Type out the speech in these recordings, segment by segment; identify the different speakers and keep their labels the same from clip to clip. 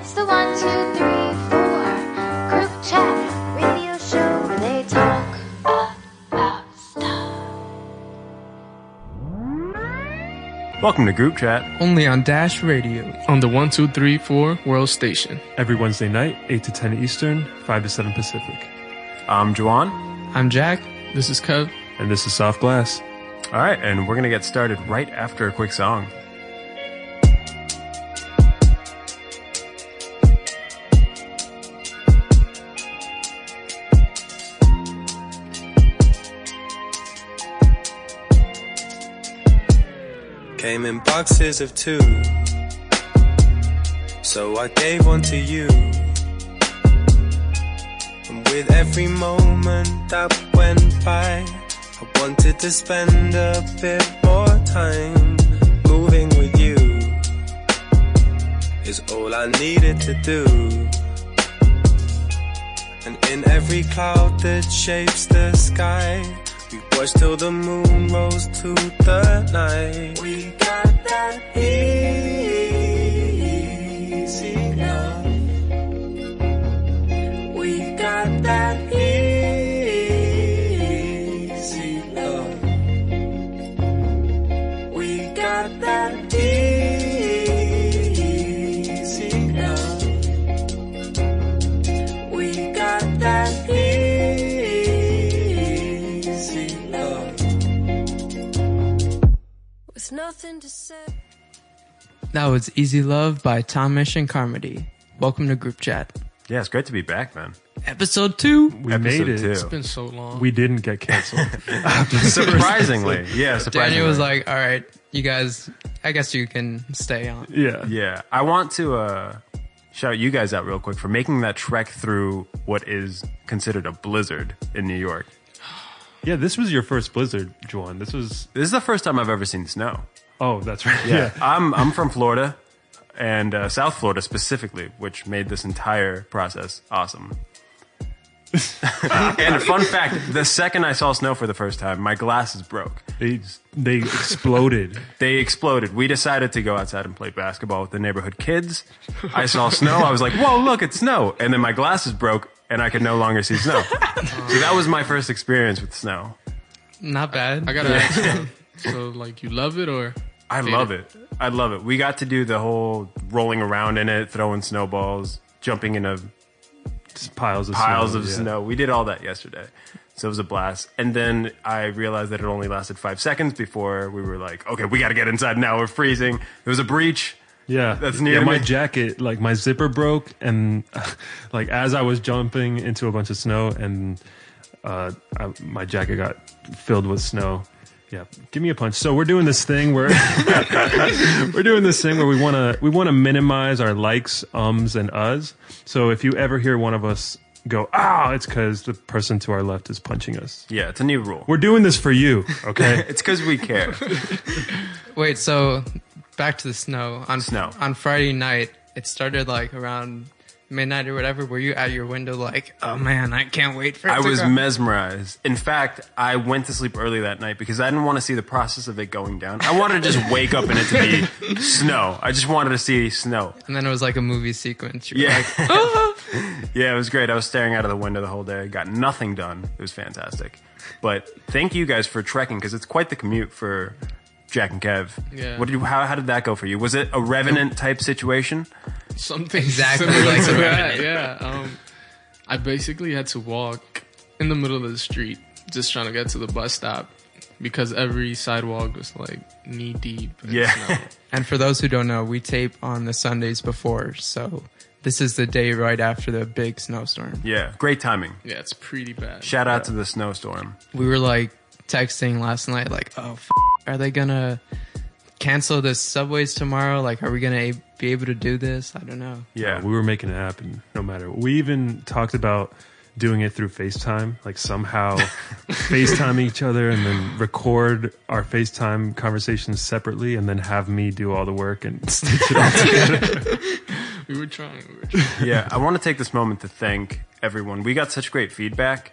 Speaker 1: It's the one, two, three, four group chat radio show where they talk about stuff.
Speaker 2: Welcome to Group Chat.
Speaker 3: Only on Dash Radio.
Speaker 4: on the 1234 World Station.
Speaker 5: every Wednesday night, 8 to 10 Eastern, 5 to 7 Pacific.
Speaker 2: I'm Juwan.
Speaker 3: I'm Jack.
Speaker 4: This is Kev.
Speaker 5: And this is Soft Glass.
Speaker 2: All right, and we're going to get started right after a quick song.
Speaker 6: Boxes of two. So I gave one to you. And with every moment that went by, I wanted to spend a bit more time moving with you. Is all I needed to do. And in every cloud that shapes the sky, we watched till the moon rose to the night. We got that That
Speaker 3: was Easy Love by Tomish and Carmody. Welcome to Group Chat.
Speaker 2: Yeah, it's great to be back, man.
Speaker 3: Episode 2.
Speaker 5: We
Speaker 2: Episode
Speaker 5: made it.
Speaker 2: two.
Speaker 4: It's been so long.
Speaker 5: We didn't get canceled.
Speaker 2: Surprisingly, yeah, surprisingly.
Speaker 3: Daniel was like, all right, you guys, I guess you can stay on.
Speaker 5: yeah.
Speaker 2: Yeah, I want to uh, shout you guys out real quick for making that trek through what is considered a blizzard in New York.
Speaker 5: Yeah, this was your first blizzard, Juan. This was.
Speaker 2: This is the first time I've ever seen snow.
Speaker 5: Oh, that's right. Yeah.
Speaker 2: I'm I'm from Florida, and uh, South Florida specifically, which made this entire process awesome. and a fun fact: the second I saw snow for the first time, my glasses broke.
Speaker 5: They, they exploded.
Speaker 2: They exploded. We decided to go outside and play basketball with the neighborhood kids. I saw snow. I was like, "Whoa, look, it's snow!" And then my glasses broke, and I could no longer see snow. so that was my first experience with snow.
Speaker 3: Not bad.
Speaker 4: I gotta ask. So, like, you love it or?
Speaker 2: I love it. I love it. We got to do the whole rolling around in it, throwing snowballs, jumping into
Speaker 5: Just piles of
Speaker 2: piles
Speaker 5: snow.
Speaker 2: of
Speaker 5: yeah.
Speaker 2: snow. We did all that yesterday. So it was a blast. And then I realized that it only lasted five seconds before we were like, okay, we got to get inside now. We're freezing. There was a breach.
Speaker 5: Yeah,
Speaker 2: That's new
Speaker 5: Yeah, my
Speaker 2: me.
Speaker 5: jacket, like my zipper broke, and like as I was jumping into a bunch of snow, and uh, I, my jacket got filled with snow. Yeah, give me a punch. So we're doing this thing where we're doing this thing where we want to we want to minimize our likes, ums, and uhs. So if you ever hear one of us go ah, it's because the person to our left is punching us.
Speaker 2: Yeah, it's a new rule.
Speaker 5: We're doing this for you, okay?
Speaker 2: It's because we care.
Speaker 3: Wait, so back to the snow. On
Speaker 2: Snow.
Speaker 3: On Friday night, it started like around midnight or whatever. Were you at your window like, oh man, I can't wait for it
Speaker 2: I
Speaker 3: to
Speaker 2: was
Speaker 3: go?
Speaker 2: mesmerized. In fact, I went to sleep early that night because I didn't want to see the process of it going down. I wanted to just wake up and it to be snow. I just wanted to see snow.
Speaker 3: And then it was like a movie sequence. You were
Speaker 2: Yeah.
Speaker 3: like, "Ah."
Speaker 2: Yeah, it was great. I was staring out of the window the whole day. Got nothing done. It was fantastic. But thank you guys for trekking because it's quite the commute for Jack and Kev.
Speaker 4: Yeah.
Speaker 2: What did you? How, how did that go for you? Was it a revenant type situation?
Speaker 4: Something
Speaker 3: Exactly
Speaker 4: similar
Speaker 3: like
Speaker 4: to that.
Speaker 3: Revenant.
Speaker 4: Yeah. Um, I basically had to walk in the middle of the street just trying to get to the bus stop because every sidewalk was like knee deep. in
Speaker 2: Yeah.
Speaker 4: snow.
Speaker 3: And for those who don't know, we tape on the Sundays before, so this is the day right after the big snowstorm.
Speaker 2: Yeah, great timing.
Speaker 4: Yeah, it's pretty bad.
Speaker 2: Shout out to the snowstorm.
Speaker 3: We were like texting last night, like, "Oh, f- are they gonna cancel the subways tomorrow? Like, are we gonna be able to do this? I don't know."
Speaker 2: Yeah,
Speaker 5: we were making it happen no matter. We even talked about doing it through FaceTime, like somehow FaceTime each other and then record our FaceTime conversations separately and then have me do all the work and stitch it all together.
Speaker 4: We were trying. We were trying.
Speaker 2: yeah. I want to take this moment to thank everyone. We got such great feedback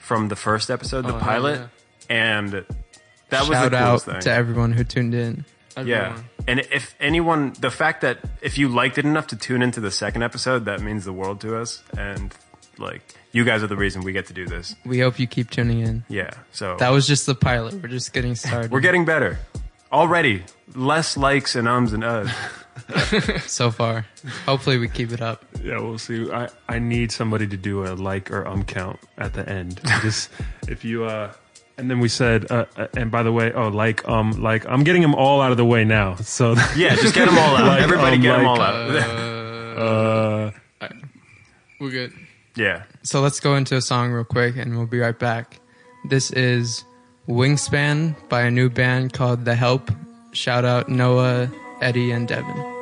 Speaker 2: from the first episode, the
Speaker 4: Oh,
Speaker 2: pilot,
Speaker 4: yeah.
Speaker 2: and that was
Speaker 3: Shout
Speaker 2: the
Speaker 3: out
Speaker 2: coolest thing.
Speaker 3: to everyone who tuned in.
Speaker 2: yeah, And if anyone, the fact that if you liked it enough to tune into the second episode, that means the world to us. And like, you guys are the reason we get to do this.
Speaker 3: We hope you keep tuning in.
Speaker 2: Yeah. So
Speaker 3: That was just the pilot. We're just getting started.
Speaker 2: we're getting better already. Less likes and ums and uhs.
Speaker 3: so far. Hopefully, we keep it up.
Speaker 5: Yeah, we'll see. I, I need somebody to do a like or um count at the end. Just if you uh, and then we said, uh, uh, and by the way, oh like um like I'm getting them all out of the way now. So
Speaker 2: Yeah, just get them all out.
Speaker 5: Like,
Speaker 2: Everybody
Speaker 5: um,
Speaker 2: get them all out.
Speaker 5: uh,
Speaker 4: We're good.
Speaker 2: yeah.
Speaker 3: So let's go into a song real quick and we'll be right back. This is Wingspan by a new band called The Help. Shout out Noah, Eddie, and Devin.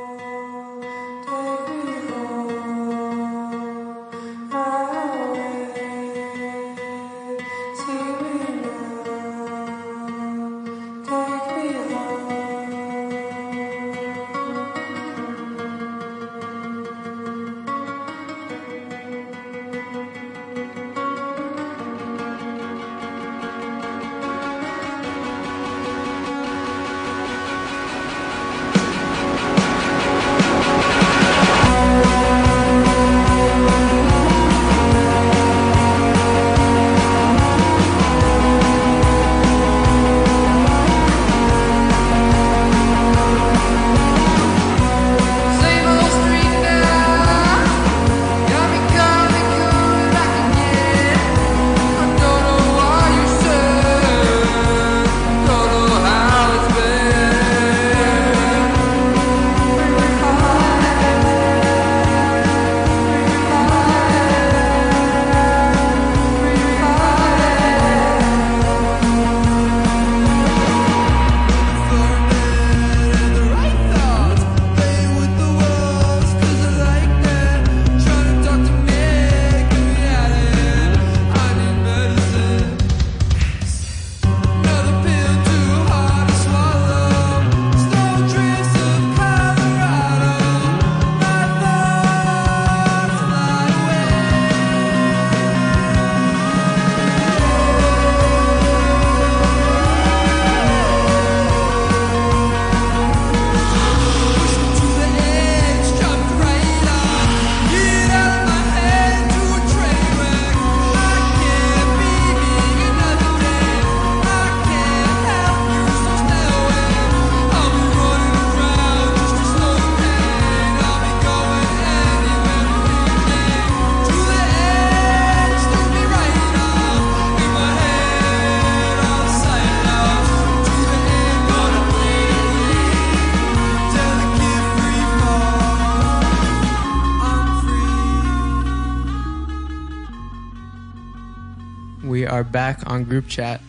Speaker 7: Back
Speaker 3: on group chat.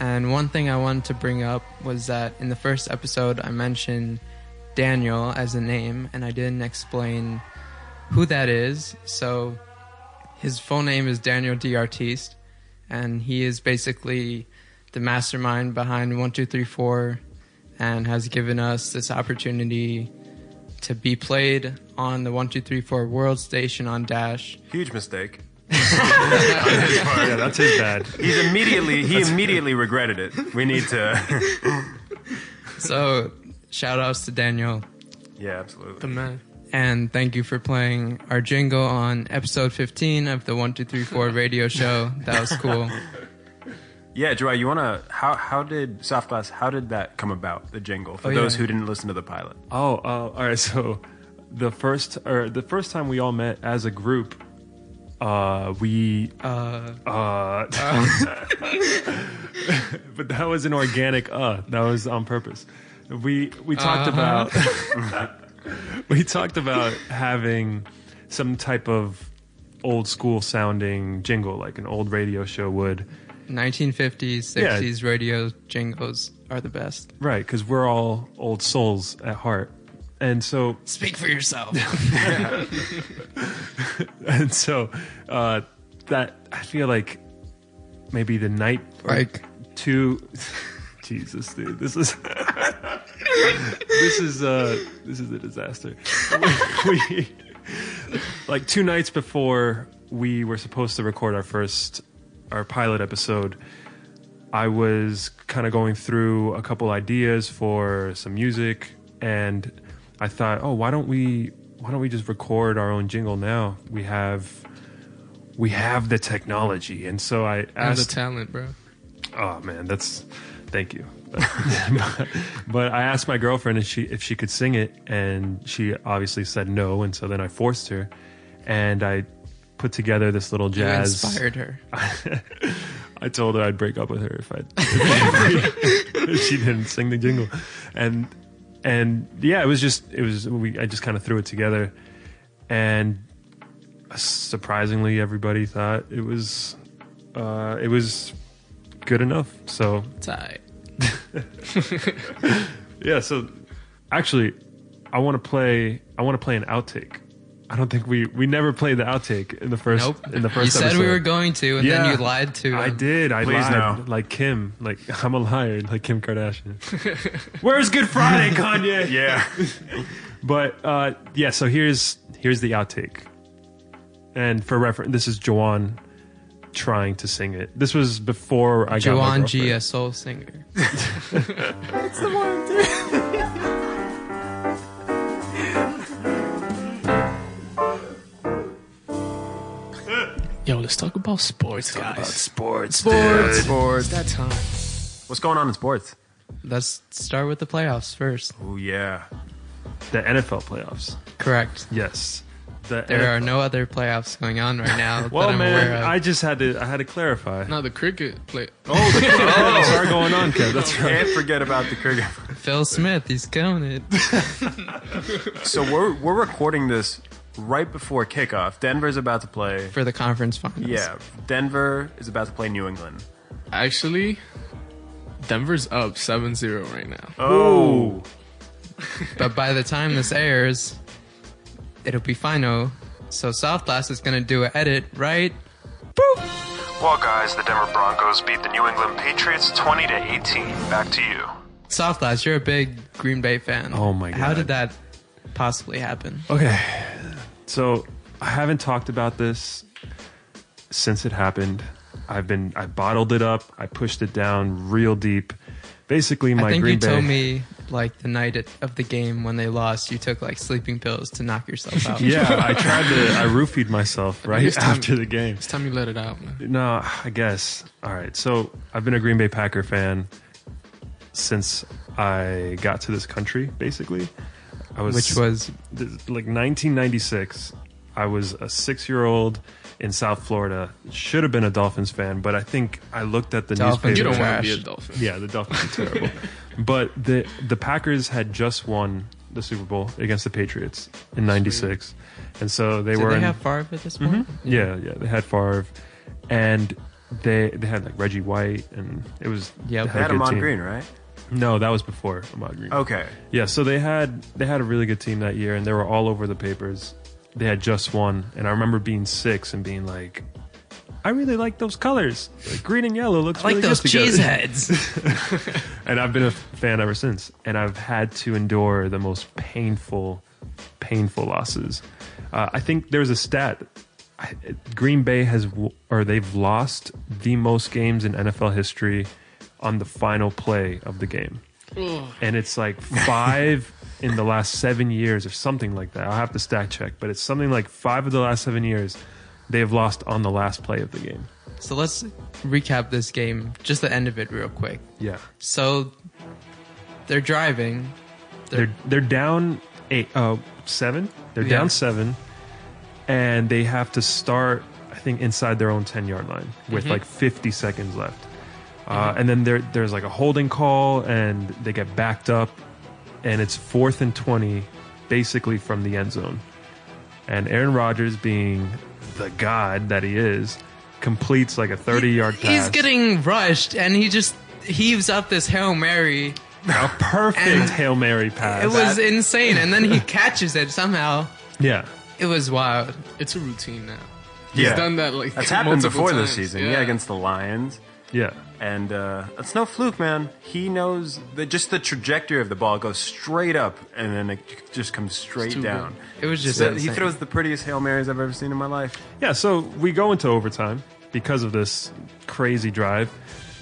Speaker 3: And one thing I wanted to bring up was that in the first episode, I mentioned Daniel as a name, and I didn't explain who that is. So his full name is Daniel D'Artiste, and he is basically the mastermind behind 1234 and has given us this opportunity to be played on the 1234 World Station on Dash.
Speaker 2: Huge mistake.
Speaker 5: yeah, that's his bad.
Speaker 2: He's immediately he immediately regretted it. We need to
Speaker 3: So, shout outs to Daniel.
Speaker 2: Yeah, absolutely.
Speaker 4: The
Speaker 2: absolutely.
Speaker 4: man.
Speaker 3: And thank you for playing our jingle on episode 15 of the 1234 radio show. That was cool.
Speaker 2: Yeah, Joy, you wanna how how did Soft Glass how did that come about, the jingle, for
Speaker 3: Oh,
Speaker 2: those
Speaker 3: yeah.
Speaker 2: who didn't listen to the pilot?
Speaker 5: Oh, uh, all right. So the first or the first time we all met as a group, uh, we
Speaker 3: Uh,
Speaker 5: uh, but that was an organic uh. That was on purpose. We we talked about we talked about having some type of old school sounding jingle like an old radio show would.
Speaker 3: 1950s,
Speaker 5: Yeah.
Speaker 3: 60s radio jingles are the best.
Speaker 5: Right, because we're all old souls at heart. And so
Speaker 3: Speak for yourself.
Speaker 5: and so uh, that I feel like maybe the night
Speaker 3: Like-
Speaker 5: two. Jesus, dude, this is this is uh this is a disaster. we like two nights before we were supposed to record our first our pilot episode. I was kind of going through a couple ideas for some music and I thought, oh, why don't we why don't we just record our own jingle now? We have we have the technology, and so I
Speaker 4: And the talent, bro.
Speaker 5: oh man, that's thank you. but, I asked my girlfriend if she if she could sing it, and she obviously said no, and so then I forced her, and I put together this little jazz.
Speaker 3: You inspired her.
Speaker 5: I told her I'd break up with her if I if she didn't sing the jingle, and and yeah, it was just it was we I just kind of threw it together, and surprisingly, everybody thought it was uh, it was good enough. So
Speaker 4: Tight.
Speaker 5: yeah, so actually, I want to play I want to play an outtake. I don't think we we never played the outtake in the first
Speaker 3: Nope.
Speaker 5: in the first.
Speaker 3: you said
Speaker 5: episode.
Speaker 3: we were going to, and then you lied to.
Speaker 5: I did. I
Speaker 2: Please
Speaker 5: lied.
Speaker 2: no.
Speaker 5: Like Kim. Like I'm a liar. Like Kim Kardashian. Where's Good Friday, Kanye?
Speaker 2: Yeah.
Speaker 5: But uh, yeah. So here's here's the outtake. And for reference, this is Joanne trying to sing it. This was before I got my
Speaker 3: Joanne G,
Speaker 5: girlfriend.
Speaker 3: a soul singer.
Speaker 4: Yo, let's talk about sports, guys.
Speaker 2: sports.
Speaker 4: sports.
Speaker 2: Sports.
Speaker 4: It's that time.
Speaker 2: What's going on in sports?
Speaker 3: Let's start with the playoffs first.
Speaker 2: Oh yeah.
Speaker 5: The NFL playoffs.
Speaker 3: Correct.
Speaker 5: Yes. The
Speaker 3: There
Speaker 5: NFL
Speaker 3: are no other playoffs going on right now
Speaker 5: Well,
Speaker 3: that I'm
Speaker 5: man,
Speaker 3: aware of.
Speaker 5: I just had to. I had to clarify.
Speaker 4: Now the cricket play.
Speaker 5: Oh, the oh. playoffs are going on, Kev. That's right.
Speaker 2: Can't forget about the cricket.
Speaker 3: Phil Smith, he's killing it.
Speaker 2: So we're we're recording this right before kickoff. Denver's about to play.
Speaker 3: for the conference finals.
Speaker 2: Yeah, Denver is about to play New England.
Speaker 4: Actually, Denver's up 7-0 right now.
Speaker 2: Oh,
Speaker 3: But by the time this airs, it'll be final. So Soft Glass is gonna do an edit, right? Boop!
Speaker 8: Well, guys, the Denver Broncos beat the New England Patriots 20 to 18. Back to you.
Speaker 3: Soft Glass, you're a big Green Bay fan.
Speaker 5: Oh my god.
Speaker 3: How did that possibly happen?
Speaker 5: Okay. So I haven't talked about this since it happened. I've been I bottled it up. I pushed it down real deep. Basically, my
Speaker 3: I think
Speaker 5: Green
Speaker 3: you
Speaker 5: Bay.
Speaker 3: told me like the night of the game when they lost, you took like sleeping pills to knock yourself out.
Speaker 5: yeah, I tried to. I roofied myself right
Speaker 4: It's time-
Speaker 5: after the game.
Speaker 4: It's time you let it out, man.
Speaker 5: No, I guess. All right. So I've been a Green Bay Packer fan since I got to this country. Basically, I was
Speaker 3: Which was
Speaker 5: th- like 1996. I was a six-year-old in South Florida. Should have been a Dolphins fan, but I think I looked at the
Speaker 3: Dolphins
Speaker 4: You
Speaker 5: newspaper.
Speaker 4: don't want to be a
Speaker 3: Trash.
Speaker 4: Dolphin.
Speaker 5: Yeah, the Dolphins are terrible. But the the Packers had just won the Super Bowl against the Patriots in '96, and so they
Speaker 3: did
Speaker 5: were
Speaker 3: they
Speaker 5: in,
Speaker 3: have Favre at this mm-hmm. point?
Speaker 5: yeah, yeah. They had Favre, and they they had like Reggie White, and it was
Speaker 3: yeah.
Speaker 5: they
Speaker 2: they
Speaker 5: a
Speaker 2: had
Speaker 5: good
Speaker 2: Ahman
Speaker 5: team.
Speaker 2: Green, right?
Speaker 5: No, that was before Ahman Green.
Speaker 2: Okay.
Speaker 5: Yeah, so they had they had a really good team that year, and they were all over the papers. They had just won, and I remember being six and being like, "I really like those colors. Like, green and yellow looks
Speaker 3: I like
Speaker 5: really
Speaker 3: those
Speaker 5: good together."
Speaker 3: cheese heads.
Speaker 5: and I've been a fan ever since. And I've had to endure the most painful, painful losses. Uh, I think there's a stat. Green Bay has, or they've lost the most games in NFL history on the final play of the game. And it's like five in the last seven years or something like that. I'll have to stat check, but it's something like five of the last seven years they have lost on the last play of the game.
Speaker 3: so let's recap this game, just the end of it real quick.
Speaker 5: Yeah.
Speaker 3: So they're driving.
Speaker 5: they're they're down eight uh seven they're
Speaker 3: Yeah.
Speaker 5: down seven and they have to start i think inside their own 10 yard line with
Speaker 3: Mm-hmm.
Speaker 5: like 50 seconds left uh, and then there there's like a holding call and they get backed up and it's fourth and 20 basically from the end zone and aaron rodgers being the god that he is completes like a 30 yard pass
Speaker 3: He's getting rushed, and he just heaves up this hail mary.
Speaker 5: a perfect
Speaker 3: and
Speaker 5: hail mary pass
Speaker 3: It was insane, and then he catches it somehow.
Speaker 5: yeah
Speaker 3: It was wild.
Speaker 4: It's a routine now. He's
Speaker 2: Yeah.
Speaker 4: done that like
Speaker 2: That's happened
Speaker 4: multiple
Speaker 2: before this
Speaker 4: times.
Speaker 2: season. Yeah. against the Lions.
Speaker 5: yeah
Speaker 2: And uh, it's no fluke, man. He knows that just the trajectory of the ball goes straight up and then it just comes straight
Speaker 4: too
Speaker 2: down.
Speaker 3: It was just
Speaker 2: So he
Speaker 3: insane.
Speaker 2: throws the prettiest Hail Marys I've ever seen in my life.
Speaker 5: Yeah, so we go into overtime because of this crazy drive,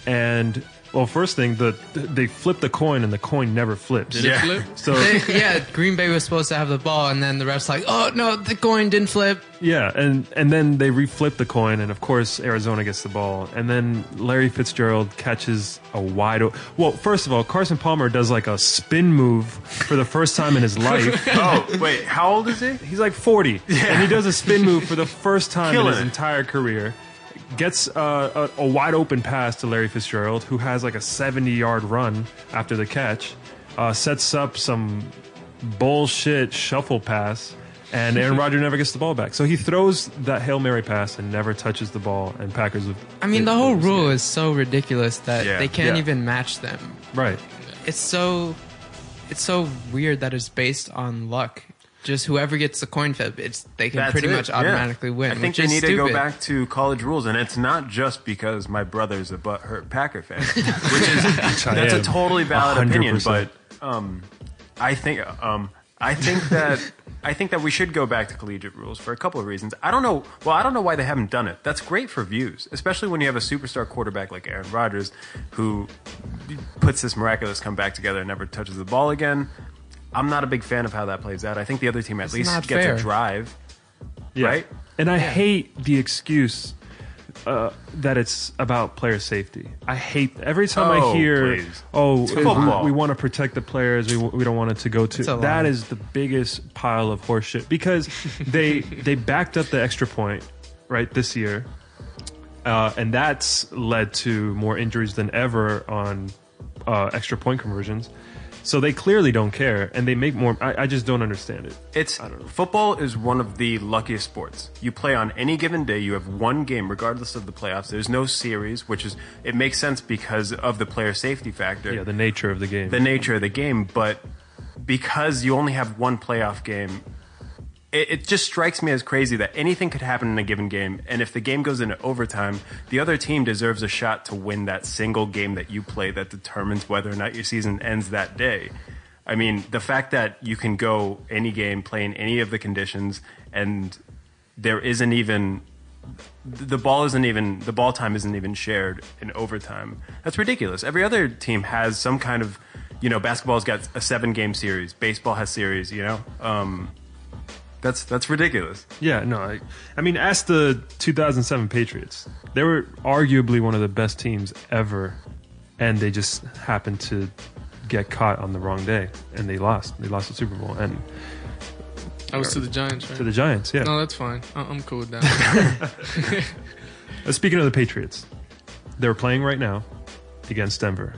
Speaker 5: and Well, first thing, the they flip the coin and the coin never flips.
Speaker 4: Did
Speaker 2: Yeah.
Speaker 4: it flip?
Speaker 5: So
Speaker 3: They- yeah, Green Bay was supposed to have the ball, and then the refs like, oh no, the coin didn't flip.
Speaker 5: yeah, and and then they reflip the coin, and of course Arizona gets the ball, and then Larry Fitzgerald catches a wide. O- well, first of all, Carson Palmer does like a spin move for the first time in his life.
Speaker 2: Oh, wait, how old is he?
Speaker 5: He's like 40, and he does a spin move for the first time
Speaker 2: Killing
Speaker 5: in his entire career. Gets uh, a, a wide open pass to Larry Fitzgerald, who has like a 70 yard run after the catch. Uh, sets up some bullshit shuffle pass, and Aaron Rodgers never gets the ball back. So he throws that hail mary pass and never touches the ball. And Packers. With,
Speaker 3: I mean, the whole rule is so ridiculous that
Speaker 2: Yeah.
Speaker 3: they can't
Speaker 5: Yeah.
Speaker 3: even match them.
Speaker 5: right.
Speaker 3: It's so, it's so weird that it's based on luck. Just whoever gets the coin flip, it's they can
Speaker 2: That's
Speaker 3: pretty
Speaker 2: it,
Speaker 3: much
Speaker 2: yeah.
Speaker 3: automatically win.
Speaker 2: I think
Speaker 3: which
Speaker 2: they need
Speaker 3: stupid.
Speaker 2: to go back to college rules, and it's not just because my brother's a butthurt Packer fan, which is that's a totally valid
Speaker 5: 100%.
Speaker 2: opinion. But um, I think um, I think that I think that we should go back to collegiate rules for a couple of reasons. I don't know. Well, I don't know why they haven't done it. That's great for views, especially when you have a superstar quarterback like Aaron Rodgers, who puts this miraculous comeback together and never touches the ball again. I'm not a big fan of how that plays out. I think the other team at
Speaker 3: It's
Speaker 2: least
Speaker 3: not
Speaker 2: gets
Speaker 3: fair.
Speaker 2: a drive.
Speaker 5: Yeah.
Speaker 2: Right?
Speaker 5: And I hate the excuse uh, that it's about player safety. I hate every time
Speaker 2: Oh,
Speaker 5: I hear,
Speaker 2: please.
Speaker 5: "Oh,
Speaker 2: It's football.
Speaker 5: we, we want to protect the players. We, we don't want it to go
Speaker 3: It's a
Speaker 5: to."
Speaker 3: lie.
Speaker 5: That is the biggest pile of horseshit because they they backed up the extra point right this year, uh, and that's led to more injuries than ever on uh, extra point conversions. So they clearly don't care, and they make more. I, I just don't understand it.
Speaker 2: It's I don't know. football is one of the luckiest sports. You play on any given day. You have one game, regardless of the playoffs. There's no series, which is it makes sense because of the player safety factor,
Speaker 5: Yeah, the nature of the game.
Speaker 2: the nature of the game. But because you only have one playoff game, it, it just strikes me as crazy that anything could happen in a given game. And if the game goes into overtime, the other team deserves a shot to win that single game that you play that determines whether or not your season ends that day. I mean, the fact that you can go any game, play in any of the conditions, and there isn't even the ball isn't even the ball time isn't even shared in overtime. That's ridiculous. Every other team has some kind of, you know, basketball's got a seven game series, baseball has series. You know, um, that's that's ridiculous.
Speaker 5: Yeah, no, I, I mean, ask the 2007 Patriots. They were arguably one of the best teams ever, and they just happened to get caught on the wrong day, and they lost. They lost the Super Bowl, and
Speaker 4: I was to the Giants, right?
Speaker 5: to the Giants. Yeah.
Speaker 4: no, that's fine. I- I'm cool with that.
Speaker 5: Uh, Speaking of the Patriots, they're playing right now against Denver.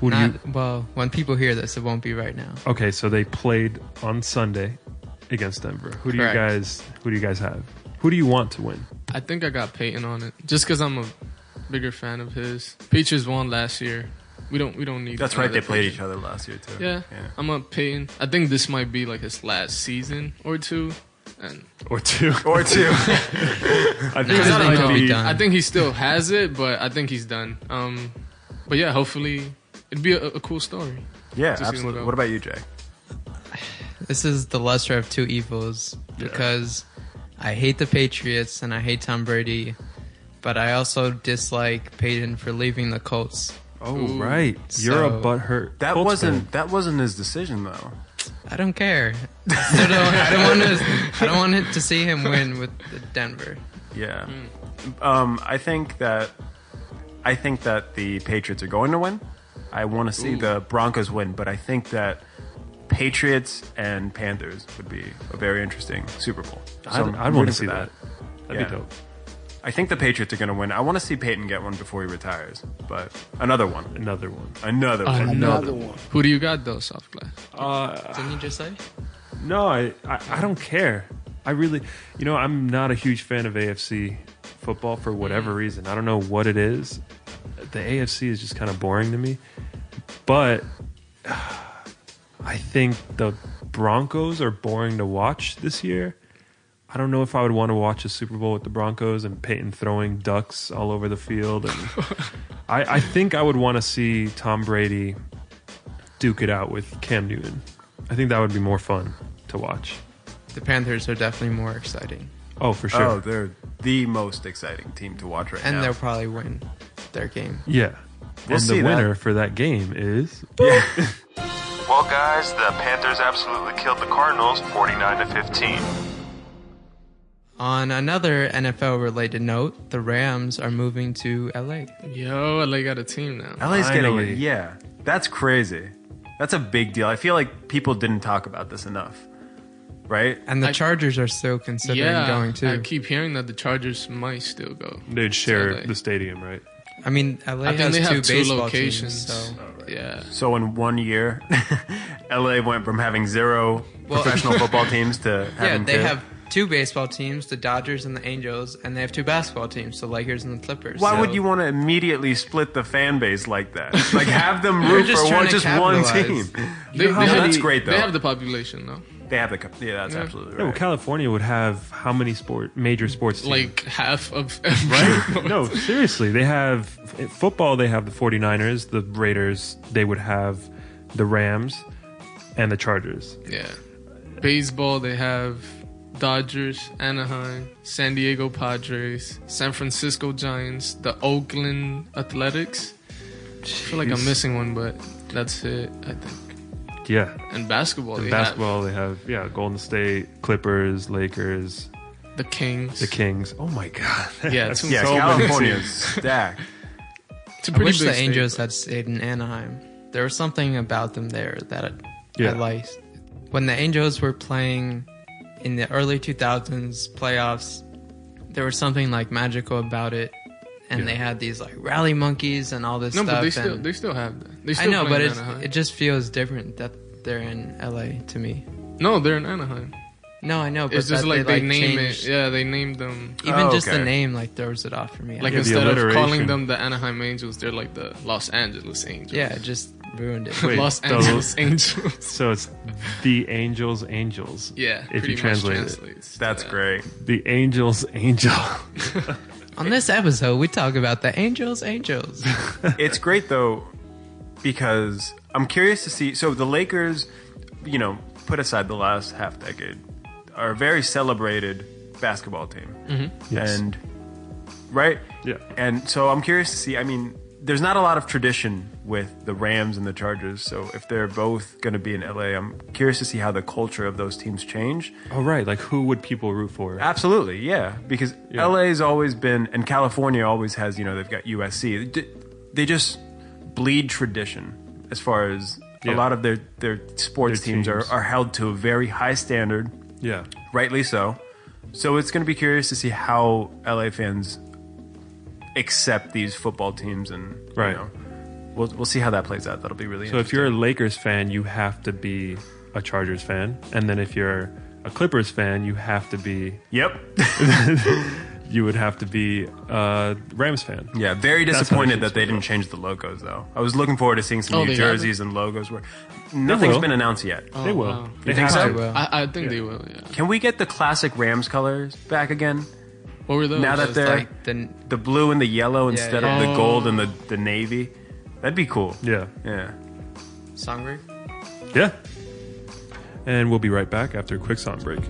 Speaker 5: Who do you?
Speaker 3: Well, when people hear this, it won't be right now.
Speaker 5: Okay, so they played on Sunday against Denver. Who do you guys? Who do you guys have? Who do you want to win?
Speaker 4: I think I got Peyton on it just because I'm a bigger fan of his. Patriots won last year. We don't. We don't need.
Speaker 2: That's right. They
Speaker 4: another
Speaker 2: played
Speaker 4: Patriot.
Speaker 2: each other last year too.
Speaker 4: Yeah, I'm a Peyton. I think this might be like his last season or two, and
Speaker 5: Or two?
Speaker 2: Or two.
Speaker 5: I think
Speaker 3: Because I think he'll be
Speaker 5: be-
Speaker 3: done.
Speaker 4: I think he still has it, but I think he's done. Um, but yeah, hopefully it'd be a, a cool story.
Speaker 2: yeah, absolutely. What about you, Jay?
Speaker 3: This is the lesser of two evils because I hate the Patriots and I hate Tom Brady, but I also dislike Peyton for leaving the Colts.
Speaker 5: Oh
Speaker 4: Ooh.
Speaker 5: right, you're a
Speaker 3: So-
Speaker 5: butthurt.
Speaker 2: That
Speaker 5: Colts
Speaker 2: wasn't
Speaker 5: fan.
Speaker 2: that wasn't his decision though.
Speaker 3: I don't care. I don't, I don't want to. I don't want it to see him win with the Denver.
Speaker 2: Yeah. Um, I think that I think that the Patriots are going to win. I want to see the Broncos win, but I think that Patriots and Panthers would be a very interesting Super Bowl. So
Speaker 5: I'd,
Speaker 2: I'm
Speaker 5: I'd want to see that. That'd
Speaker 2: Yeah.
Speaker 5: be dope.
Speaker 2: I think the Patriots are going to win. I want to see Peyton get one before he retires, but another one,
Speaker 5: Another one.
Speaker 2: another one.
Speaker 4: Another one. Who do you got though, soft glass?
Speaker 5: Uh,
Speaker 3: Didn't you just say?
Speaker 5: no, I, I I don't care. I really, you know, I'm not a huge fan of AFC football for whatever reason. I don't know what it is. The AFC is just kind of boring to me. But I think the Broncos are boring to watch this year. I don't know if I would want to watch a Super Bowl with the Broncos and Peyton throwing ducks all over the field. And I, I think I would want to see Tom Brady duke it out with Cam Newton. I think that would be more fun to watch.
Speaker 3: The Panthers are definitely more exciting,
Speaker 5: Oh, for sure.
Speaker 2: Oh, they're the most exciting team to watch right
Speaker 3: and
Speaker 2: now.
Speaker 3: And they'll probably win their game.
Speaker 5: Yeah.
Speaker 2: We'll
Speaker 5: and
Speaker 2: see
Speaker 5: the
Speaker 2: that.
Speaker 5: winner for that game is
Speaker 8: Well, guys, the Panthers absolutely killed the Cardinals 49 to 15.
Speaker 3: On another NFL related note, the Rams are moving to LA.
Speaker 4: Yo, LA got a team now.
Speaker 2: LA's getting
Speaker 5: Finally.
Speaker 2: it. Yeah, that's crazy. That's a big deal. I feel like people didn't talk about this enough, right?
Speaker 3: And the
Speaker 4: I-
Speaker 3: Chargers are still considering
Speaker 4: yeah,
Speaker 3: going too.
Speaker 4: I keep hearing that the Chargers might still go.
Speaker 5: they'd share
Speaker 4: LA.
Speaker 5: the stadium, right?
Speaker 3: I mean, LA
Speaker 4: I think
Speaker 3: has
Speaker 4: they
Speaker 3: two
Speaker 4: have two
Speaker 3: baseball
Speaker 4: locations.
Speaker 3: teams, so
Speaker 4: Yeah.
Speaker 2: So in one year, LA went from having zero
Speaker 3: Well-
Speaker 2: professional football teams to
Speaker 3: yeah,
Speaker 2: having
Speaker 3: they
Speaker 2: two.
Speaker 3: have two baseball teams, the Dodgers and the Angels, and they have two basketball teams, the Lakers and the Clippers.
Speaker 2: Why
Speaker 3: So-
Speaker 2: would you want to immediately split the fan base like that? Like have them root
Speaker 3: just
Speaker 2: for
Speaker 3: trying
Speaker 2: one,
Speaker 3: to
Speaker 2: just one team.
Speaker 4: They,
Speaker 2: know
Speaker 4: they
Speaker 2: how
Speaker 4: have,
Speaker 2: that's great, though.
Speaker 4: They have the population though.
Speaker 2: They have the yeah, that's
Speaker 4: Yeah.
Speaker 2: absolutely
Speaker 5: No,
Speaker 2: right.
Speaker 5: California would have how many sport major sports teams?
Speaker 4: Like half of
Speaker 5: right? no, seriously. They have football, they have the 49ers, the Raiders, they would have the Rams and the Chargers.
Speaker 4: Yeah. Baseball, they have Dodgers, Anaheim, San Diego Padres, San Francisco Giants, the Oakland Athletics. I feel like I'm missing one, but that's it, I think.
Speaker 5: Yeah.
Speaker 4: And basketball,
Speaker 5: In
Speaker 4: they
Speaker 5: basketball, they have yeah, Golden State, Clippers, Lakers,
Speaker 4: the Kings.
Speaker 5: the Kings. Oh my god.
Speaker 4: Yeah,
Speaker 5: That's
Speaker 4: too
Speaker 2: yeah,
Speaker 5: so many
Speaker 2: California's
Speaker 5: teams.
Speaker 2: stacked.
Speaker 4: It's a
Speaker 3: I
Speaker 4: pretty
Speaker 3: wish
Speaker 4: big
Speaker 3: the
Speaker 4: state,
Speaker 3: Angels
Speaker 4: but-
Speaker 3: had stayed in Anaheim. There was something about them there that I,
Speaker 5: Yeah.
Speaker 3: I liked. When the Angels were playing in the early 2000s playoffs, there was something like magical about it. And
Speaker 5: Yeah.
Speaker 3: they had these like rally monkeys and all this
Speaker 4: No,
Speaker 3: stuff.
Speaker 4: No, but they still they still have that. They
Speaker 3: I know, but
Speaker 4: in
Speaker 3: it,
Speaker 4: Anaheim.
Speaker 3: it just feels different that they're in LA to me.
Speaker 4: no, they're in Anaheim.
Speaker 3: No, I know, but
Speaker 4: It's just like they, name
Speaker 3: changed-
Speaker 4: it. Yeah, they named them.
Speaker 3: Even
Speaker 2: Oh,
Speaker 3: just the name like throws it off for me.
Speaker 4: Like
Speaker 5: Yeah,
Speaker 4: instead of calling them the Anaheim Angels, they're like the Los Angeles Angels.
Speaker 3: yeah, it just ruined it.
Speaker 5: Wait,
Speaker 4: Los
Speaker 5: the-
Speaker 4: Angeles Angels.
Speaker 5: So it's the Angels Angels.
Speaker 4: Yeah,
Speaker 5: If
Speaker 4: pretty
Speaker 5: you translate
Speaker 4: much
Speaker 5: it.
Speaker 2: That's
Speaker 4: Yeah.
Speaker 2: great.
Speaker 5: The Angels Angel.
Speaker 3: On this episode, we talk about the Angels, Angels.
Speaker 2: It's great though because I'm curious to see. So the Lakers, you know, put aside the last half decade, are a very celebrated basketball team,
Speaker 5: Mm-hmm. Yes.
Speaker 2: and right,
Speaker 5: Yeah.
Speaker 2: And so I'm curious to see. I mean, there's not a lot of tradition with the Rams and the Chargers. So if they're both going to be in LA, I'm curious to see how the culture of those teams change.
Speaker 5: Oh right, like who would people root for?
Speaker 2: Absolutely, yeah. Because
Speaker 5: Yeah.
Speaker 2: LA's always been, and California always has. You know, they've got USC. They- just bleed tradition as far as
Speaker 5: Yeah.
Speaker 2: a lot of their their sports
Speaker 5: Their
Speaker 2: teams,
Speaker 5: teams.
Speaker 2: Are, are held to a very high standard,
Speaker 5: Yeah.
Speaker 2: rightly so. So it's going to be curious to see how LA fans accept these football teams, and
Speaker 5: Right.
Speaker 2: You know, we'll we'll see how that plays out. That'll be really.
Speaker 5: So if you're a Lakers fan, you have to be a Chargers fan, and then if you're a Clippers fan, you have to be
Speaker 2: yep,
Speaker 5: you would have to be a Rams fan.
Speaker 2: yeah, very
Speaker 5: That's how it
Speaker 2: disappointed that they didn't change the logos though. I was looking forward to seeing some
Speaker 4: Oh,
Speaker 2: new
Speaker 4: they haven't?
Speaker 2: jerseys and logos. Where nothing's been announced yet.
Speaker 4: Oh,
Speaker 5: they will.
Speaker 4: wow.
Speaker 5: They
Speaker 2: You think so?
Speaker 5: to.
Speaker 3: Well,
Speaker 4: I, I think they will. Yeah.
Speaker 2: Can we get the classic Rams colors back again?
Speaker 4: What were those?
Speaker 2: Now that they're
Speaker 3: like the
Speaker 2: the blue and the yellow instead of the gold and the, oh. the navy, that'd be cool.
Speaker 5: Yeah.
Speaker 2: Yeah.
Speaker 3: song break.
Speaker 5: Yeah. And we'll be right back after a quick song break.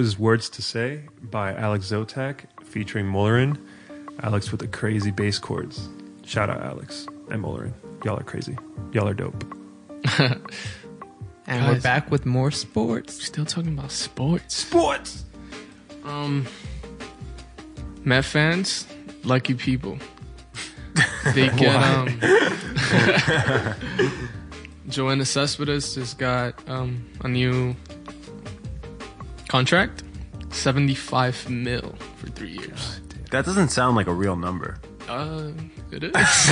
Speaker 5: Was Words to Say by Alex Zotak featuring Mullerin. Alex with the crazy bass chords. Shout out Alex and Mullerin. Y'all are crazy. Y'all are dope.
Speaker 3: And we're back with more sports.
Speaker 4: Still talking about sports.
Speaker 5: Sports!
Speaker 4: Um, Met fans, lucky people. They get um. Yoenis Cespedes just got um a new contract, seventy five mil for three years.
Speaker 2: That doesn't sound like a real number.
Speaker 4: Uh, it is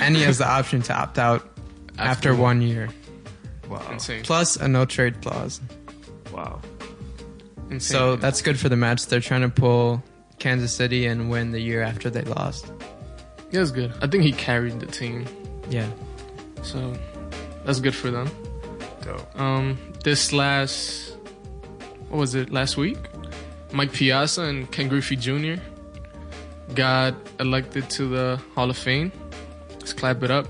Speaker 3: And he has the option to opt out after one year,
Speaker 2: Wow.
Speaker 4: insane.
Speaker 3: plus a no trade clause.
Speaker 5: Wow.
Speaker 4: insane.
Speaker 3: So that's good for the Mets. They're trying to pull Kansas City and win the year after they lost.
Speaker 4: yeah, it's good. I think he carried the team,
Speaker 3: Yeah.
Speaker 4: so that's good for them.
Speaker 2: Dope.
Speaker 4: Um, this last, what was it? Last week, Mike Piazza and Ken Griffey Jr. got elected to the Hall of Fame. Let's clap it up.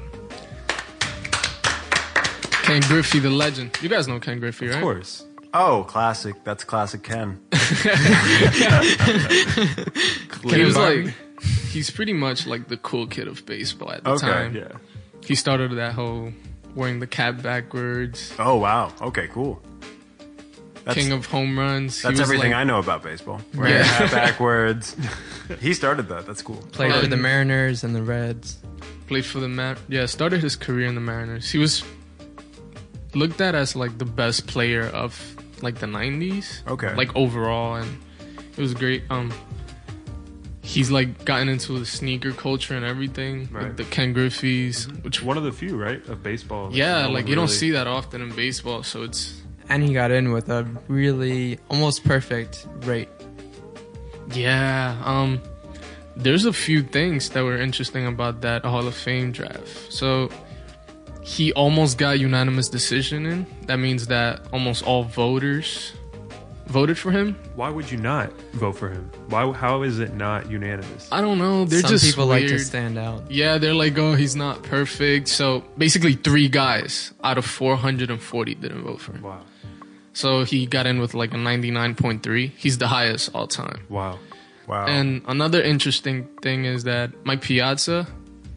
Speaker 4: Ken Griffey, the legend. You guys know Ken Griffey, right?
Speaker 5: Of course.
Speaker 2: Oh, classic. That's classic Ken.
Speaker 4: He was like, he's pretty much like the cool kid of baseball at the
Speaker 2: Okay,
Speaker 4: time.
Speaker 5: Yeah.
Speaker 4: He started that whole wearing the cap backwards,
Speaker 2: Oh, wow. Okay, cool. That's,
Speaker 4: king of home runs. He
Speaker 2: that's
Speaker 4: was
Speaker 2: everything
Speaker 4: like-
Speaker 2: I know about baseball. Wearing
Speaker 4: Yeah.
Speaker 2: hat backwards. he started that. That's cool.
Speaker 3: Played for the
Speaker 4: Um,
Speaker 3: Mariners and the Reds.
Speaker 4: played for the Mar- yeah started his career in the Mariners. He was looked at as like the best player of like the 90s.
Speaker 2: Okay.
Speaker 4: Like overall and it was great. Um he's like gotten into the sneaker culture and everything.
Speaker 5: Right.
Speaker 4: Like the Ken Griffey's which
Speaker 5: One of the few, right, of baseball.
Speaker 4: yeah,
Speaker 5: no
Speaker 4: like
Speaker 5: one
Speaker 4: you don't see that often in baseball, so it's
Speaker 3: And he got in with a really almost perfect rate.
Speaker 4: Yeah, um there's a few things that were interesting about that Hall of Fame draft. So he almost got unanimous decision in. That means that almost all voters voted for him.
Speaker 5: Why would you not vote for him? Why? How is it not unanimous?
Speaker 4: I don't know. They're
Speaker 3: Some
Speaker 4: just
Speaker 3: people like to stand out.
Speaker 4: Yeah, they're like, oh, he's not perfect. So basically, three guys out of 440 didn't vote for him.
Speaker 5: Wow.
Speaker 4: So he got in with like a 99.3. He's the highest all time.
Speaker 5: Wow.
Speaker 2: Wow.
Speaker 4: And another interesting thing is that Mike Piazza,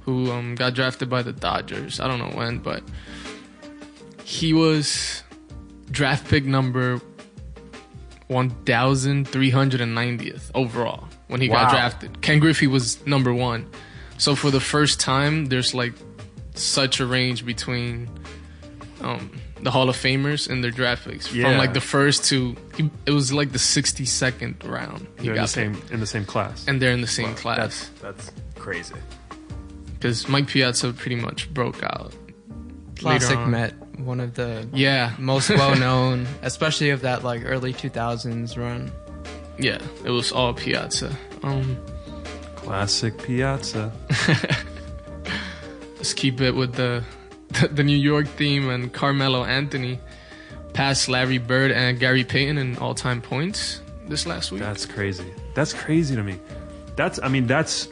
Speaker 4: who um, got drafted by the Dodgers, I don't know when, but he was draft pick number 1,390th overall when he got drafted. Ken Griffey was number one. So for the first time, there's like such a range between um, the Hall of Famers and their draft picks. From like the first to, he, it was like the 62nd round. He
Speaker 5: They're in the same
Speaker 4: picked.
Speaker 5: in the same class.
Speaker 4: And they're in the same
Speaker 2: that's
Speaker 4: class.
Speaker 2: that's that's crazy.
Speaker 4: Because Mike Piazza pretty much broke out.
Speaker 3: Classic
Speaker 4: on.
Speaker 3: Met, one of the
Speaker 4: Yeah.
Speaker 3: most well known, especially of that like early 2000s run.
Speaker 4: Yeah. It was all Piazza. Um,
Speaker 5: Classic Piazza.
Speaker 4: Let's keep it with the the New York theme and Carmelo Anthony passed Larry Bird and Gary Payton in all-time points this last week.
Speaker 5: That's crazy. That's crazy to me. That's I mean that's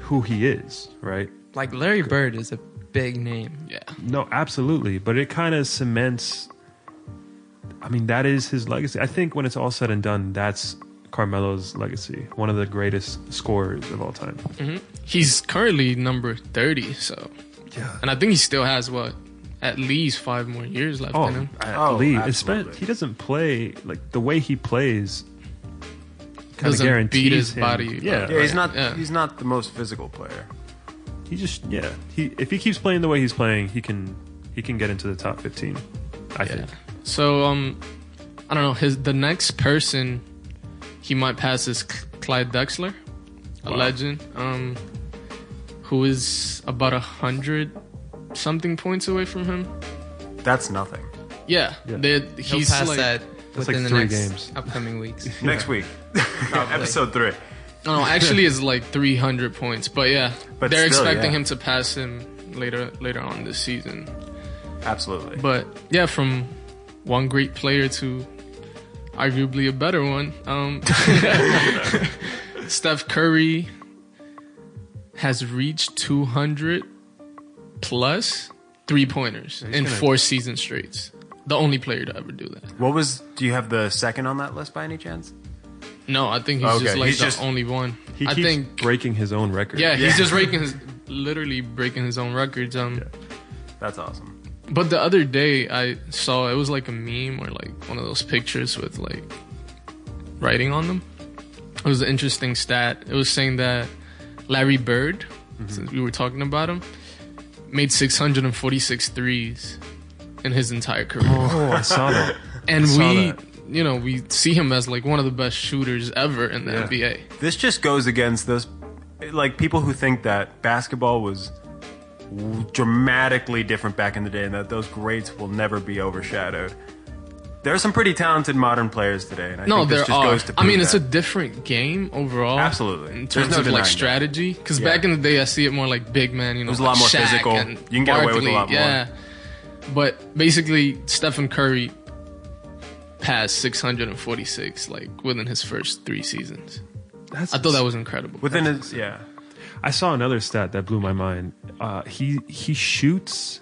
Speaker 5: who he is, right?
Speaker 3: Like Larry Bird is a big name.
Speaker 4: yeah.
Speaker 5: No, absolutely. But it kind of cements. I mean, that is his legacy. I think when it's all said and done, that's Carmelo's legacy. One of the greatest scorers of all time. Mm-hmm.
Speaker 4: He's currently number 30, so
Speaker 5: Yeah.
Speaker 4: and I think he still has what at least 5 more years left
Speaker 5: Oh,
Speaker 4: in him.
Speaker 5: at
Speaker 2: Oh,
Speaker 5: least.
Speaker 2: absolutely.
Speaker 5: He doesn't play like the way he plays. Kind of
Speaker 4: Doesn't
Speaker 5: guarantees
Speaker 4: beat his
Speaker 5: him-
Speaker 4: body.
Speaker 5: Yeah,
Speaker 2: Yeah, he's not.
Speaker 4: Yeah.
Speaker 2: He's not the most physical player.
Speaker 5: he just yeah. He if he keeps playing the way he's playing, he can he can get into the top fifteen. I
Speaker 4: Yeah.
Speaker 5: think.
Speaker 4: So um I don't know, his the next person he might pass is Cl- Clyde Drexler, a
Speaker 5: Wow.
Speaker 4: legend, um who is about a hundred something points away from him.
Speaker 2: That's nothing.
Speaker 4: Yeah,
Speaker 5: Yeah.
Speaker 4: they-
Speaker 3: He'll
Speaker 4: he's
Speaker 3: pass
Speaker 4: like,
Speaker 3: that
Speaker 5: That's
Speaker 3: within
Speaker 5: like
Speaker 3: the next
Speaker 5: games.
Speaker 3: upcoming weeks.
Speaker 2: Next week, episode three.
Speaker 4: No, no, actually, it's like 300 points. But yeah,
Speaker 2: But
Speaker 4: they're
Speaker 2: still,
Speaker 4: expecting
Speaker 2: yeah.
Speaker 4: him to pass him later later on this season.
Speaker 2: Absolutely.
Speaker 4: But yeah, from one great player to arguably a better one, um, Steph Curry has reached 200 plus three pointers in
Speaker 5: gonna-
Speaker 4: four season straights. The only player to ever do that.
Speaker 2: what was? Do you have the second on that list by any chance?
Speaker 4: No, I think he's
Speaker 2: Okay,
Speaker 4: just like
Speaker 2: he's
Speaker 4: the
Speaker 2: just-
Speaker 4: only one.
Speaker 5: He
Speaker 4: I
Speaker 5: keeps
Speaker 4: think
Speaker 5: breaking his own record.
Speaker 4: Yeah,
Speaker 2: Yeah.
Speaker 4: he's just breaking his, literally breaking his own records. Um,
Speaker 2: That's awesome.
Speaker 4: but the other day I saw it was like a meme or like one of those pictures with like writing on them. It was an interesting stat. It was saying that Larry Bird, mm-hmm. since we were talking about him, made 646 threes in his entire career.
Speaker 5: Oh, I saw that.
Speaker 4: and
Speaker 5: saw
Speaker 4: we,
Speaker 5: that.
Speaker 4: you know, we see him as like one of the best shooters ever in the
Speaker 5: Yeah.
Speaker 4: NBA.
Speaker 2: This just goes against those, like people who think that basketball was dramatically different back in the day, and that those greats will never be overshadowed. There are some pretty talented modern players today, and I
Speaker 4: No,
Speaker 2: think this
Speaker 4: there
Speaker 2: just
Speaker 4: are.
Speaker 2: goes to
Speaker 4: I mean,
Speaker 2: prove
Speaker 4: it's a different game overall.
Speaker 2: Absolutely.
Speaker 4: In terms
Speaker 2: no
Speaker 4: of like strategy, because
Speaker 2: Yeah.
Speaker 4: back in the day, I see it more like big man. You know,
Speaker 2: was a
Speaker 4: like
Speaker 2: lot more
Speaker 4: Shaq
Speaker 2: physical. You can get away with a
Speaker 4: Barkley,
Speaker 2: lot more.
Speaker 4: Yeah, but basically, Stephen Curry passed 646 like within his first three seasons.
Speaker 5: That's
Speaker 4: I thought that was incredible.
Speaker 2: within his yeah.
Speaker 5: I saw another stat that blew my mind. Uh, he he shoots.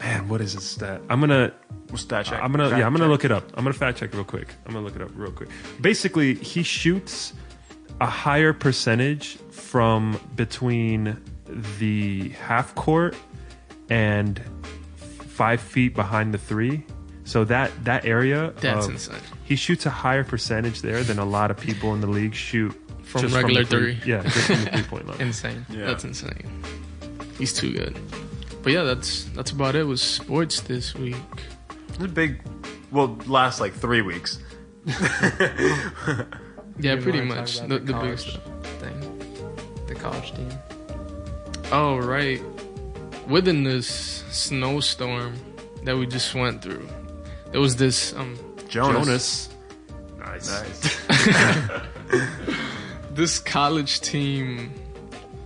Speaker 5: Man, what is his stat? I'm gonna
Speaker 2: We'll stat check.
Speaker 5: Uh, I'm gonna
Speaker 2: Fact
Speaker 5: yeah I'm gonna
Speaker 2: check.
Speaker 5: look it up. I'm gonna fact check real quick. I'm gonna look it up real quick. Basically, he shoots a higher percentage from between the half court and five feet behind the three. So that that area
Speaker 4: That's
Speaker 5: of-
Speaker 4: insane.
Speaker 5: He shoots a higher percentage there than a lot of people in the league shoot
Speaker 4: From
Speaker 5: just
Speaker 4: regular
Speaker 5: the three.
Speaker 4: three.
Speaker 5: Yeah, just from the three point line.
Speaker 3: Insane.
Speaker 2: Yeah.
Speaker 4: That's insane. He's too good. But yeah, that's that's about it with sports this week.
Speaker 2: It's a big. Well, last like three weeks.
Speaker 4: Yeah, pretty much
Speaker 3: about
Speaker 4: the, the big stuff.
Speaker 3: thing. The college team.
Speaker 4: Oh right, within this snowstorm that we just went through, there was this um
Speaker 2: Jonas.
Speaker 5: Nice.
Speaker 2: Nice.
Speaker 4: this college team.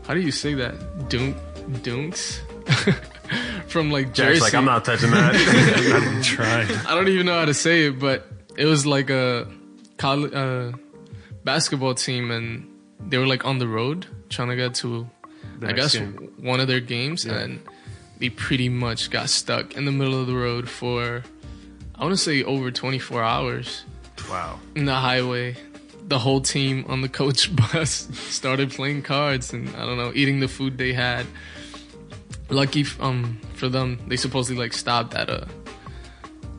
Speaker 4: How do you say that? Dunk Dunks from like Jersey.
Speaker 2: Like, I'm not touching that.
Speaker 5: I'm trying.
Speaker 4: I don't even know how to say it, but it was like a college uh, basketball team, and they were like on the road trying to get to,
Speaker 5: The
Speaker 4: I guess,
Speaker 5: game.
Speaker 4: one of their games, and they pretty much got stuck in the middle of the road for, I want to say, over 24 hours
Speaker 2: wow.
Speaker 4: in the highway. The whole team on the coach bus started playing cards and I don't know, eating the food they had. Lucky f- um for them, they supposedly like stopped at a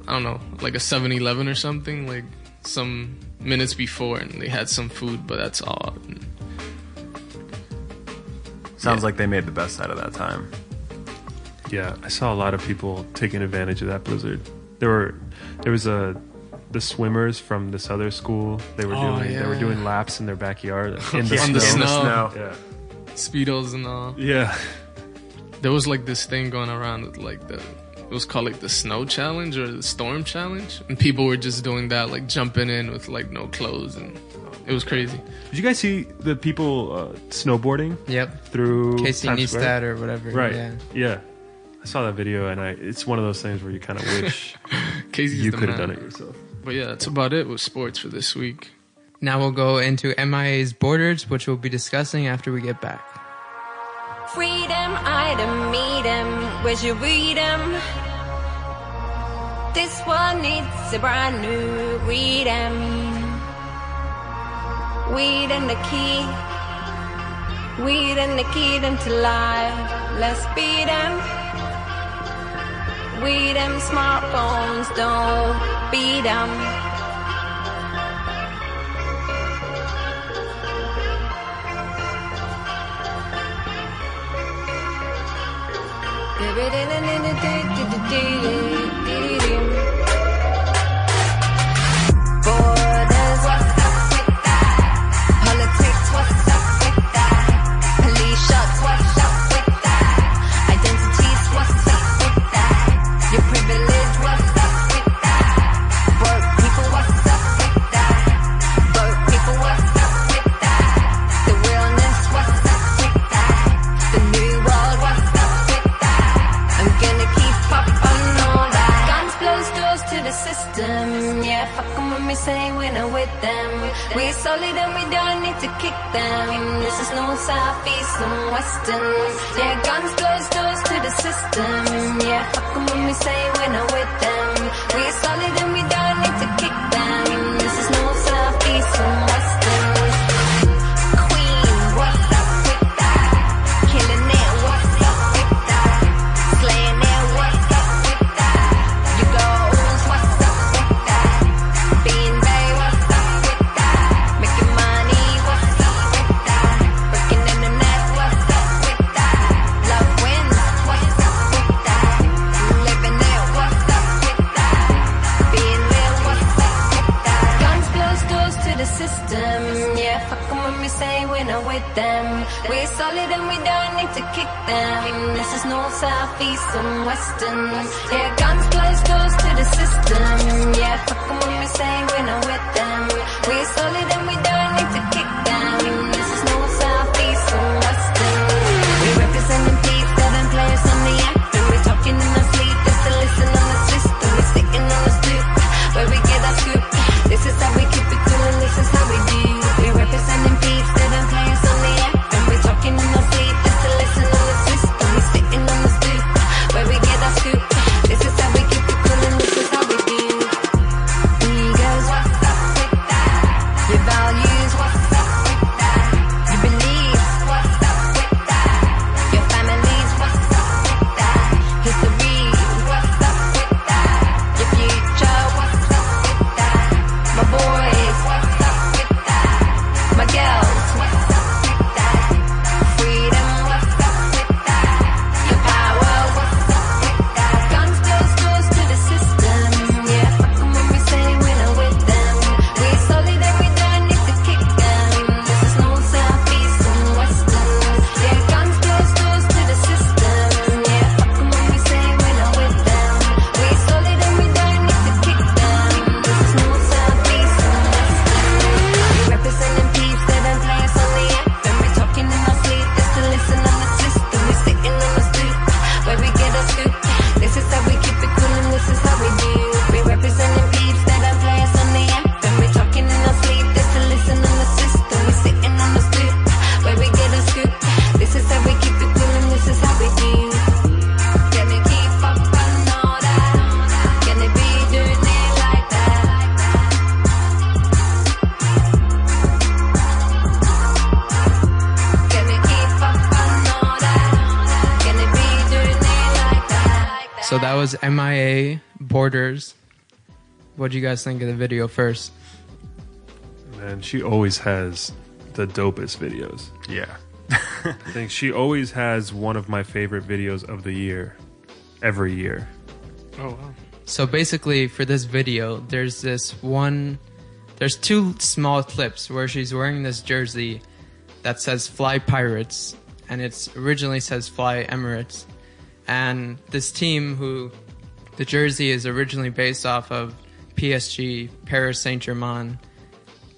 Speaker 4: I don't know, like a 7-Eleven or something, like some minutes before and they had some food, but that's all. And
Speaker 2: Sounds
Speaker 4: Yeah.
Speaker 2: like they made the best out of that time.
Speaker 5: Yeah, I saw a lot of people taking advantage of that blizzard. There were, there was a, the swimmers from this other school. They were
Speaker 4: Oh,
Speaker 5: doing, they were doing laps in their backyard in the
Speaker 2: Yeah,
Speaker 4: On the
Speaker 5: snow.
Speaker 4: snow.
Speaker 5: Yeah,
Speaker 4: Speedos and all.
Speaker 5: yeah.
Speaker 4: There was like this thing going around with like the It was called like the snow challenge or the storm challenge, and people were just doing that, like jumping in with like no clothes, and it was crazy.
Speaker 5: Did you guys see the people uh, snowboarding
Speaker 3: Yep.
Speaker 5: through
Speaker 3: Casey
Speaker 5: Times Square?
Speaker 3: Neistat or whatever.
Speaker 5: Right.
Speaker 3: Yeah.
Speaker 5: Yeah. I saw that video, and I it's one of those things where you kind of wish
Speaker 4: Casey's
Speaker 5: you could have done it yourself.
Speaker 4: But yeah, that's about it with sports for this week.
Speaker 3: Now we'll go into MIA's borders, which we'll be discussing after we get back.
Speaker 9: Freedom, item, meet 'em. Where's your freedom? This one needs a brand new freedom. Weed and the key. Weed and the key them to life. Let's beat 'em. We them smartphones don't beat 'em. Every day, day, day, day, day, day, day, day, day, day, day, day, say we're not with them. We're solid and we don't need to kick them. This is north, south, east, and western. Yeah, guns close doors to the system. Yeah, fuck 'em when we say we're not with them. We're solid and we don't need to kick them. This is north, south, east, and western. Solid and we don't need to kick them. This is north, south, east, and western. Yeah, guns close doors to the system. Yeah, fuck 'em when we say we're not with them. We're solid and we don't need to kick
Speaker 3: MIA Borders. What do you guys think of the video first?
Speaker 5: Man, she always has the dopest videos.
Speaker 2: Yeah.
Speaker 5: I think she always has one of my favorite videos of the year, every year.
Speaker 4: Oh wow.
Speaker 3: So basically, for this video, there's this one. There's two small clips where she's wearing this jersey that says "Fly Pirates," and it's originally says "Fly Emirates." And this team, who the jersey is originally based off of PSG, Paris Saint Germain.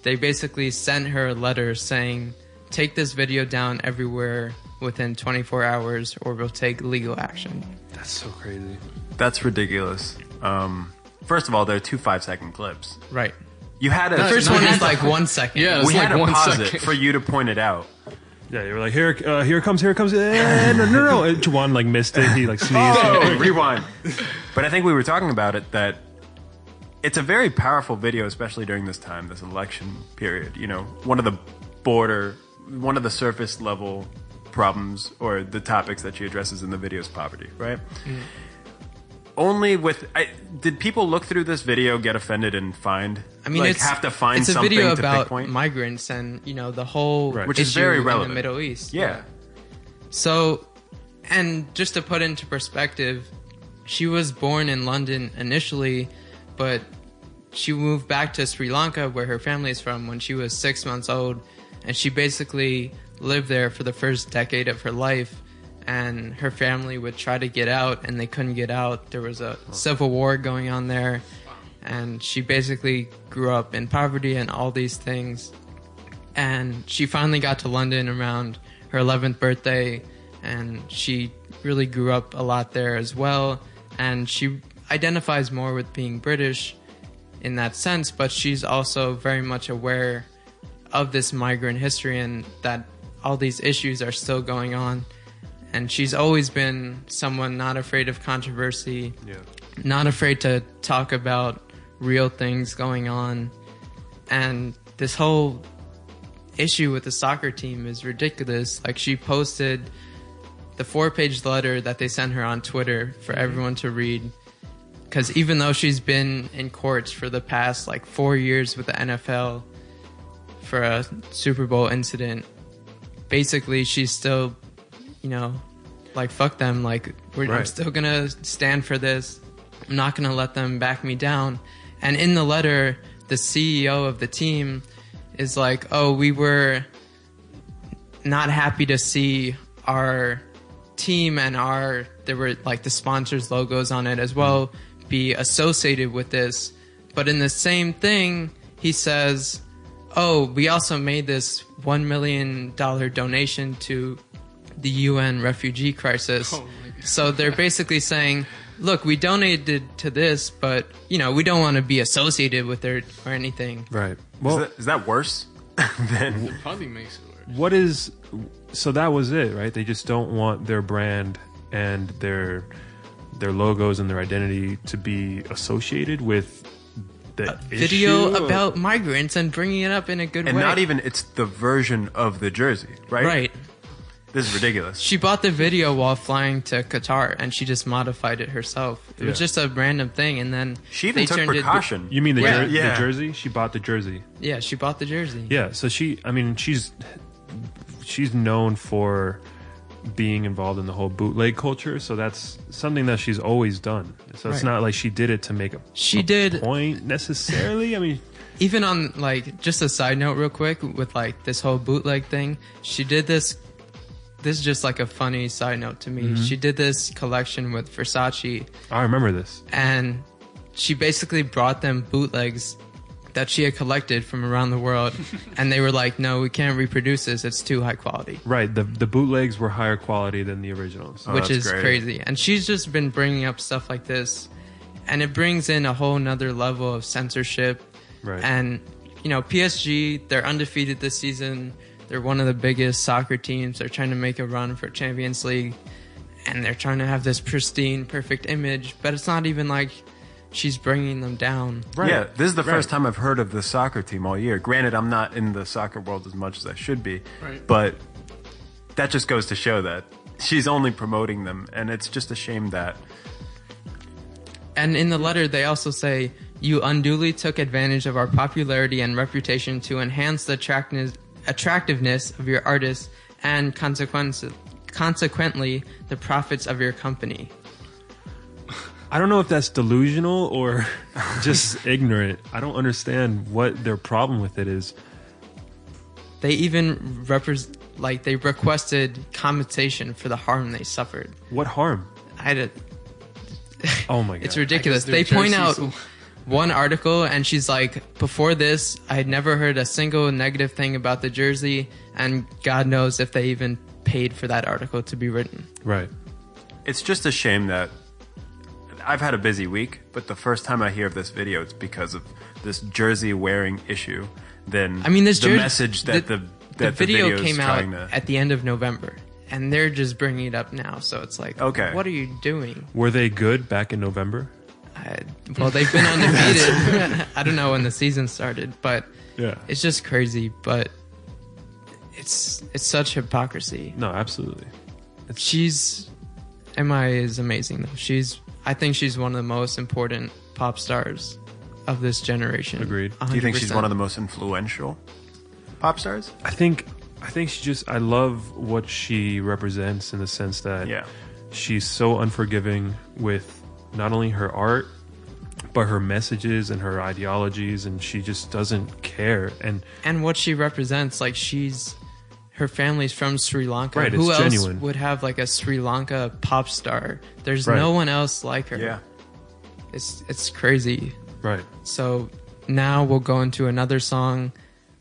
Speaker 3: They basically sent her a letter saying, take this video down everywhere within 24 hours or we'll take legal action.
Speaker 5: That's so crazy.
Speaker 2: That's ridiculous. Um, first of all, they're two five second clips.
Speaker 3: Right.
Speaker 2: You had a
Speaker 3: The first
Speaker 4: no,
Speaker 3: one is like one second.
Speaker 4: Yeah,
Speaker 2: we
Speaker 4: it's
Speaker 2: had
Speaker 4: like
Speaker 2: to pause
Speaker 4: second.
Speaker 2: it for you to point it out.
Speaker 5: Yeah, you were like, here, uh, here comes, here comes. Eh, no, no, no. And Juwan like missed it. He like sneezed.
Speaker 2: Oh, rewind. But I think we were talking about it that it's a very powerful video, especially during this time, this election period. You know, one of the border, one of the surface level problems or the topics that she addresses in the video is poverty, right? Only with I, did people look through this video, get offended, and find?
Speaker 3: I mean,
Speaker 2: like,
Speaker 3: it's
Speaker 2: have to find
Speaker 3: it's a
Speaker 2: something
Speaker 3: video
Speaker 2: to
Speaker 3: about
Speaker 2: pinpoint.
Speaker 3: migrants and you know the whole
Speaker 5: Right.
Speaker 2: Which is
Speaker 3: issue
Speaker 2: very
Speaker 3: in
Speaker 2: relevant.
Speaker 3: the Middle East.
Speaker 2: yeah,
Speaker 3: So, and just to put into perspective, she was born in London initially, but she moved back to Sri Lanka, where her family is from, when she was six months old, and she basically lived there for the first decade of her life. And her family would try to get out, and they couldn't get out. There was a civil war going on there, and she basically grew up in poverty and all these things. And she finally got to London around her 11th birthday and she really grew up a lot there as well. And she identifies more with being British in that sense but she's also very much aware of this migrant history and that all these issues are still going on and she's always been someone not afraid of controversy
Speaker 5: Yeah.
Speaker 3: not afraid to talk about real things going on. And this whole issue with the soccer team is ridiculous. Like she posted the four page letter that they sent her on twitter for mm-hmm. everyone to read. Because even though she's been in courts for the past like four years with the nfl for a super bowl incident basically she's still you know like fuck them like we're, i'm still gonna stand for this. I'm not gonna let them back me down. And in the letter the ceo of the team is like oh we were not happy to see our team and our there were like the sponsors logos on it as well be associated with this. But in the same thing he says oh we also made this 1 million dollar donation to the UN refugee crisis
Speaker 4: Oh
Speaker 3: so they're basically saying look we donated to this but you know we don't want to be associated with it or anything
Speaker 5: Right.
Speaker 2: is,
Speaker 5: Well,
Speaker 2: that, is that worse than?
Speaker 4: Probably makes it worse.
Speaker 5: what is so that was it, right? They just don't want their brand and their their logos and their identity to be associated with the
Speaker 3: video
Speaker 5: issue?
Speaker 3: about migrants and bringing it up in a good
Speaker 2: And
Speaker 3: way And
Speaker 2: not even it's the version of the jersey, right?
Speaker 3: right
Speaker 2: This is ridiculous.
Speaker 3: She bought the video while flying to Qatar, and she just modified it herself. It was
Speaker 5: Yeah.
Speaker 3: just a random thing, and then
Speaker 2: She even
Speaker 3: they
Speaker 2: took
Speaker 3: turned it-
Speaker 2: precaution.
Speaker 5: You mean the,
Speaker 3: Yeah.
Speaker 5: jer-
Speaker 2: Yeah.
Speaker 5: the jersey? She bought the jersey.
Speaker 3: yeah, she bought the jersey.
Speaker 5: Yeah, so she I mean she's she's known for being involved in the whole bootleg culture, so that's something that she's always done. So it's
Speaker 3: Right.
Speaker 5: not like she did it to make a,
Speaker 3: She
Speaker 5: a
Speaker 3: did-
Speaker 5: point necessarily. I mean,
Speaker 3: Even on like just a side note, real quick, with like this whole bootleg thing, she did this. This is just like a funny side note to me.
Speaker 5: Mm-hmm.
Speaker 3: She did this collection with Versace,
Speaker 5: I remember this.
Speaker 3: and she basically brought them bootlegs that she had collected from around the world, and they were like, "No, we can't reproduce this. It's too high quality."
Speaker 5: Right, the the bootlegs were higher quality than the originals.
Speaker 2: Oh,
Speaker 3: which is
Speaker 2: great.
Speaker 3: crazy. And she's just been bringing up stuff like this, and it brings in a whole nother level of censorship.
Speaker 5: Right.
Speaker 3: And you know, PSG, they're undefeated this season. They're one of the biggest soccer teams. They're trying to make a run for Champions League, and they're trying to have this pristine, perfect image. But it's not even like she's bringing them down.
Speaker 5: Right.
Speaker 2: Yeah, this is the
Speaker 5: Right.
Speaker 2: first time I've heard of the soccer team all year. Granted, I'm not in the soccer world as much as I should be,
Speaker 4: Right.
Speaker 2: but that just goes to show that she's only promoting them, and it's just a shame that
Speaker 3: And in the letter, they also say, You unduly took advantage of our popularity and reputation to enhance the attractiveness, attractiveness of your artists and consequence, consequently the profits of your company.
Speaker 5: I don't know if that's delusional or just ignorant. I don't understand what their problem with it is.
Speaker 3: They even repres like they requested compensation for the harm they suffered.
Speaker 5: What harm?
Speaker 3: I had a,
Speaker 5: Oh my god.
Speaker 3: It's ridiculous. They point out
Speaker 4: jerseys-
Speaker 3: one article, and she's like, "Before this, I had never heard a single negative thing about the jersey, and God knows if they even paid for that article to be written."
Speaker 5: Right.
Speaker 2: It's just a shame that I've had a busy week, but the first time I hear of this video, it's because of this jersey wearing issue. Then
Speaker 3: I mean, this
Speaker 2: the
Speaker 3: jer-
Speaker 2: message that the, that
Speaker 3: the video
Speaker 2: is
Speaker 3: came out
Speaker 2: to.
Speaker 3: at the end of November, and they're just bringing it up now. So it's like,
Speaker 2: Okay.
Speaker 3: what are you doing?
Speaker 5: Were they good back in November?
Speaker 3: I, well, they've been undefeated. I don't know when the season started, but
Speaker 5: Yeah.
Speaker 3: it's just crazy. But it's it's such hypocrisy.
Speaker 5: No, absolutely.
Speaker 3: She's Mi is amazing though. She's I think she's one of the most important pop stars of this generation.
Speaker 5: Agreed.
Speaker 2: Do you think she's one of the most influential pop stars?
Speaker 5: I think I think she just I love what she represents in the sense that
Speaker 2: Yeah.
Speaker 5: she's so unforgiving with not only her art but her messages and her ideologies and she just doesn't care and
Speaker 3: and what she represents. Like she's her family's from Sri Lanka.
Speaker 5: Right,
Speaker 3: Who
Speaker 5: it's
Speaker 3: else
Speaker 5: genuine.
Speaker 3: would have like a Sri Lanka pop star? There's
Speaker 5: Right.
Speaker 3: no one else like her.
Speaker 2: Yeah.
Speaker 3: It's it's crazy.
Speaker 5: right
Speaker 3: So now we'll go into another song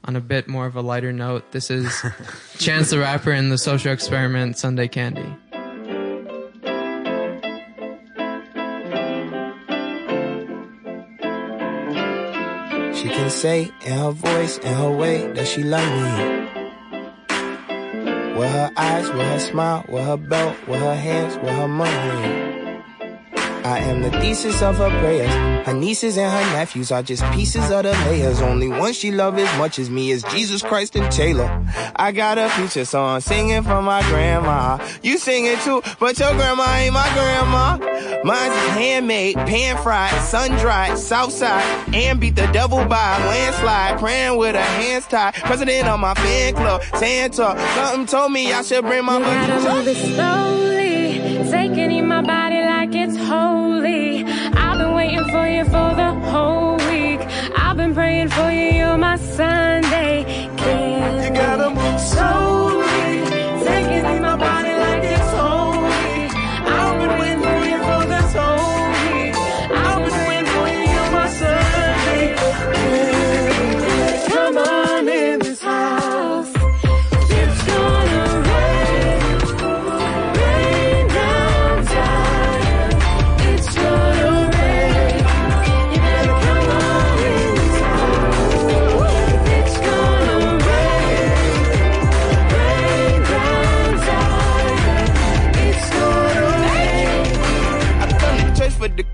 Speaker 3: on a bit more of a lighter note. This is Chance the Rapper and the Social Experiment Sunday Candy.
Speaker 10: She can say in her voice, in her way, that she love me. With her eyes, with her smile, with her belt, with her hands, with her money. I am the thesis of her prayers. Her nieces and her nephews are just pieces of the layers. Only one she love as much as me is Jesus Christ and Taylor. I got a future song singing for my grandma. You sing it too, but your grandma ain't my grandma. Mine's is handmade, pan fried, sun dried, south side, and beat the devil by a landslide. Praying with her hands tied. President of my fan club, Santa. Something told me I should bring my
Speaker 11: You gotta move it slowly, taking in my body like it's holy. I've been waiting for you for the whole week. I've been praying for you, you're my Sunday candy.
Speaker 10: You gotta move
Speaker 11: slowly,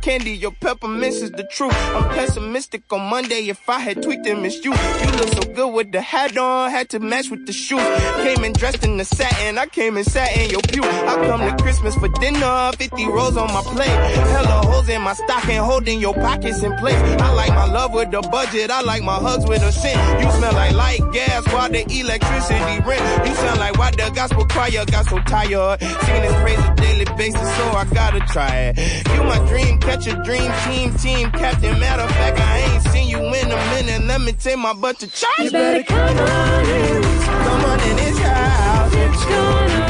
Speaker 11: candy,
Speaker 10: your peppermints is the truth. I'm pessimistic on Monday if I had tweaked and missed you. You look so good with the hat on, had to match with the shoes. Came in dressed in the satin, I came and sat in your pew. I come to Christmas for dinner, 50 rolls on my plate. Hella holes in my stocking, holding your pockets in place. I like my love with the budget, I like my hugs with a cent. You smell like light gas while the electricity rent. You sound like why the gospel choir got so tired. Singing his praises daily basis, so I gotta try it. You my dream catcher, dream team, team captain. Matter of fact, I ain't seen you in a minute. Let me take my butt to church.
Speaker 11: You better come on in.
Speaker 10: Come on in this house.
Speaker 11: It's gonna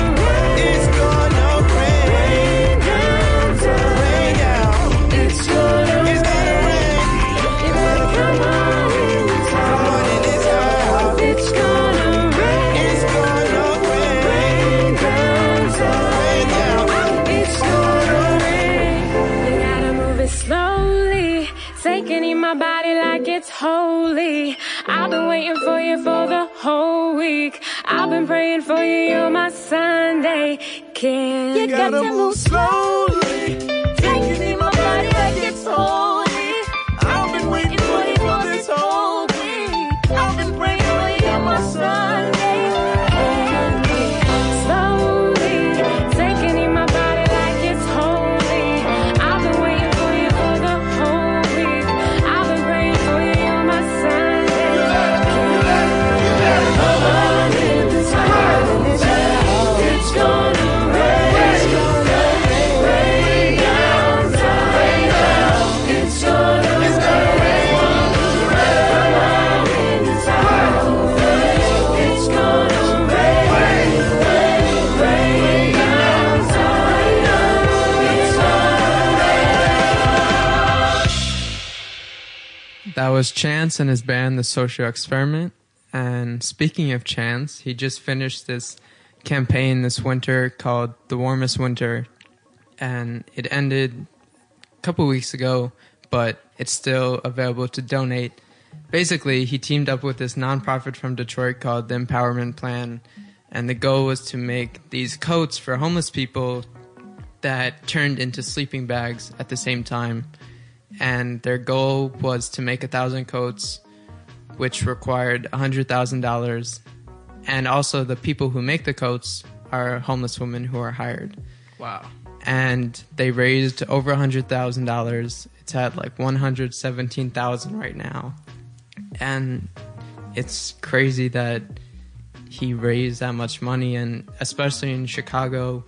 Speaker 10: it's
Speaker 11: holy. I've been waiting for you for the whole week. I've been praying for you, you're my Sunday candy.
Speaker 10: You gotta move slowly.
Speaker 3: Was Chance and his band, The Social Experiment. And speaking of Chance, he just finished this campaign this winter called The Warmest Winter. And it ended a couple weeks ago, but it's still available to donate. Basically, he teamed up with this nonprofit from Detroit called the Empowerment Plan. And the goal was to make these coats for homeless people that turned into sleeping bags at the same time and their goal was to make a thousand coats, which required a hundred thousand dollars. And also, the people who make the coats are homeless women who are hired.
Speaker 4: Wow.
Speaker 3: And they raised over a hundred thousand dollars. It's at like one hundred seventeen thousand right now, and it's crazy that he raised that much money, and especially in Chicago,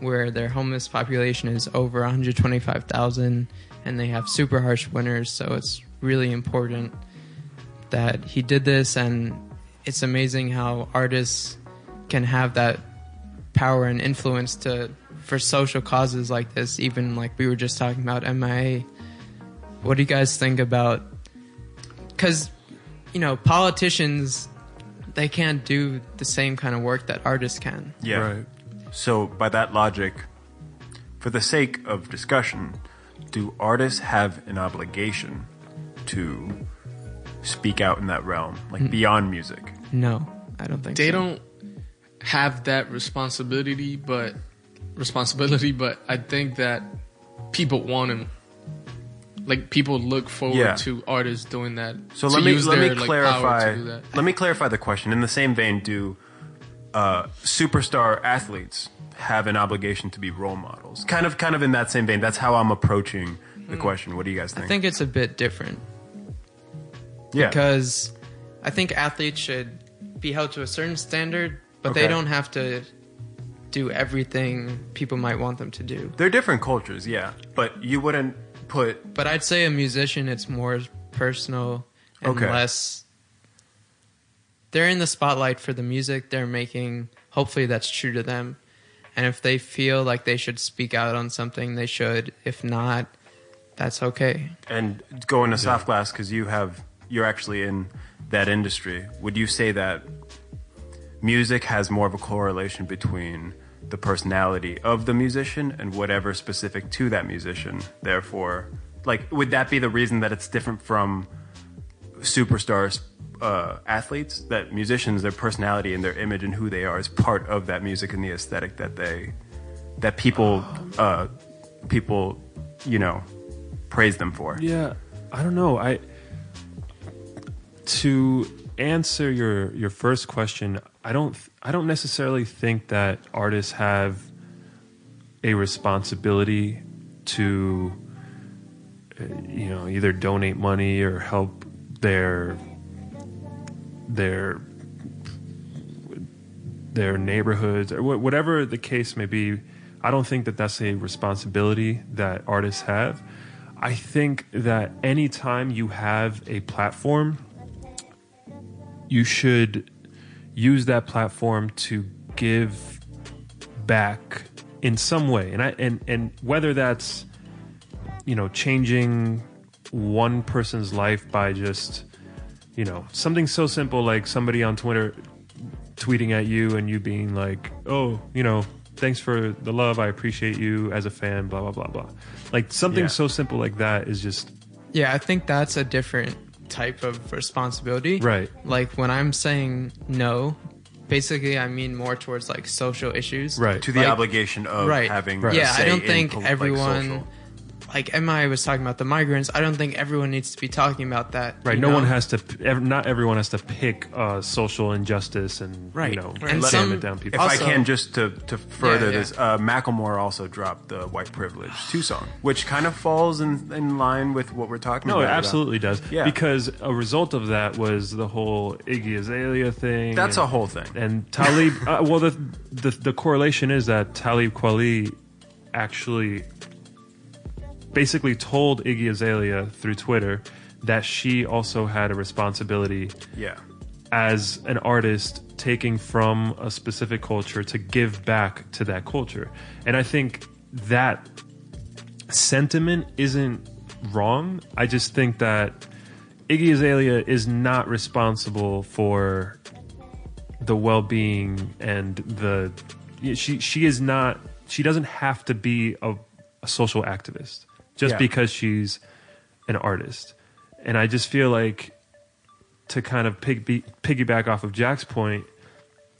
Speaker 3: where their homeless population is over 125,000 and they have super harsh winters. So it's really important that he did this, and it's amazing how artists can have that power and influence to for social causes like this. Even like we were just talking about MIA. What do you guys think about? Because you know politicians, they can't do the same kind of work that artists can.
Speaker 2: Yeah.
Speaker 5: Right.
Speaker 2: So, by that logic, for the sake of discussion, do artists have an obligation to speak out in that realm, like hmm. beyond music?
Speaker 3: No, I don't think
Speaker 4: They
Speaker 3: so.
Speaker 4: don't have that responsibility, but responsibility, but I think that people want him. Like people look forward
Speaker 2: Yeah.
Speaker 4: to artists doing that.
Speaker 2: So
Speaker 4: to
Speaker 2: let me
Speaker 4: use
Speaker 2: let me
Speaker 4: their, like, power
Speaker 2: clarify.
Speaker 4: to do that.
Speaker 2: Let me clarify the question. In the same vein, do uh, superstar athletes have an obligation to be role models? Kind of, kind of in that same vein. That's how I'm approaching the question. What do you guys think?
Speaker 3: I think it's a bit different
Speaker 2: yeah.
Speaker 3: because I think athletes should be held to a certain standard, but
Speaker 2: Okay.
Speaker 3: they don't have to do everything people might want them to do.
Speaker 2: they're different cultures, yeah, but you wouldn't put
Speaker 3: But I'd say a musician, it's more personal and
Speaker 2: Okay.
Speaker 3: less. They're in the spotlight for the music they're making. Hopefully, that's true to them. And if they feel like they should speak out on something, they should. If not, that's okay.
Speaker 2: and go into Soft Glass because you have you're actually in that industry. Would you say that music has more of a correlation between the personality of the musician and whatever specific to that musician? Therefore, like, would that be the reason that it's different from superstars? Uh, athletes that musicians their personality and their image and who they are is part of that music and the aesthetic that they that people uh, people you know praise them for
Speaker 5: Yeah, I don't know. I to answer your your first question, I don't I don't necessarily think that artists have a responsibility to uh, you know either donate money or help their their their neighborhoods or whatever the case may be. I don't think that that's a responsibility that artists have. I think that anytime you have a platform, you should use that platform to give back in some way. And I and and whether that's you know changing one person's life by just you know something so simple like somebody on Twitter tweeting at you and you being like, "Oh, you know, thanks for the love. I appreciate you as a fan." Blah blah blah blah. Like something
Speaker 2: Yeah.
Speaker 5: so simple like that is just
Speaker 3: Yeah, I think that's a different type of responsibility.
Speaker 5: Right.
Speaker 3: Like when I'm saying no, basically I mean more towards like social issues.
Speaker 5: Right.
Speaker 2: to the
Speaker 3: Like-
Speaker 2: obligation of
Speaker 3: right.
Speaker 2: having
Speaker 3: Yeah,
Speaker 2: say
Speaker 3: I don't think
Speaker 2: pol-
Speaker 3: everyone
Speaker 2: social.
Speaker 3: Like MI was talking about the migrants. I don't think everyone needs to be talking about that.
Speaker 5: right. No
Speaker 3: know?
Speaker 5: one has to. ev- Not everyone has to pick uh, social injustice and
Speaker 3: Right.
Speaker 5: you know
Speaker 3: And
Speaker 5: jam
Speaker 3: some-
Speaker 5: it down people.
Speaker 2: If
Speaker 5: people.
Speaker 2: I can, just to, to further
Speaker 3: Yeah, yeah.
Speaker 2: this, uh, Macklemore also dropped the White Privilege 2 song, which kind of falls in, in line with what we're talking
Speaker 5: No,
Speaker 2: about.
Speaker 5: No, it absolutely does.
Speaker 2: Yeah.
Speaker 5: Because a result of that was the whole Iggy Azalea thing.
Speaker 2: That's
Speaker 5: and,
Speaker 2: a whole thing.
Speaker 5: And Talib, uh, well, the, the the correlation is that Talib Kweli actually basically told Iggy Azalea through Twitter that she also had a responsibility
Speaker 2: Yeah.
Speaker 5: as an artist taking from a specific culture to give back to that culture. And I think that sentiment isn't wrong. I just think that Iggy Azalea is not responsible for the well-being and the she she is not she doesn't have to be a, a social activist just
Speaker 2: Yeah.
Speaker 5: because she's an artist. And I just feel like to kind of pig, be, piggyback off of Jack's point,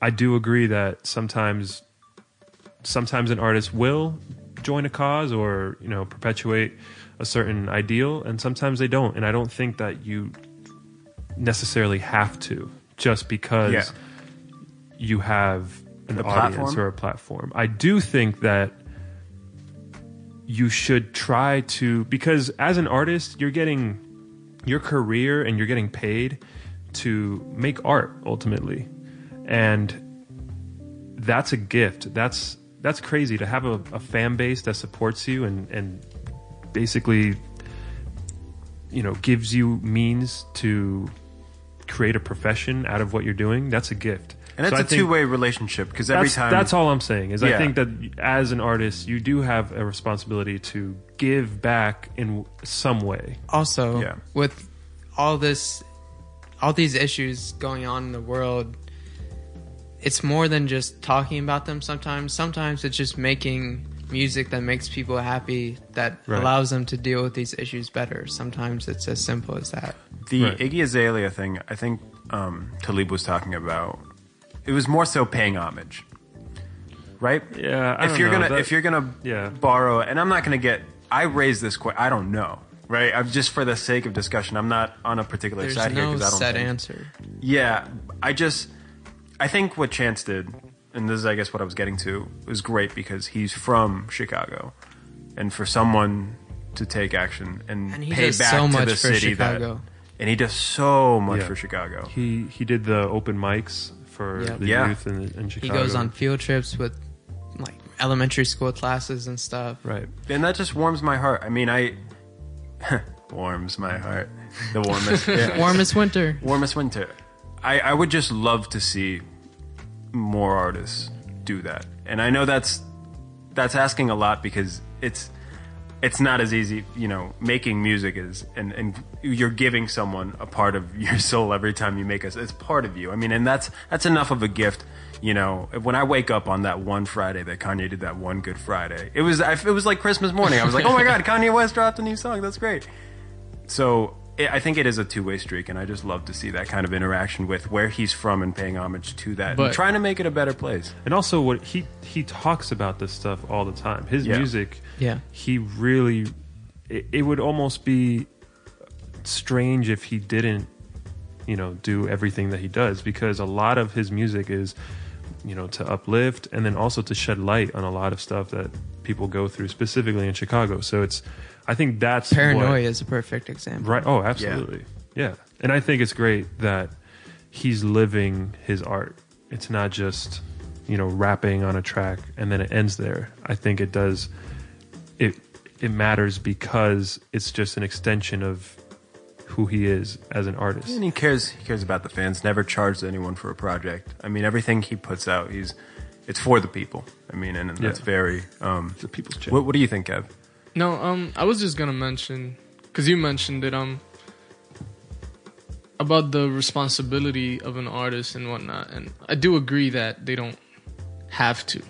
Speaker 5: I do agree that sometimes sometimes an artist will join a cause or you know perpetuate a certain ideal and sometimes they don't and i don't think that you necessarily have to just because
Speaker 2: Yeah.
Speaker 5: you have an
Speaker 2: The
Speaker 5: audience
Speaker 2: platform?
Speaker 5: or a platform i do think that you should try to because as an artist you're getting your career and you're getting paid to make art ultimately. And that's a gift. That's that's crazy to have a, a fan base that supports you and and basically you know gives you means to create a profession out of what you're doing. That's a gift
Speaker 2: And it's
Speaker 5: So I
Speaker 2: a
Speaker 5: think-
Speaker 2: two way relationship because every
Speaker 5: that's,
Speaker 2: time
Speaker 5: that's all I'm saying is I think that as an artist you do have a responsibility to give back in some way.
Speaker 3: Also,
Speaker 2: Yeah.
Speaker 3: with all this, all these issues going on in the world, it's more than just talking about them. Sometimes, sometimes it's just making music that makes people happy, that
Speaker 5: Right.
Speaker 3: allows them to deal with these issues better. Sometimes it's as simple as that.
Speaker 2: The
Speaker 5: Right.
Speaker 2: Iggy Azalea thing, I think um, Talib was talking about. It was more so paying homage, right?
Speaker 5: Yeah, I
Speaker 2: if
Speaker 5: don't
Speaker 2: you're
Speaker 5: know.
Speaker 2: gonna
Speaker 5: That-
Speaker 2: if you're gonna
Speaker 5: Yeah.
Speaker 2: borrow, and I'm not gonna get. I raised this question. I don't know, right? I'm just for the sake of discussion. I'm not on a particular
Speaker 3: There's
Speaker 2: side here because I don't
Speaker 3: set
Speaker 2: think-
Speaker 3: answer.
Speaker 2: Yeah, I just I think what Chance did, and this is I guess what I was getting to, was great because he's from Chicago, and for someone to take action and,
Speaker 3: And he
Speaker 2: pay back
Speaker 3: so
Speaker 2: to
Speaker 3: much
Speaker 2: the
Speaker 3: for
Speaker 2: city
Speaker 3: Chicago.
Speaker 2: that, and he does so much
Speaker 5: Yeah.
Speaker 2: for Chicago.
Speaker 5: He he did the open mics for
Speaker 3: Yeah.
Speaker 5: the
Speaker 2: Yeah.
Speaker 5: youth in, in
Speaker 3: He goes on field trips with like elementary school classes and stuff.
Speaker 5: right.
Speaker 2: and that just warms my heart. I mean, I warms my heart. The warmest, yeah.
Speaker 3: Warmest winter.
Speaker 2: warmest winter. I, I would just love to see more artists do that, and I know that's that's asking a lot because it's it's not as easy. You know, making music is, and and you're giving someone a part of your soul every time you make us. It's part of you. I mean, and that's that's enough of a gift. You know, when I wake up on that one Friday that Kanye did that one Good Friday, it was I, it was like Christmas morning. I was like, oh my god, Kanye West dropped a new song. That's great. So it, I think it is a two way streak, and I just love to see that kind of interaction with where he's from and paying homage to that,
Speaker 4: But-
Speaker 2: and trying to make it a better place.
Speaker 5: And also, what he he talks about this stuff all the time. His
Speaker 2: Yeah.
Speaker 5: music,
Speaker 3: Yeah.
Speaker 5: he really. It, it would almost be strange if he didn't, you know, do everything that he does because a lot of his music is, you know, to uplift and then also to shed light on a lot of stuff that people go through, specifically in Chicago. So it's, I think that's
Speaker 3: Paranoia is a perfect example.
Speaker 5: Right. Oh, absolutely. Yeah. And I think it's great that he's living his art. It's not just, you know, rapping on a track and then it ends there. I think it does it it matters because it's just an extension of who he is as an artist.
Speaker 2: And he cares. He cares about the fans. Never charged anyone for a project. I mean, everything he puts out, he's it's for the people. I mean, and, that's
Speaker 5: Yeah.
Speaker 2: very. Um,
Speaker 5: It's a people's champ.
Speaker 2: what, what do you think, Kev?
Speaker 4: No, um, I was just gonna mention because you mentioned it, um, about the responsibility of an artist and whatnot, and I do agree that they don't have to.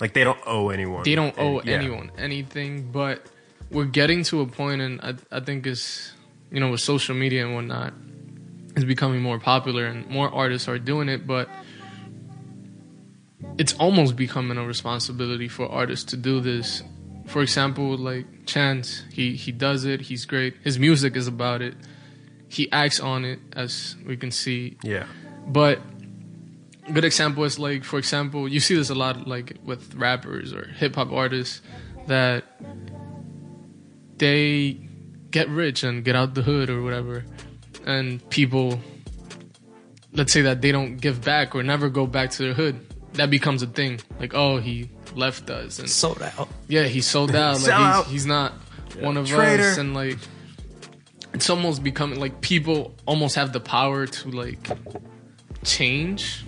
Speaker 2: Like they don't owe anyone.
Speaker 4: They don't owe
Speaker 2: Yeah.
Speaker 4: anyone anything, but we're getting to a point, and I, I think it's you know with social media and whatnot, it's becoming more popular and more artists are doing it, but it's almost becoming a responsibility for artists to do this. For example, like Chance, he he does it. He's great. His music is about it. He acts on it, as we can see.
Speaker 2: Yeah.
Speaker 4: But good example is like, for example, you see this a lot like with rappers or hip hop artists that they get rich and get out the hood or whatever, and people, let's say that they don't give back or never go back to their hood. That becomes a thing. Like, oh, he left us, and
Speaker 3: Sold out.
Speaker 4: yeah, he sold out. Like
Speaker 2: out.
Speaker 4: he's, he's not one of
Speaker 2: Traitor.
Speaker 4: us, and like it's almost becoming like people almost have the power to like change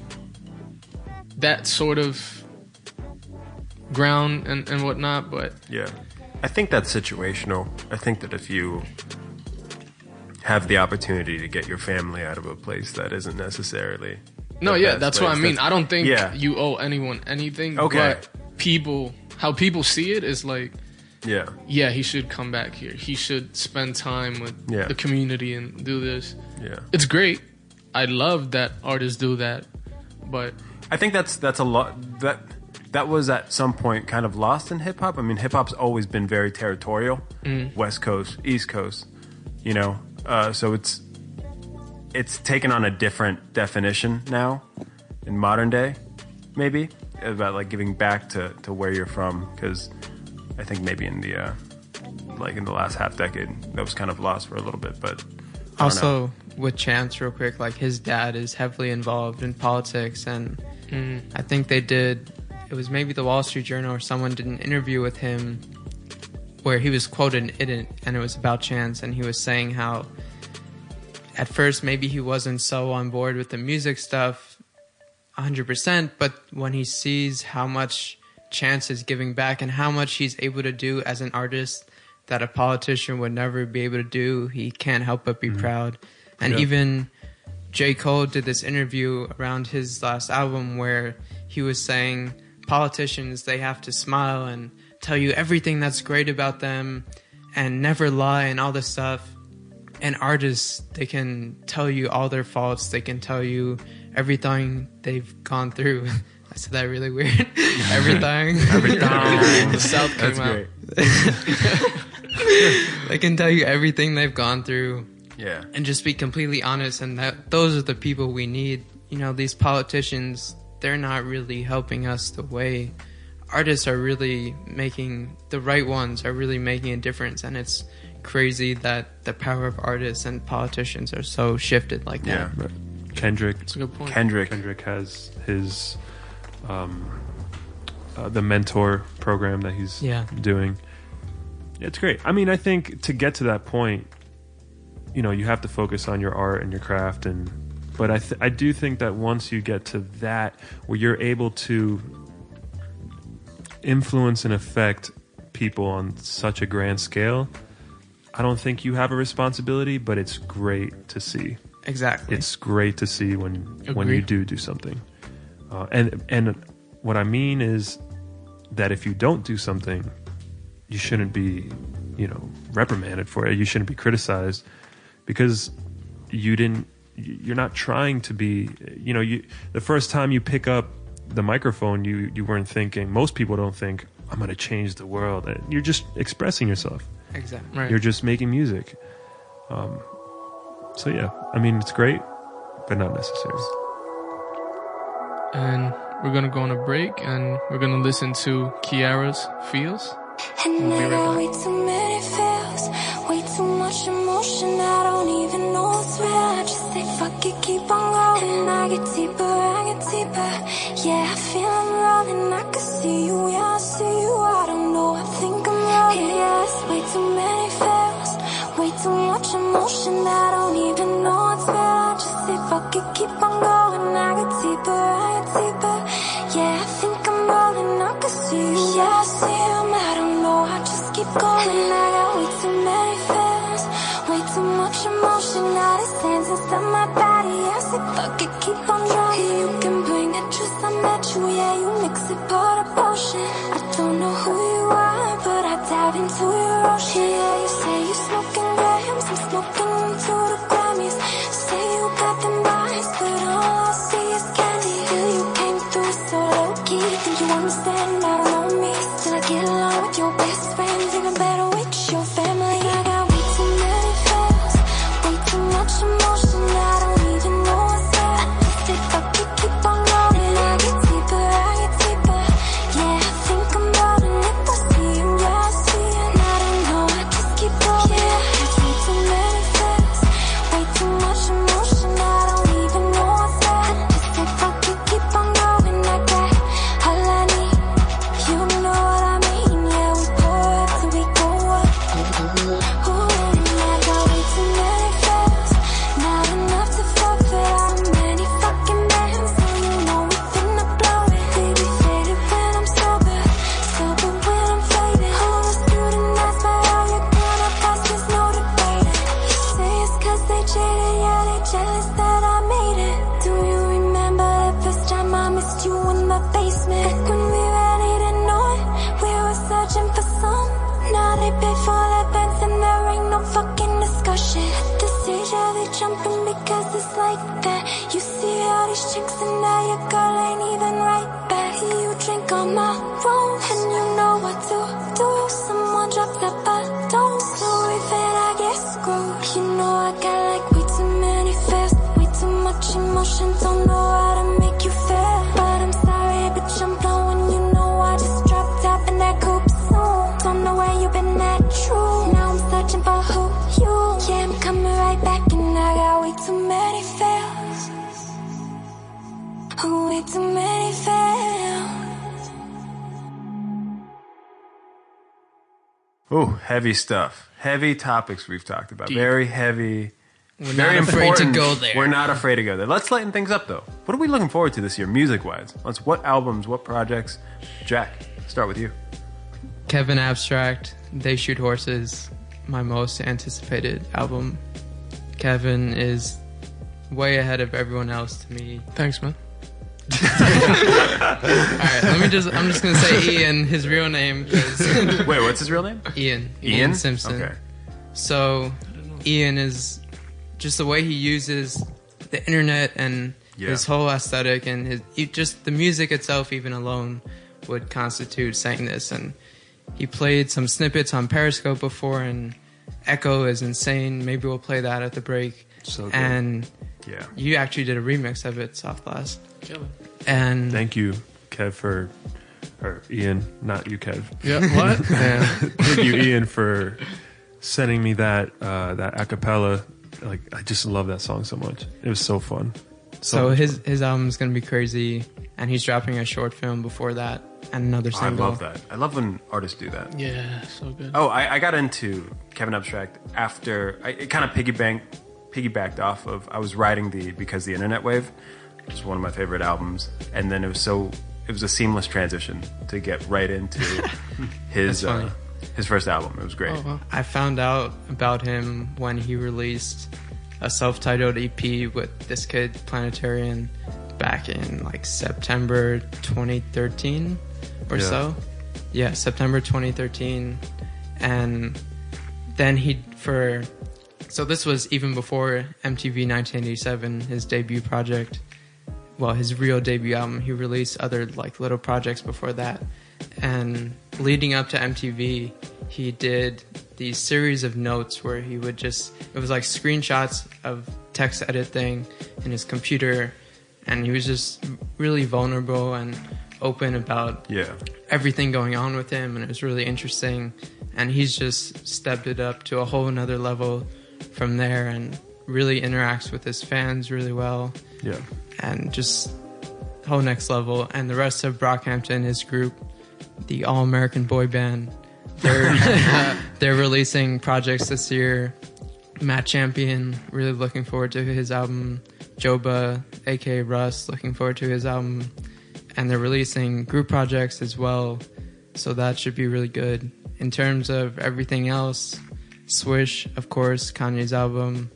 Speaker 4: that sort of ground and and whatnot. But
Speaker 2: Yeah. I think that's situational. I think that if you have the opportunity to get your family out of a place that isn't necessarily.
Speaker 4: No, yeah, that's what I mean.
Speaker 2: That's-
Speaker 4: I don't think
Speaker 2: Yeah.
Speaker 4: you owe anyone anything.
Speaker 2: Okay.
Speaker 4: But people, how people see it is like,
Speaker 2: Yeah.
Speaker 4: yeah, he should come back here. He should spend time with
Speaker 2: Yeah.
Speaker 4: the community and do this.
Speaker 2: Yeah.
Speaker 4: It's great. I love that artists do that, but
Speaker 2: I think that's that's a lot that that was at some point kind of lost in hip hop. I mean, hip hop's always been very territorial, West Coast, East Coast, you know. Uh, so it's it's taken on a different definition now in modern day, maybe about like giving back to to where you're from. Because I think maybe in the uh, like in the last half decade that was kind of lost for a little bit, but. Don't know.
Speaker 3: Also, with Chance, real quick, like his dad is heavily involved in politics, and Mm. I think they did. It was maybe the Wall Street Journal or someone did an interview with him where he was quoted in it, and it was about Chance, and he was saying how at first maybe he wasn't so on board with the music stuff 100%, but when he sees how much Chance is giving back and how much he's able to do as an artist that a politician would never be able to do, he can't help but be mm. proud. And
Speaker 5: Yeah.
Speaker 3: even J. Cole did this interview around his last album where he was saying politicians, they have to smile and tell you everything that's great about them and never lie and all this stuff. And artists, they can tell you all their faults. They can tell you everything they've gone through. I said that really weird. everything.
Speaker 4: the South came
Speaker 2: That's
Speaker 4: out.
Speaker 2: great.
Speaker 3: they can tell you everything they've gone through
Speaker 2: Yeah.
Speaker 3: and just be completely honest and that those are the people we need you know these politicians they're not really helping us the way artists are really making the right ones are really making a difference and it's crazy that the power of artists and politicians are so shifted like that
Speaker 2: Yeah.
Speaker 5: Kendrick
Speaker 4: That's a good point.
Speaker 2: Kendrick.
Speaker 5: Kendrick has his um, uh, the mentor program that he's
Speaker 3: Yeah.
Speaker 5: doing. It's great. I mean, I think to get to that point, you know, you have to focus on your art and your craft, and but I th- I do think that once you get to that where you're able to influence and affect people on such a grand scale, I don't think you have a responsibility, but it's great to see.
Speaker 3: Exactly.
Speaker 5: It's great to see when when you do do something. Uh, and and what i mean is that if you don't do something you shouldn't be you know reprimanded for it. You shouldn't be criticized because you didn't you're not trying to be you know you the first time you pick up the microphone you you weren't thinking most people don't think i'm going to change the world you're just expressing yourself
Speaker 3: exactly
Speaker 4: Right.
Speaker 5: you're just making music. Um, so yeah, I mean it's great, but not necessary.
Speaker 4: and we're gonna go on a break and we're gonna listen to Kiara's Feels.
Speaker 12: And
Speaker 4: We'll be
Speaker 12: I
Speaker 4: right
Speaker 12: got
Speaker 4: back.
Speaker 12: Emotion. I don't even know what's real. I just say fuck it, keep on going. I get deeper, I get deeper. Yeah, I feel I'm rolling. I can see you, yeah, I see you. I don't know, I think I'm rolling. Yeah, it's way too many feels, way too much emotion. I don't even know what's real. I just say fuck it, keep on going. I get deeper, I get deeper. Yeah, I think I'm rolling. I can see you, yeah, I see you. I don't know, I just keep going. I hands inside my body. I fuck it, keep on drawing. You can bring it, just I met you. Yeah, you mix it, pour the potion. I don't know who you are, but I dive into your ocean. Yeah, you say you smoking grams, I'm smoking into the Grammys. Say you got them bodies, but all I see is candy. Feel you came through so low key. Think you understand? I don't know me. Still I get along with your best friends, even better
Speaker 2: heavy stuff. Heavy topics we've talked about. Very heavy.
Speaker 3: We're
Speaker 2: very
Speaker 3: not afraid to go there.
Speaker 2: We're not afraid to go there. Let's lighten things up, though. What are we looking forward to this year, music wise? Let's. What albums? What projects? Jack, start with you.
Speaker 3: Kevin Abstract, They Shoot Horses, my most anticipated album. Kevin is way ahead of everyone else to me.
Speaker 4: Thanks, man.
Speaker 3: All right, let me just, I'm just going to say Ian, his real name,
Speaker 2: Wait, what's his real name?
Speaker 3: Ian.
Speaker 2: Ian?
Speaker 3: Simpson.
Speaker 2: Okay.
Speaker 3: So, Ian is just the way he uses the internet and
Speaker 2: Yeah.
Speaker 3: his whole aesthetic and his just the music itself, even alone, would constitute saying this. And he played some snippets on Periscope before, and Echo is insane. Maybe we'll play that at the break.
Speaker 5: So good.
Speaker 3: and
Speaker 2: Yeah.
Speaker 3: you actually did a remix of it, Soft Glass.
Speaker 4: Kill it.
Speaker 3: And
Speaker 5: Thank you, Kev, for or Ian, not you, Kev.
Speaker 4: Yeah, what? yeah.
Speaker 5: Thank you, Ian, for sending me that uh, that acapella. Like, I just love that song so much. It was so fun.
Speaker 3: so
Speaker 5: much
Speaker 3: his
Speaker 5: fun.
Speaker 3: his album's gonna be crazy, and he's dropping a short film before that and another
Speaker 2: Oh, I love that. I love when artists do that.
Speaker 4: Yeah, so good.
Speaker 2: Oh, I, I got into Kevin Abstract after I it kind of piggybacked piggybacked off of I was writing the because the internet wave was one of my favorite albums, and then it was so it was a seamless transition to get right into his uh, his first album. It was great.
Speaker 4: Oh, wow.
Speaker 3: I found out about him when he released a self-titled EP with this kid Planetarian back in like September 2013 or
Speaker 5: Yeah.
Speaker 3: so. Yeah, September 2013 and then he for so this was even before MTV 1987 his debut project. Well his real debut album. He released other like little projects before that. And leading up to MTV he did these series of notes where he would just it was like screenshots of text editing in his computer. And he was just really vulnerable and open about
Speaker 2: Yeah.
Speaker 3: everything going on with him. And it was really interesting. And he's just stepped it up to a whole nother level from there and really interacts with his fans really well.
Speaker 5: Yeah,
Speaker 3: and just whole next level. And the rest of Brockhampton his group the all American boy band they're they're releasing projects this year. Matt Champion really looking forward to his album. Joba aka Russ looking forward to his album. And they're releasing group projects as well. So that should be really good. In terms of everything else Swish of course Kanye's album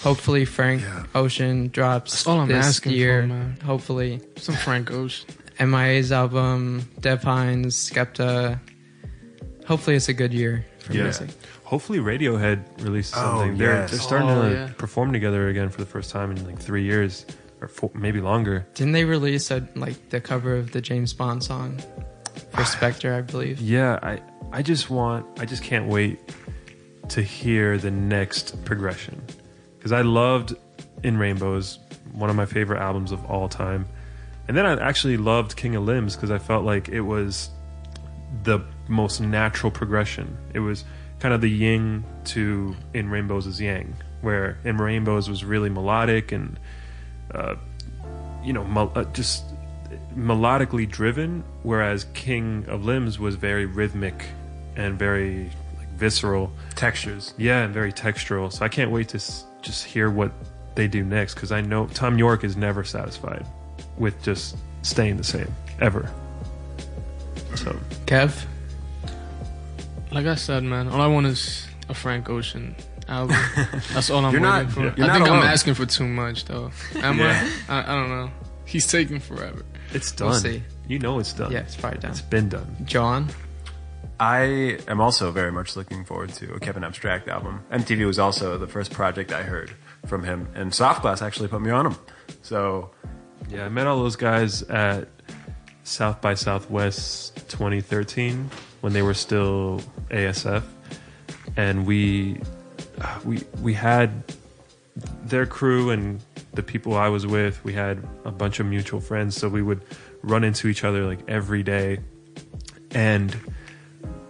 Speaker 3: hopefully Frank
Speaker 2: Yeah.
Speaker 3: Ocean drops
Speaker 4: That's all I'm
Speaker 3: this
Speaker 4: asking for,
Speaker 3: year
Speaker 4: man.
Speaker 3: hopefully
Speaker 4: Some Frank Ocean.
Speaker 3: MIA's album Dev Hynes Skepta hopefully it's a good year for
Speaker 2: Yeah.
Speaker 3: music
Speaker 5: Hopefully, Radiohead releases
Speaker 2: Oh,
Speaker 5: something. They're,
Speaker 2: yes.
Speaker 5: they're starting
Speaker 4: Oh,
Speaker 5: to
Speaker 4: yeah.
Speaker 5: perform together again for the first time in like three years, or four, maybe longer.
Speaker 3: didn't they release a, like the cover of the James Bond song for Spectre I believe
Speaker 5: Yeah, I I just want I just can't wait to hear the next progression because I loved In Rainbows, one of my favorite albums of all time, and then I actually loved King of Limbs because I felt like it was the most natural progression. It was kind of the yin to In Rainbows is yang, where In Rainbows was really melodic and uh, you know mel- uh, just melodically driven, whereas King of Limbs was very rhythmic and very visceral.
Speaker 2: Textures.
Speaker 5: Yeah, and very textural. So I can't wait to s- just hear what they do next because I know Thom Yorke is never satisfied with just staying the same ever. So
Speaker 3: Kev
Speaker 4: Like I said, man, all I want is a Frank Ocean album. That's all I'm
Speaker 2: You're
Speaker 4: waiting
Speaker 2: not-
Speaker 4: for.
Speaker 2: you're
Speaker 4: I
Speaker 2: not
Speaker 4: think I'm asking for too much, though. Am
Speaker 2: Yeah.
Speaker 4: I? I? I don't know. He's taking forever.
Speaker 5: it's done.
Speaker 3: We'll see.
Speaker 5: You know it's done.
Speaker 3: yeah it's probably done
Speaker 5: It's been done.
Speaker 3: John
Speaker 2: I am also very much looking forward to a Kevin Abstract album. MTV was also the first project I heard from him, and Soft Glass actually put me on him. So
Speaker 5: Yeah, I met all those guys at South by Southwest 2013 when they were still ASF, and we uh, we we had their crew and the people I was with. We had a bunch of mutual friends, so we would run into each other like every day, and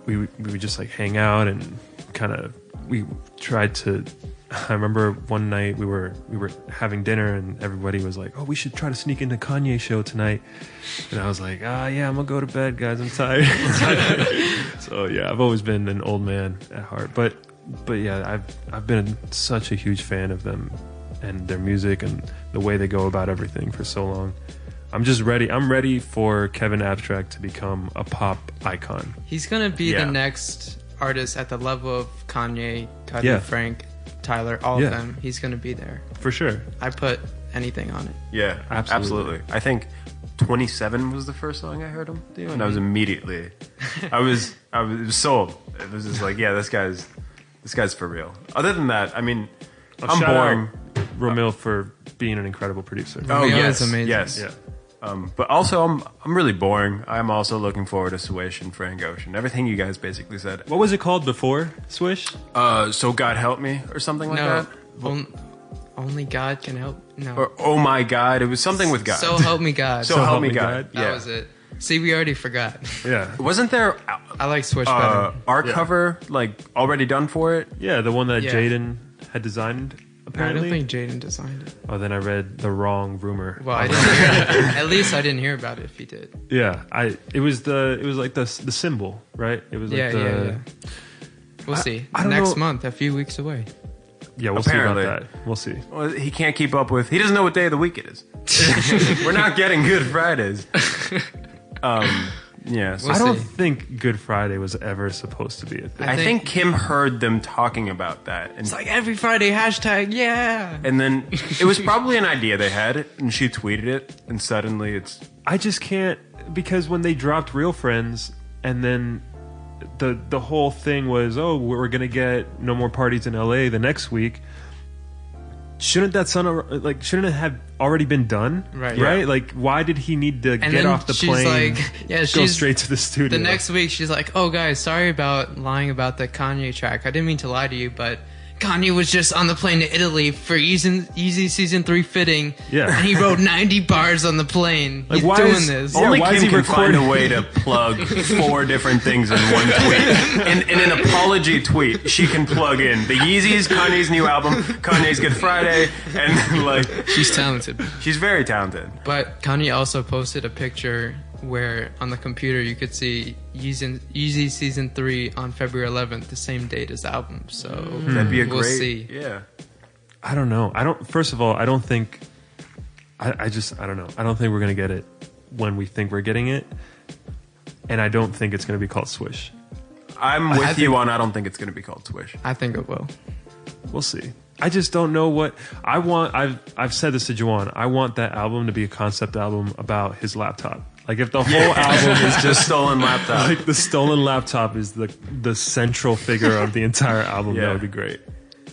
Speaker 5: we we would just like hang out and kind of we tried to I remember one night we were we were having dinner and everybody was like, "Oh, we should try to sneak into Kanye show tonight." And I was like, "Ah, yeah, I'm gonna go to bed, guys. I'm tired." so yeah, I've always been an old man at heart, but but yeah, I've I've been such a huge fan of them and their music and the way they go about everything for so long. I'm just ready. I'm ready for Kevin Abstract to become a pop icon.
Speaker 3: He's gonna be
Speaker 2: Yeah.
Speaker 3: the next artist at the level of Kanye, Cudi,
Speaker 5: Yeah.
Speaker 3: Frank, Tyler, all
Speaker 5: Yeah.
Speaker 3: of them. He's gonna be there.
Speaker 5: For sure.
Speaker 3: I put anything on it.
Speaker 2: yeah,
Speaker 5: Absolutely.
Speaker 2: absolutely. I think 27 was the first song I heard him do, and I was immediately, I was I was, it was sold. It was just like, yeah, this guy's this guy's for real. Other than that, I mean, oh,
Speaker 5: I'm
Speaker 2: boring.
Speaker 5: Romil for being an incredible producer.
Speaker 2: Oh
Speaker 3: Romil
Speaker 2: yes,
Speaker 3: is amazing.
Speaker 2: yes.
Speaker 5: Yeah.
Speaker 2: Um, but also, I'm I'm really boring. I'm also looking forward to Swish and Frank Ocean. Everything you guys basically said.
Speaker 5: What was it called before Swish?
Speaker 2: Uh, so God help me, or something like
Speaker 3: no,
Speaker 2: that.
Speaker 3: on- only God can help. No,
Speaker 2: Or oh my God, it was something with God.
Speaker 3: so help me God.
Speaker 2: So help me God.
Speaker 3: that
Speaker 2: Yeah.
Speaker 3: was it. See, we already forgot.
Speaker 5: Yeah.
Speaker 2: Wasn't there
Speaker 3: I like Swish
Speaker 2: uh,
Speaker 3: better.
Speaker 2: art
Speaker 5: Yeah.
Speaker 2: cover like already done for it?
Speaker 5: Yeah, the one that
Speaker 3: Yeah.
Speaker 5: Jaden had designed,
Speaker 3: I
Speaker 5: apparently.
Speaker 3: don't think Jaden designed it.
Speaker 5: oh, then I read the wrong rumor.
Speaker 3: Well, I didn't hear. At least I didn't hear about it. If he did,
Speaker 5: Yeah, I. It was the. It was like the the symbol, right? It was like
Speaker 3: yeah,
Speaker 5: the.
Speaker 3: yeah, yeah. We'll see.
Speaker 5: I don't
Speaker 3: Next
Speaker 5: know-
Speaker 3: month, a few weeks away.
Speaker 5: Yeah, we'll
Speaker 2: Apparently.
Speaker 5: see about that. We'll see.
Speaker 2: Well, he can't keep up with. He doesn't know what day of the week it is. We're not getting Good Fridays. Um, yeah, so
Speaker 3: We'll
Speaker 5: I don't
Speaker 3: see.
Speaker 5: think Good Friday was ever supposed to be a thing.
Speaker 2: I
Speaker 3: I
Speaker 2: think
Speaker 3: think-
Speaker 2: Kim heard them talking about that, and
Speaker 3: It's like every Friday hashtag. Yeah.
Speaker 2: and then it was probably an idea they had, and she tweeted it, and suddenly it's
Speaker 5: I just can't because when they dropped Real Friends and then the the whole thing was oh we're gonna get no more parties in L.A. the next week. Shouldn't that son of- like shouldn't it have already been done?
Speaker 3: Right.
Speaker 5: Right.
Speaker 2: Yeah.
Speaker 5: Like why did he need to
Speaker 3: And
Speaker 5: get off the
Speaker 3: she's
Speaker 5: plane?
Speaker 3: like, yeah,
Speaker 5: go straight to the studio.
Speaker 3: The next week, she's like, "Oh, guys, sorry about lying about the Kanye track. I didn't mean to lie to you, but Kanye was just on the plane to Italy for Yeezy, Yeezy Season Three fitting.
Speaker 5: Yeah.
Speaker 3: and he wrote ninety bars on the plane.
Speaker 5: Like,
Speaker 3: He's
Speaker 5: why
Speaker 3: doing
Speaker 5: is-
Speaker 3: this.
Speaker 5: Yeah,
Speaker 2: only
Speaker 5: why is he
Speaker 2: can find a way to plug four different things in one tweet. In, in an apology tweet, she can plug in the Yeezys, Kanye's new album, Kanye's Good Friday, and like
Speaker 4: She's talented.
Speaker 2: she's very talented.
Speaker 3: But Kanye also posted a picture where on the computer you could see Yeezy, Yeezy Season Three on February 11th, the same date as the album. So hmm.
Speaker 2: That'd be a
Speaker 3: we'll
Speaker 2: great.
Speaker 3: see.
Speaker 2: Yeah.
Speaker 5: I don't know. I don't. First of all, I don't think. I, I just. I don't know. I don't think we're gonna get it when we think we're getting it, and I don't think it's gonna be called Swish.
Speaker 2: I'm with
Speaker 3: I
Speaker 2: you
Speaker 3: think-
Speaker 2: on. I don't think it's going to be called Swish.
Speaker 3: I think it will.
Speaker 5: We'll see. I just don't know what I want. I've I've said this to Juwan. I want that album to be a concept album about his laptop. Like if the whole album is
Speaker 2: Just stolen laptop.
Speaker 5: like the stolen laptop is the the central figure of the entire album,
Speaker 2: Yeah.
Speaker 5: that would be great.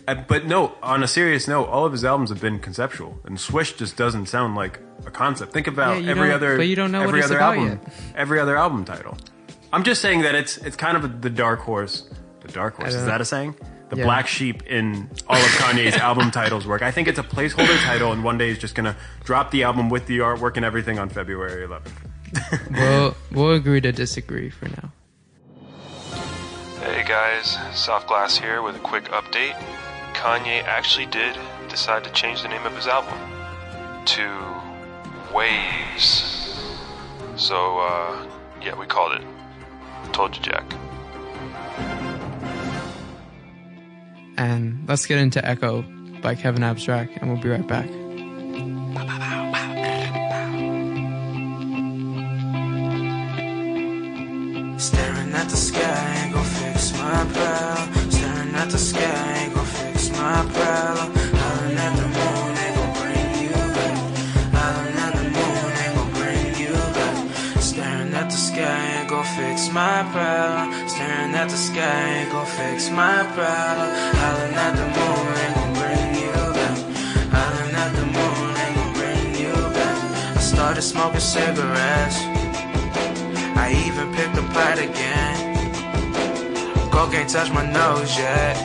Speaker 2: Uh, but no, on a serious note, all of his albums have been conceptual, and Swish just doesn't sound like a concept. Think about
Speaker 3: Yeah, you
Speaker 2: every
Speaker 3: don't-
Speaker 2: other,
Speaker 3: but you don't know what
Speaker 2: every
Speaker 3: it's
Speaker 2: other
Speaker 3: about
Speaker 2: album, every other album title. I'm just saying that it's it's kind of a, the dark horse. The dark horse is
Speaker 3: don't
Speaker 2: that a saying? The
Speaker 3: Yeah.
Speaker 2: black sheep in all of Kanye's album titles work. I think it's a placeholder title, and one day he's just gonna drop the album with the artwork and everything on February 11th.
Speaker 3: We'll we'll agree to disagree for now.
Speaker 8: Hey guys, Soft Glass here with a quick update. Kanye actually did decide to change the name of his album to Waves. So, uh, yeah, we called it. Told you, Jack.
Speaker 3: And let's get into Echo by Kevin Abstract, and we'll be right back.
Speaker 11: sky ain't gon' fix my problem. At the moon ain't gon' bring you back. At the moon ain't gon' bring you back. Staring at the sky ain't gon' fix my problem. Staring at the sky ain't gon' fix my problem. Hollering at the moon ain't gon' bring you back. Hollering at the moon ain't gon' bring you back.
Speaker 13: I started smoking cigarettes. I even picked a pot again. Coke ain't touch my nose yet.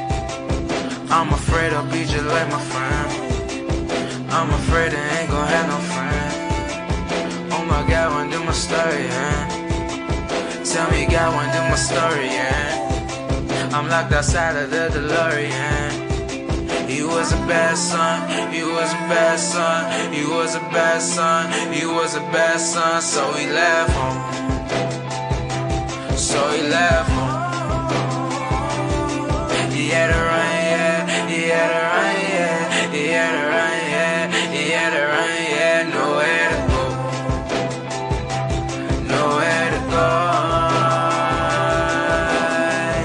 Speaker 13: I'm afraid I'll be just like my friend. I'm afraid I ain't gon' have no friend. Oh my god, when do my story end? Tell me, God, when do my story end? I'm locked outside of the DeLorean. He was a bad son, he was a bad son, he was a bad son, he was a bad son, so he left home. So he left home. He had to run, yeah, he had to run, yeah, he had to run, yeah, he had to run, yeah, nowhere to go. Nowhere to go.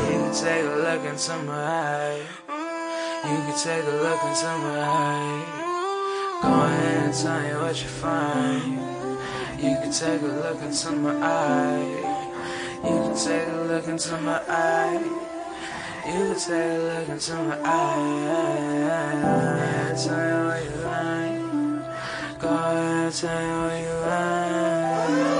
Speaker 13: You can take a look. You can take a look. Go and what you find. You can take a look into my eye. You can take a look into my eye. You can take a look into my eye. Tell me what you like. Go ahead tell me what you like.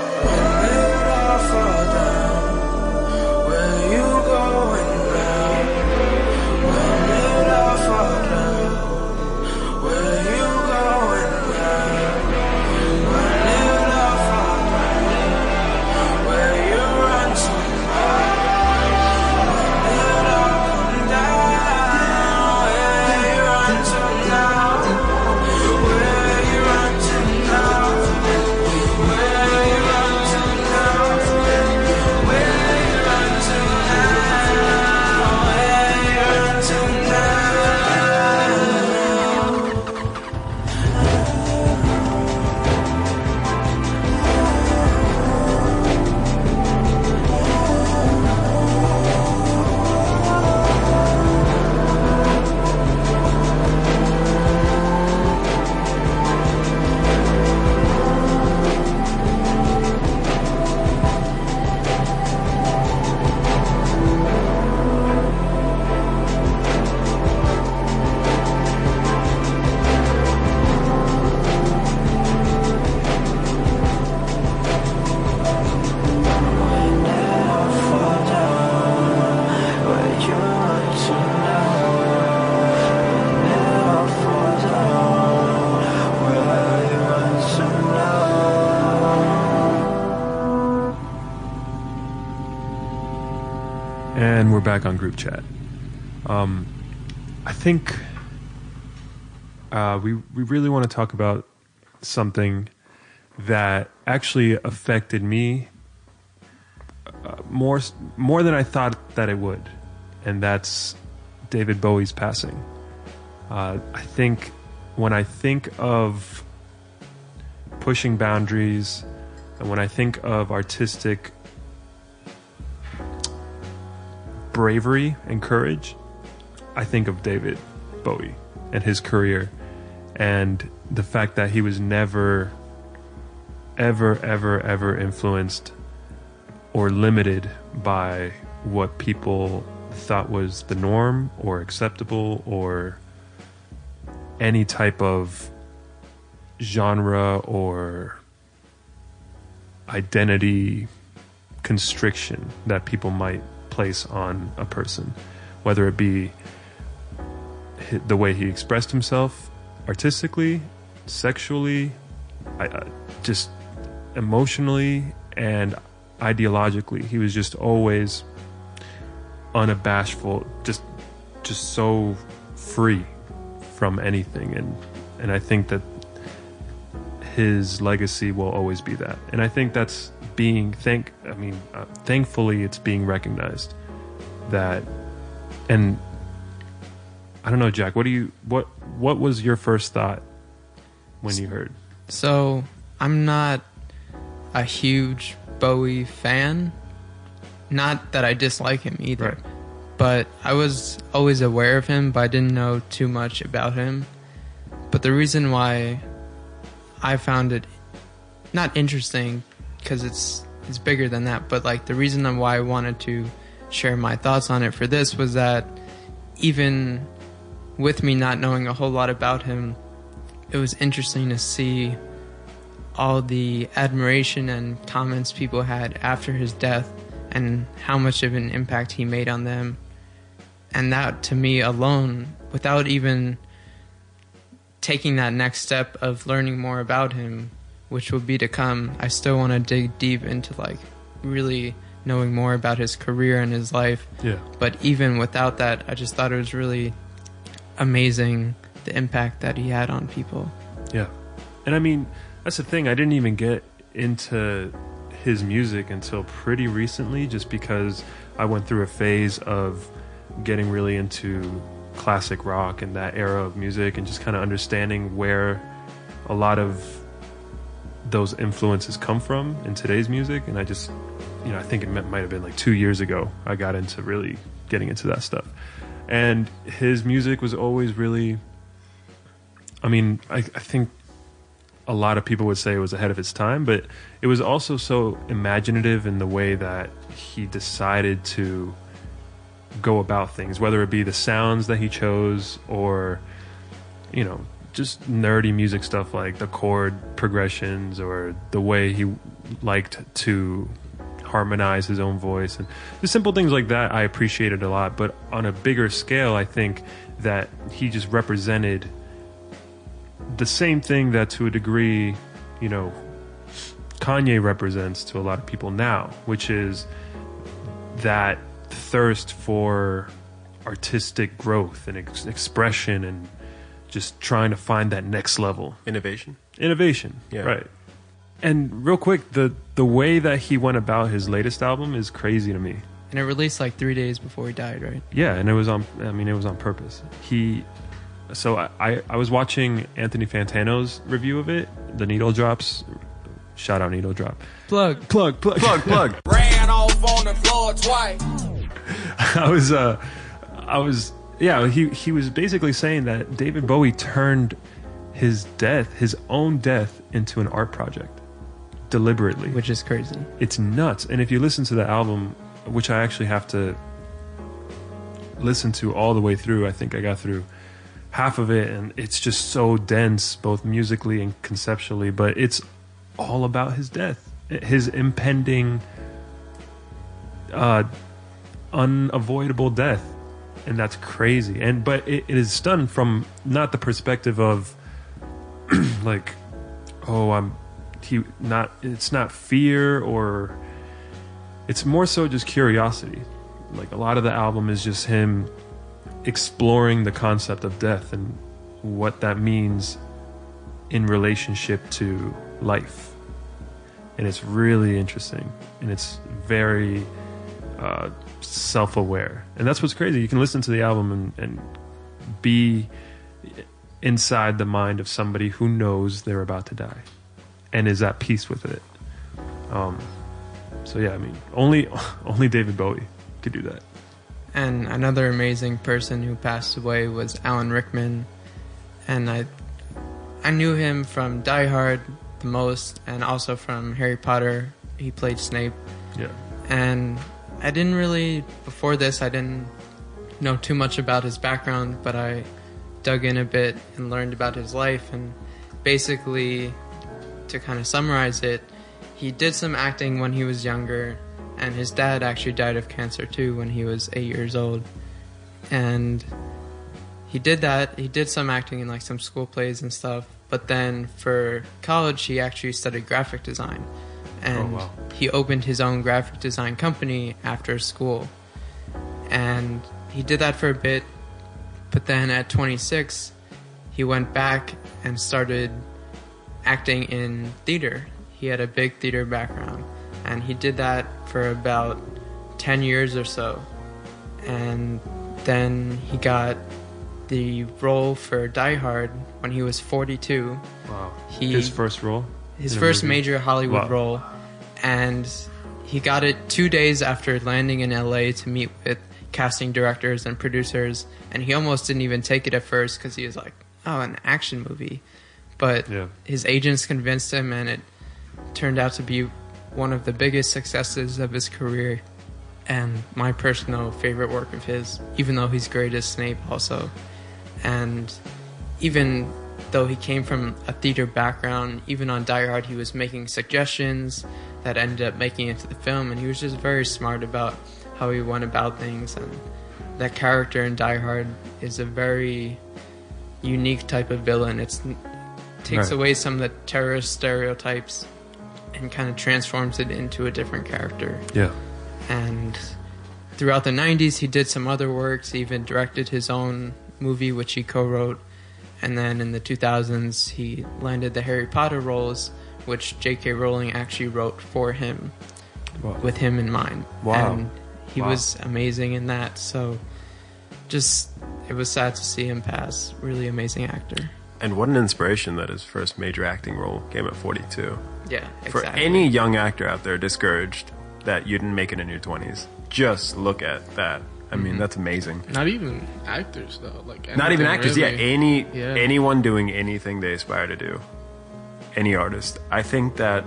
Speaker 5: We're back on group chat. Um, I think uh, we we really want to talk about something that actually affected me uh, more more than I thought that it would, and that's David Bowie's passing. Uh, I think when I think of pushing boundaries, and when I think of artistic bravery and courage, I think of David Bowie and his career and the fact that he was never, ever, ever, ever influenced or limited by what people thought was the norm or acceptable or any type of genre or identity constriction that people might place on a person, whether it be the way he expressed himself artistically, sexually, just emotionally, and ideologically. He was just always unabashful, just just so free from anything, and and I think that his legacy will always be that. And I think that's being thank I mean uh, thankfully it's being recognized that and I don't know Jack what do you what what was your first thought when you heard
Speaker 3: So I'm not a huge Bowie fan. Not that I dislike him either.
Speaker 5: Right.
Speaker 3: But I was always aware of him, but I didn't know too much about him. But the reason why I found it not interesting because it's it's bigger than that, but like the reason why I wanted to share my thoughts on it for this was that even with me not knowing a whole lot about him, it was interesting to see all the admiration and comments people had after his death and how much of an impact he made on them. And that to me alone, without even taking that next step of learning more about him, which will be to come, I still want to dig deep into like really knowing more about his career and his life.
Speaker 5: Yeah.
Speaker 3: But even without that, I just thought it was really amazing the impact that he had on people.
Speaker 5: Yeah. And I mean, that's the thing. I didn't even get into his music until pretty recently just because I went through a phase of getting really into classic rock and that era of music and just kind of understanding where a lot of those influences come from in today's music and I just you know I think it might have been like 2 years ago I got into really getting into that stuff. And his music was always really I mean I, I think a lot of people would say it was ahead of its time, but it was also so imaginative in the way that he decided to go about things, whether it be the sounds that he chose or, you know, just nerdy music stuff like the chord progressions or the way he liked to harmonize his own voice and the simple things like that I appreciated a lot. But on a bigger scale, I think that he just represented the same thing that to a degree, you know, Kanye represents to a lot of people now, which is that thirst for artistic growth and ex- expression and just trying to find that next level
Speaker 2: Innovation.
Speaker 5: innovation.
Speaker 2: Yeah.
Speaker 5: Right. And real quick, the the way that he went about his latest album is crazy to me.
Speaker 3: And it released like three days before he died, right?
Speaker 5: Yeah, and it was on. I mean, it was on purpose. He. So I, I, I was watching Anthony Fantano's review of it, the Needle Drops. Shout out Needle Drop.
Speaker 3: Plug.
Speaker 5: Plug, plug,
Speaker 2: Plug, plug.
Speaker 7: Ran off on the floor twice.
Speaker 5: I was uh I was yeah, he he was basically saying that David Bowie turned his death, his own death into an art project deliberately.
Speaker 3: Which is crazy.
Speaker 5: It's nuts. And if you listen to the album, which I actually have to listen to all the way through, I think I got through half of it and it's just so dense both musically and conceptually, but it's all about his death. His impending uh unavoidable death and that's crazy. And but it, it is done from not the perspective of like oh i'm he not it's not fear or it's more so just curiosity. Like a lot of the album is just him exploring the concept of death and what that means in relationship to life. And it's really interesting and it's very uh, self-aware and that's what's crazy you can listen to the album and, and be inside the mind of somebody who knows they're about to die and is at peace with it um, so yeah i mean only only david bowie could do that
Speaker 3: And another amazing person who passed away was Alan Rickman. And I I knew him from Die Hard the most and also from Harry Potter. He played Snape.
Speaker 5: yeah
Speaker 3: And I didn't really before this I didn't know too much about his background, but I dug in a bit and learned about his life and basically to kind of summarize it, he did some acting when he was younger and his dad actually died of cancer too when he was 8 years old. And he did that. He did some acting in like some school plays and stuff. But then for college, he actually studied graphic design, Oh, and
Speaker 5: Oh, wow.
Speaker 3: he opened his own graphic design company after school. And he did that for a bit, but then at 26, he went back and started acting in theater. He had a big theater background, and he did that for about 10 years or so. And then he got the role for Die Hard when he was 42.
Speaker 5: wow
Speaker 3: He-
Speaker 5: his first role
Speaker 3: His first
Speaker 5: movie?
Speaker 3: major Hollywood
Speaker 5: Wow.
Speaker 3: role. And he got it two days after landing in LA to meet with casting directors and producers. And he almost didn't even take it at first because he was like, oh, an action movie. But
Speaker 5: Yeah.
Speaker 3: his agents convinced him, and it turned out to be one of the biggest successes of his career and my personal favorite work of his, even though he's great as Snape also. And even though he came from a theater background, even on Die Hard, he was making suggestions that ended up making it to the film, and he was just very smart about how he went about things. And that character in Die Hard is a very unique type of villain. It's takes
Speaker 2: Right.
Speaker 3: away some of the terrorist stereotypes and kind of transforms it into a different character.
Speaker 5: Yeah.
Speaker 3: And throughout the 90s, he did some other works. He even directed his own movie, which he co wrote. And then in the 2000s, he landed the Harry Potter roles, which J.K. Rowling actually wrote for him
Speaker 5: Wow.
Speaker 3: with him in mind.
Speaker 2: Wow.
Speaker 3: And he
Speaker 2: Wow.
Speaker 3: was amazing in that. So just, it was sad to see him pass. Really amazing actor.
Speaker 2: And what an inspiration that his first major acting role came at 42.
Speaker 3: Yeah, exactly.
Speaker 2: For any young actor out there discouraged that you didn't make it in your 20s, just look at that. I mean, mm-hmm. that's amazing.
Speaker 4: Not even actors though. Like
Speaker 2: Not even actors,
Speaker 4: really.
Speaker 2: yeah. Any
Speaker 4: Yeah.
Speaker 2: anyone doing anything they aspire to do, any artist. I think that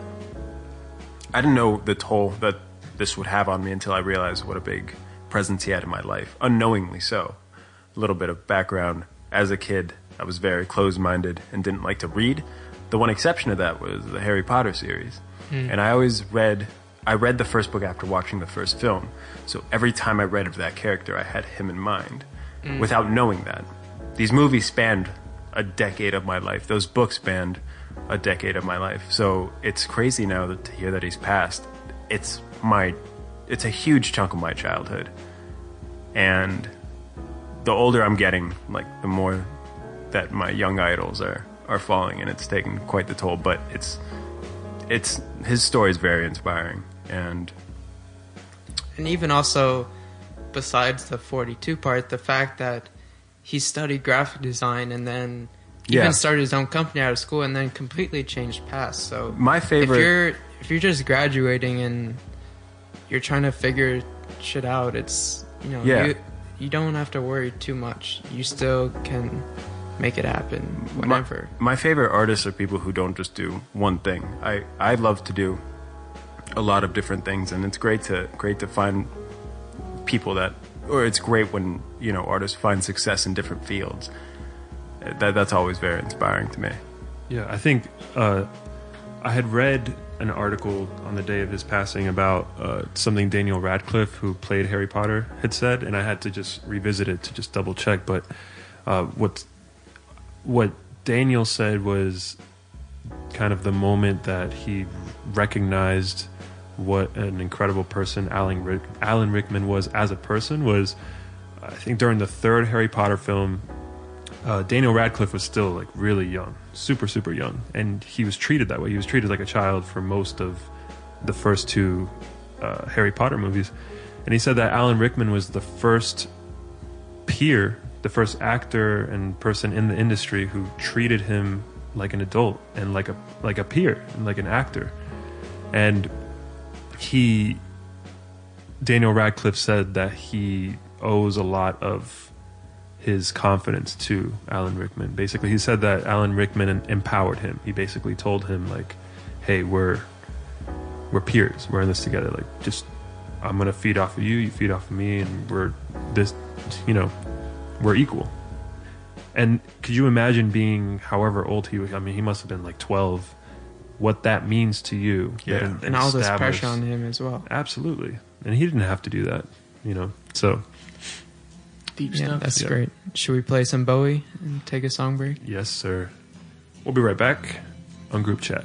Speaker 2: I didn't know the toll that this would have on me until I realized what a big presence he had in my life, unknowingly so. A little bit of background: as a kid, I was very closed-minded and didn't like to read. The one exception to that was the Harry Potter series, hmm. and I always read. I read the first book after watching the first film, so every time I read of that character, I had him in mind, mm. without knowing that. These movies spanned a decade of my life. Those books spanned a decade of my life. So it's crazy now that, to hear that he's passed. It's my, it's a huge chunk of my childhood, and the older I'm getting, like the more that my young idols are are falling, and it's taken quite the toll. But it's it's his story is very inspiring, and
Speaker 3: and even also besides the 42 part the fact that he studied graphic design and then
Speaker 2: Yeah.
Speaker 3: even started his own company out of school and then completely changed paths so
Speaker 2: My favorite-
Speaker 3: if you're if you're just graduating and you're trying to figure shit out it's you know
Speaker 2: Yeah.
Speaker 3: you you don't have to worry too much you still can make it happen whenever
Speaker 2: My, my favorite artists are people who don't just do one thing. I, I love to do a lot of different things, and it's great to great to find people that, or it's great when you know artists find success in different fields. That that's always very inspiring to me.
Speaker 5: Yeah, I think uh, I had read an article on the day of his passing about uh, something Daniel Radcliffe, who played Harry Potter, had said, and I had to just revisit it to just double check. But uh, what what Daniel said was kind of the moment that he recognized what an incredible person Alan Rick, Alan Rickman was as a person was I think during the third Harry Potter film uh, Daniel Radcliffe was still like really young, super super young, and he was treated that way. He was treated like a child for most of the first two uh, Harry Potter movies, and he said that Alan Rickman was the first peer, the first actor and person in the industry who treated him like an adult and like a like a peer and like an actor, and he Daniel Radcliffe said that he owes a lot of his confidence to Alan Rickman. Basically, he said that Alan Rickman empowered him. He basically told him like, "Hey, we're we're peers. We're in this together. Like, just I'm gonna feed off of you. You feed off of me, and we're this. You know, we're equal." And could you imagine being however old he was? I mean, he must have been like 12. What that means to you?
Speaker 2: Yeah.
Speaker 5: that
Speaker 3: and all this pressure on him as well
Speaker 5: Absolutely. And he didn't have to do that, you know. So,
Speaker 4: Deep
Speaker 3: yeah
Speaker 4: stuff.
Speaker 3: that's
Speaker 5: Yeah.
Speaker 3: great should we play some bowie and take a song break
Speaker 5: yes, sir. We'll be right back on group chat.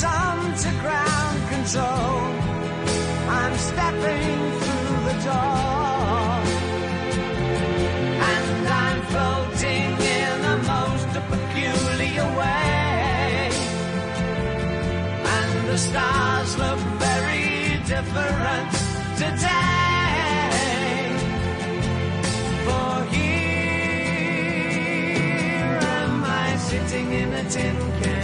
Speaker 14: Tom to ground control. I'm stepping through the door. And I'm floating in a most peculiar way. And the stars look very different today. For here am I sitting in a tin can.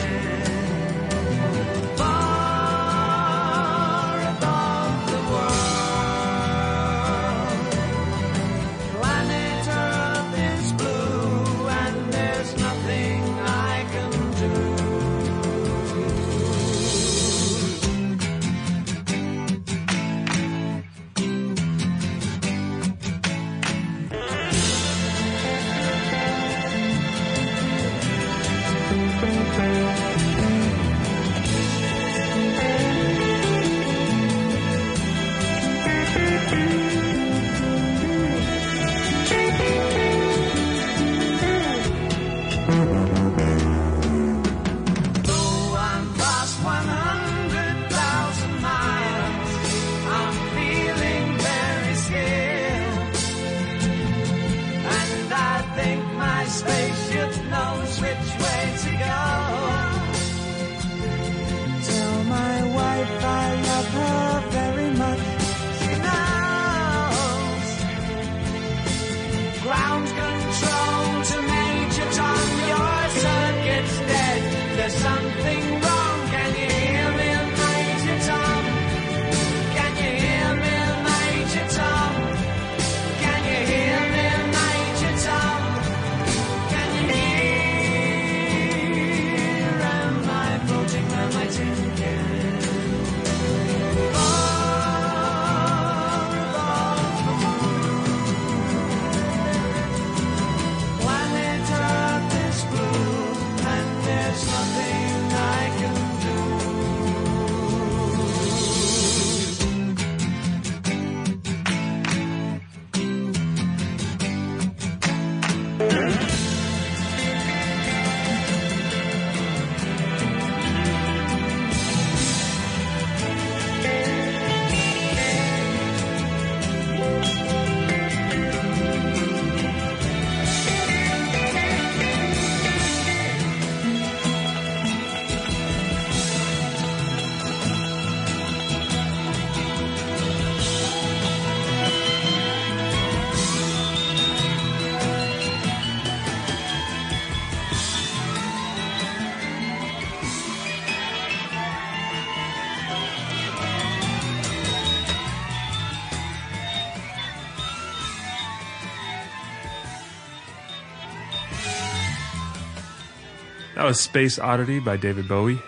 Speaker 5: That was Space Oddity by David Bowie.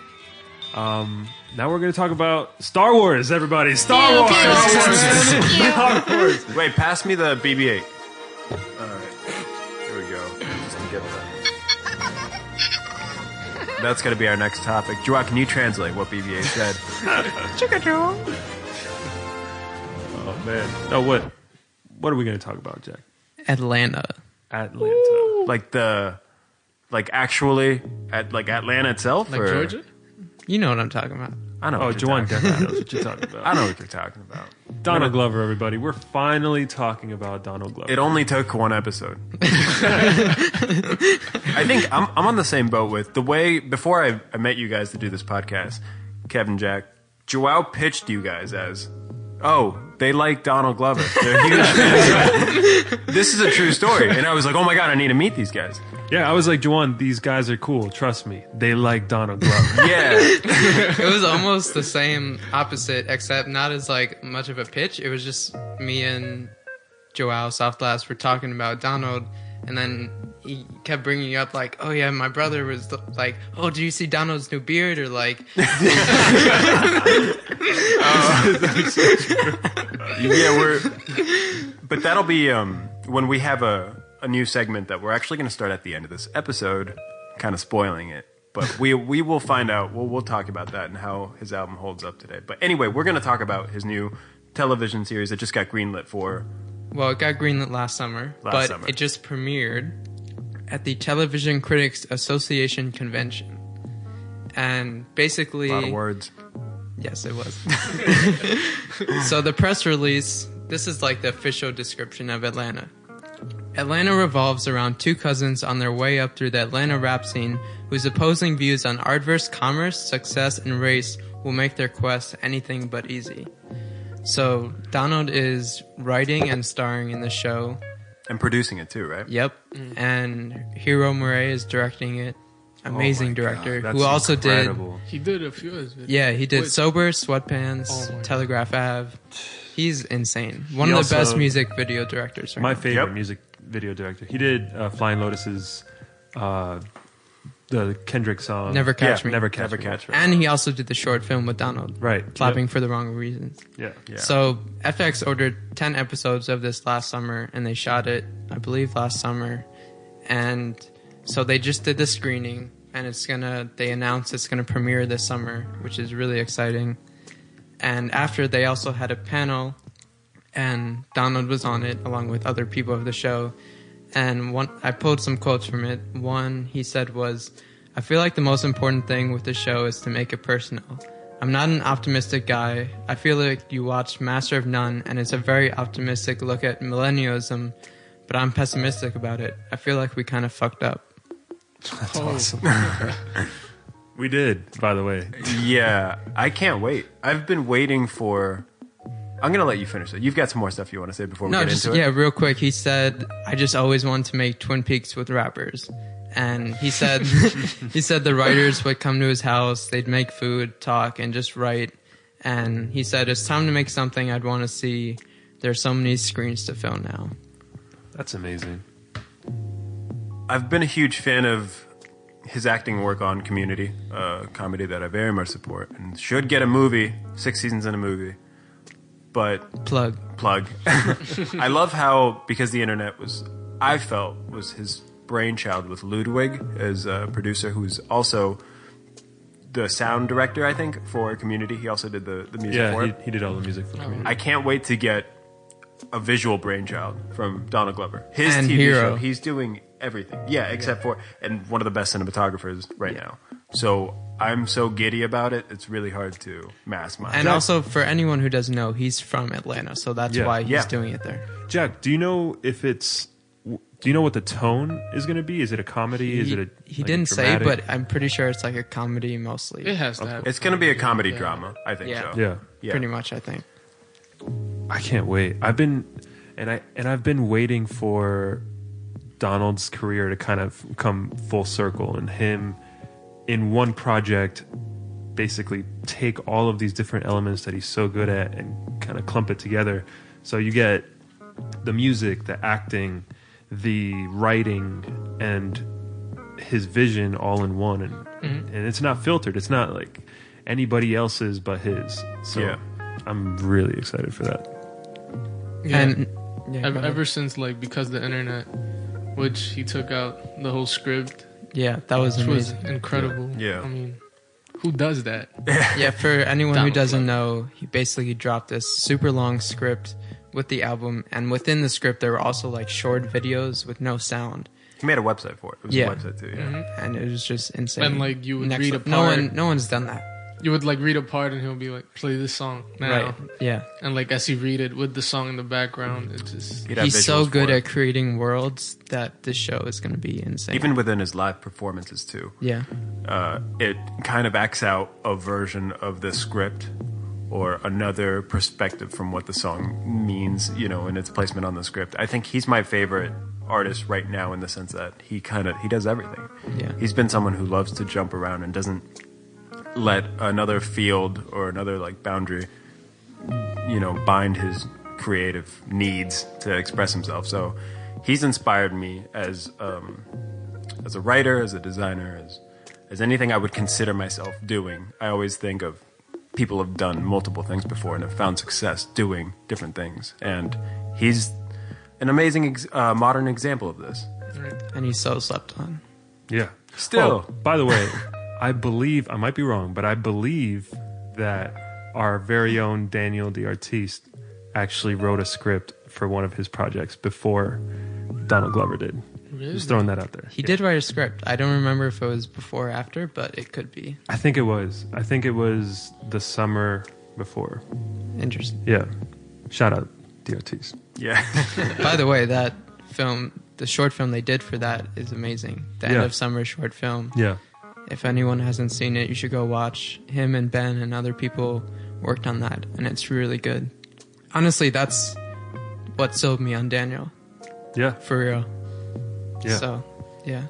Speaker 5: Um, now we're going to talk about Star Wars, everybody. Star Wars! Star
Speaker 2: pew, pew.
Speaker 5: Star Wars!
Speaker 2: Wait, pass me the BB-8. All right, here we go. Just to get that. That's gonna be our next topic. Joa, can you translate what BB-8 said?
Speaker 5: Oh, man. No, what? What are we going to talk about, Jack?
Speaker 3: Atlanta.
Speaker 5: Atlanta.
Speaker 2: Like the, like actually at like Atlanta itself,
Speaker 3: Like
Speaker 2: or?
Speaker 3: Georgia? You know what I'm talking about.
Speaker 2: I know.
Speaker 5: Oh,
Speaker 2: what you're
Speaker 5: Juwan definitely knows what you're talking about.
Speaker 2: I know what you're talking about.
Speaker 5: Donald Glover, everybody. We're finally talking about Donald Glover.
Speaker 2: It only took one episode. I think I'm, I'm on the same boat with the way before I, I met you guys to do this podcast, Kevin Jack, Joao pitched you guys as, oh, they like Donald Glover. They're huge fans. this is a true story. And I was like, oh my God, I need to meet these guys.
Speaker 5: Yeah, I was like, Juwan, these guys are cool. Trust me. They like Donald Glover.
Speaker 2: Yeah.
Speaker 3: it was almost the same opposite, except not as like much of a pitch. It was just me and Joao Soft Glass were talking about Donald, and then he kept bringing up like, "Oh yeah, my brother was like, oh, do you see Donald's new beard?" Or like,
Speaker 2: yeah, we're. But that'll be um, when we have a, a new segment that we're actually going to start at the end of this episode, kind of spoiling it. But we we will find out. We'll we'll talk about that and how his album holds up today. But anyway, we're going to talk about his new television series that just got greenlit for.
Speaker 3: well, it got greenlit last summer,
Speaker 2: Last
Speaker 3: but
Speaker 2: summer.
Speaker 3: it just premiered at the Television Critics Association convention. and basically,
Speaker 2: A lot of words.
Speaker 3: Yes, it was. so the press release, this is like the official description of Atlanta. Atlanta revolves around two cousins on their way up through the Atlanta rap scene whose opposing views on art versus commerce, success, and race will make their quest anything but easy. So Donald is writing and starring in the show.
Speaker 2: And producing it too, right?
Speaker 3: Yep. Mm. And Hiro Murai is directing it. Oh Amazing
Speaker 2: my God,
Speaker 3: director
Speaker 2: that's
Speaker 3: who also
Speaker 2: incredible.
Speaker 4: He did a few of his videos.
Speaker 3: Yeah, he did
Speaker 4: Wait,
Speaker 3: Sober, Sweatpants,
Speaker 4: Oh
Speaker 3: Telegraph Ave. He's insane. One
Speaker 5: He
Speaker 3: of the best music video directors. Right
Speaker 5: My
Speaker 3: now.
Speaker 5: favorite
Speaker 2: Yep.
Speaker 5: music video director. He did uh, Flying Lotus's, uh, the Kendrick song.
Speaker 3: Never Catch Me.
Speaker 5: Never Catch
Speaker 2: Never
Speaker 5: Me.
Speaker 2: catch me.
Speaker 3: And he also did the short film with Donald.
Speaker 5: Right.
Speaker 3: Clapping
Speaker 5: Yep.
Speaker 3: for the wrong reasons.
Speaker 5: Yeah.
Speaker 2: Yeah.
Speaker 3: So FX ordered 10 episodes of this last summer and they shot it, I believe, last summer. And so they just did the screening and it's gonna, they announced it's gonna premiere this summer, which is really exciting. And after they also had a panel and Donald was on it along with other people of the show. And one, I pulled some quotes from it. One he said was, "I feel like the most important thing with the show is to make it personal. I'm not an optimistic guy. I feel like you watched Master of None, and it's a very optimistic look at millennialism, but I'm pessimistic about it. I feel like we kind of fucked up."
Speaker 5: That's awesome. we did, by the way.
Speaker 2: Yeah, I can't wait. I've been waiting for. I'm gonna let you finish it. You've got some more stuff you want to say before we
Speaker 3: No,
Speaker 2: get
Speaker 3: just
Speaker 2: into it.
Speaker 3: yeah, real quick. He said, "I just always wanted to make Twin Peaks with rappers," and he said, he said the writers would come to his house, they'd make food, talk, and just write. And he said, "It's time to make something I'd want to see." There's so many screens to fill now.
Speaker 5: That's amazing.
Speaker 2: I've been a huge fan of his acting work on Community, a comedy that I very much support, and should get a movie, six seasons in a movie. But
Speaker 3: Plug.
Speaker 2: plug. I love how because the internet was, I felt was his brainchild with Ludwig as a producer, who's also the sound director, I think, for Community. He also did the the music
Speaker 5: Yeah,
Speaker 2: for
Speaker 5: he,
Speaker 2: it.
Speaker 5: he did all the music for oh. me.
Speaker 2: I can't wait to get a visual brainchild from Donald Glover. His
Speaker 3: And
Speaker 2: TV
Speaker 3: Hiro.
Speaker 2: show, he's doing everything. Yeah, except for and one of the best cinematographers right now. So I'm so giddy about it. It's really hard to mask my.
Speaker 3: And also, for anyone who doesn't know, he's from Atlanta, so that's
Speaker 5: Yeah.
Speaker 3: why he's
Speaker 2: Yeah.
Speaker 3: doing it there.
Speaker 5: Jack, do you know if it's? Do you know what the tone is going to be? Is it a comedy? is
Speaker 3: he,
Speaker 5: it a?
Speaker 3: he
Speaker 5: like,
Speaker 3: didn't say,
Speaker 5: dramatic?
Speaker 3: but I'm pretty sure it's like a comedy mostly.
Speaker 4: It has to have.
Speaker 2: it's going to be a comedy drama. I think
Speaker 3: Yeah.
Speaker 2: so.
Speaker 5: yeah.
Speaker 2: Yeah.
Speaker 3: Pretty much, I think.
Speaker 5: I can't wait. I've been, and I and I've been waiting for Donald's career to kind of come full circle, and him in one project, basically take all of these different elements that he's so good at and kind of clump it together. So you get the music, the acting, the writing, and his vision all in one, and mm-hmm. and it's not filtered. It's not like anybody else's but his. So
Speaker 2: Yeah.
Speaker 5: I'm really excited for that.
Speaker 4: Yeah.
Speaker 3: And yeah,
Speaker 4: ever, ever since like because the internet, which he took out the whole script,
Speaker 3: yeah, that was
Speaker 4: which was incredible.
Speaker 2: Yeah.
Speaker 4: I mean, who does that?
Speaker 3: yeah, for anyone who
Speaker 4: Donald
Speaker 3: doesn't
Speaker 4: Glover.
Speaker 3: know, he basically dropped this super long script with the album, and within the script there were also like short videos with no sound,
Speaker 2: He made a website for it. It was
Speaker 3: Yeah.
Speaker 2: a website too. Yeah. Mm-hmm.
Speaker 3: and it was just insane.
Speaker 4: And, like, you would
Speaker 3: Next
Speaker 4: read a
Speaker 3: le- no one, no one's done that,
Speaker 4: You would like read a part and he'll be like, "Play this song now,"
Speaker 3: right? Yeah,
Speaker 4: and like as he read it with the song in the background, it's just
Speaker 2: He'd have
Speaker 3: he's so
Speaker 2: visuals
Speaker 3: good
Speaker 2: for
Speaker 3: at creating worlds that this show is going to be insane.
Speaker 2: even within his live performances too.
Speaker 3: yeah,
Speaker 2: uh, it kind of acts out a version of the script or another perspective from what the song means, you know, in its placement on the script. I think he's my favorite artist right now in the sense that he kind of he does everything.
Speaker 3: Yeah.
Speaker 2: He's been someone who loves to jump around and doesn't let another field or another like boundary you know bind his creative needs to express himself. So he's inspired me as um, as a writer, as a designer, as as anything I would consider myself doing. I always think of people have done multiple things before and have found success doing different things, and he's an amazing ex- uh, modern example of this.
Speaker 3: and he's so slept on.
Speaker 5: Yeah.
Speaker 2: Still.
Speaker 5: Oh, by the way, I believe I might be wrong, but I believe that our very own Daniel the artiste actually wrote a script for one of his projects before Donald Glover did.
Speaker 4: Really?
Speaker 5: Just throwing that out there.
Speaker 3: He did write a script. I don't remember if it was before or after, but it could be.
Speaker 5: I think it was. I think it was the summer before.
Speaker 3: Interesting.
Speaker 5: Yeah. Shout out DOTs.
Speaker 2: Yeah.
Speaker 3: By the way, that film, the short film they did for that is amazing. The end of summer short film.
Speaker 5: Yeah.
Speaker 3: If anyone hasn't seen it, you should go watch. Him and Ben and other people worked on that, and it's really good. Honestly, that's what sold me on Daniel.
Speaker 5: Yeah.
Speaker 3: For real.
Speaker 2: Yeah.
Speaker 3: So, yeah.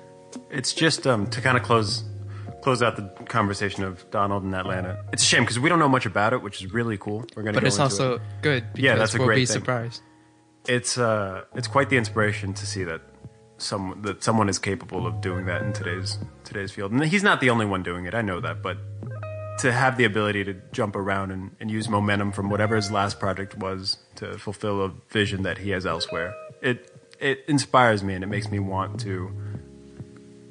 Speaker 2: It's just um, to kind of close close out the conversation of Donald in Atlanta. It's a shame because we don't know much about it, which is really cool. We're gonna.
Speaker 3: But
Speaker 2: go
Speaker 3: it's also
Speaker 2: it.
Speaker 3: good
Speaker 2: yeah,
Speaker 3: because
Speaker 2: that's a
Speaker 3: we'll
Speaker 2: great
Speaker 3: be
Speaker 2: thing.
Speaker 3: surprised.
Speaker 2: It's uh, it's quite the inspiration to see that some that someone is capable of doing that in today's today's field. And he's not the only one doing it. I know that, but to have the ability to jump around and, and use momentum from whatever his last project was to fulfill a vision that he has elsewhere, it it inspires me and it makes me want to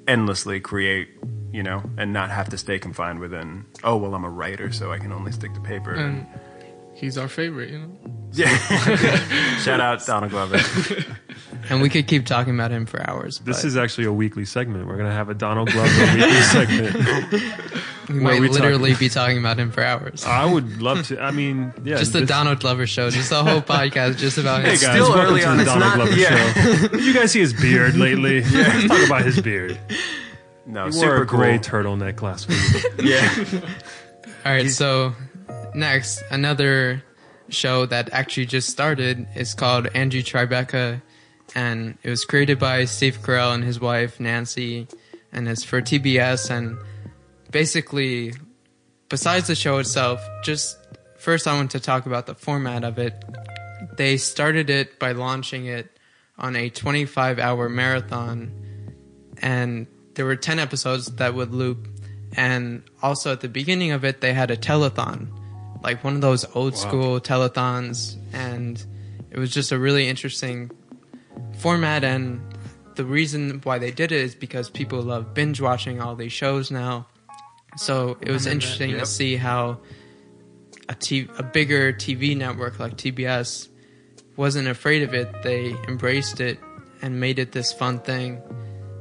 Speaker 2: endlessly create, you know, and not have to stay confined within. Oh well, I'm a writer, so I can only stick to paper.
Speaker 4: And he's our favorite, you know.
Speaker 2: Yeah. Shout out Donald Glover.
Speaker 3: And we could keep talking about him for hours.
Speaker 5: This
Speaker 3: but
Speaker 5: is actually a weekly segment. We're gonna have a Donald Glover weekly segment.
Speaker 3: we might
Speaker 5: we talk-
Speaker 3: literally be talking about him for hours.
Speaker 5: I would love to. I mean, yeah,
Speaker 3: just the
Speaker 5: this-
Speaker 3: Donald Glover show, just the whole podcast, just about him.
Speaker 5: Hey guys, welcome to the Donald Glover show. Did you guys see his beard lately? Let's talk about his beard.
Speaker 2: No,
Speaker 5: he
Speaker 2: super
Speaker 5: wore a gray
Speaker 2: cool.
Speaker 5: turtleneck last week.
Speaker 2: Yeah.
Speaker 3: All right, so next, another show that actually just started is called Angie Tribeca, and it was created by Steve Carell and his wife Nancy, and it's for TBS. And basically, besides the show itself, just first I want to talk about the format of it. They started it by launching it on a 25 hour marathon, and there were 10 episodes that would loop. And also at the beginning of it, they had a telethon, like one of those old
Speaker 15: Wow.
Speaker 3: school telethons. And it was just a really interesting format. And the reason why they did it is because people love binge watching all these shows now. So it was interesting
Speaker 15: Yep.
Speaker 3: to see how a, t- a bigger TV network like TBS wasn't afraid of it. They embraced it and made it this fun thing.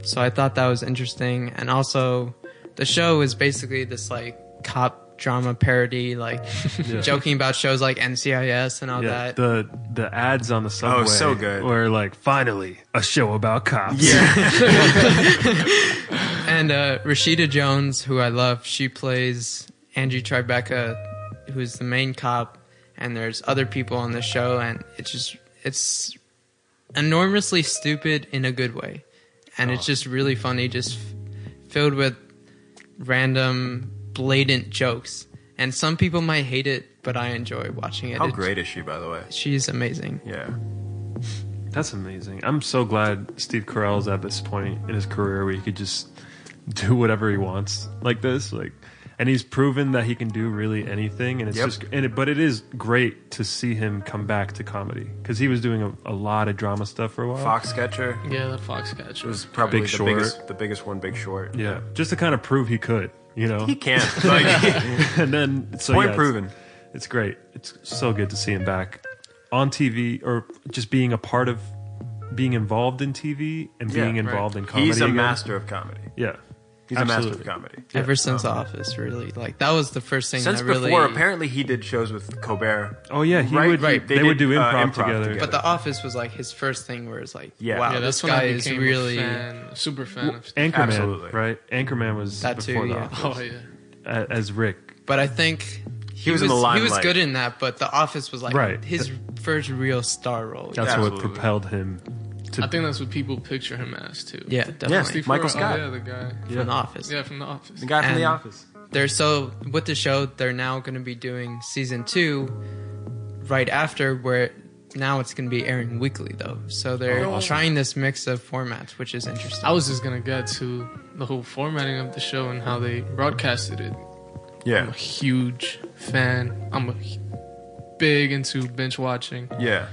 Speaker 3: So I thought that was interesting. And also, the show is basically this like cop drama parody, like
Speaker 5: Yeah.
Speaker 3: joking about shows like NCIS and all
Speaker 5: Yeah,
Speaker 3: that.
Speaker 5: the the ads on the subway.
Speaker 2: oh, so good.
Speaker 5: Were like, finally, a show about cops. Yeah.
Speaker 3: and uh, Rashida Jones, who I love, she plays Angie Tribeca, who's the main cop, and there's other people on the show, and it's just it's enormously stupid in a good way, and it's just really funny, just f- filled with random, blatant jokes. And some people might hate it, but I enjoy watching it.
Speaker 2: How
Speaker 3: It's-
Speaker 2: great is she, by the way?
Speaker 3: She's amazing.
Speaker 2: Yeah.
Speaker 5: That's amazing. I'm so glad Steve Carell's at this point in his career where he could just do whatever he wants like this. Like, and he's proven that he can do really anything. And it's
Speaker 2: Yep.
Speaker 5: just, and it, but it is great to see him come back to comedy because he was doing a, a lot of drama stuff for a while.
Speaker 2: Foxcatcher.
Speaker 4: Yeah, the Foxcatcher.
Speaker 2: It was probably
Speaker 5: Big
Speaker 2: the
Speaker 5: Short.
Speaker 2: biggest, the biggest one. Big Short.
Speaker 5: Yeah, just to kind of prove he could, you know.
Speaker 2: He can. Like-
Speaker 5: and then so
Speaker 2: Point
Speaker 5: yeah,
Speaker 2: proven.
Speaker 5: It's, great. It's so good to see him back on TV or just being a part of being involved in TV and
Speaker 2: Yeah,
Speaker 5: being
Speaker 2: right.
Speaker 5: involved in comedy.
Speaker 2: He's a
Speaker 5: again.
Speaker 2: master of comedy.
Speaker 5: Yeah,
Speaker 2: He's a master
Speaker 5: Absolutely.
Speaker 2: of comedy.
Speaker 3: Ever since
Speaker 2: Um,
Speaker 3: Office, really, like that was the first thing
Speaker 2: Since
Speaker 3: that really.
Speaker 2: before, apparently he did shows with Colbert.
Speaker 5: Oh, yeah, he
Speaker 2: right?
Speaker 5: would-
Speaker 2: Right.
Speaker 5: they would do improv together.
Speaker 3: But The Office was like his first thing where it's like,
Speaker 2: Yeah.
Speaker 3: wow,
Speaker 4: Yeah,
Speaker 3: this
Speaker 4: that's when I
Speaker 3: guy is really.
Speaker 4: fan, super fan
Speaker 5: Well,
Speaker 4: of Steve
Speaker 5: Anchorman,
Speaker 2: Absolutely.
Speaker 5: right? Anchorman was
Speaker 3: That too,
Speaker 5: before the
Speaker 3: yeah.
Speaker 5: Office.
Speaker 4: Oh, yeah.
Speaker 5: As Rick.
Speaker 3: But I think
Speaker 2: He was in the
Speaker 3: He was
Speaker 2: limelight.
Speaker 3: good in that, but The Office was like
Speaker 5: Right.
Speaker 3: his first real star role.
Speaker 5: That's
Speaker 2: Absolutely.
Speaker 5: what propelled him to
Speaker 4: I think that's what people picture him as too.
Speaker 3: Yeah, definitely.
Speaker 4: Steve
Speaker 2: Michael Scott.
Speaker 4: Oh, yeah, the guy
Speaker 3: From The Office.
Speaker 4: Yeah, from the Office.
Speaker 2: The guy from The Office.
Speaker 3: They're so with the show. They're now going to be doing season two right after where now it's going to be airing weekly though. So they're
Speaker 4: Oh,
Speaker 3: trying this mix of formats, which is interesting.
Speaker 4: I was just gonna get to the whole formatting of the show and how they broadcasted it.
Speaker 2: Yeah.
Speaker 4: I'm a huge fan. I'm a h- big into binge watching.
Speaker 2: Yeah.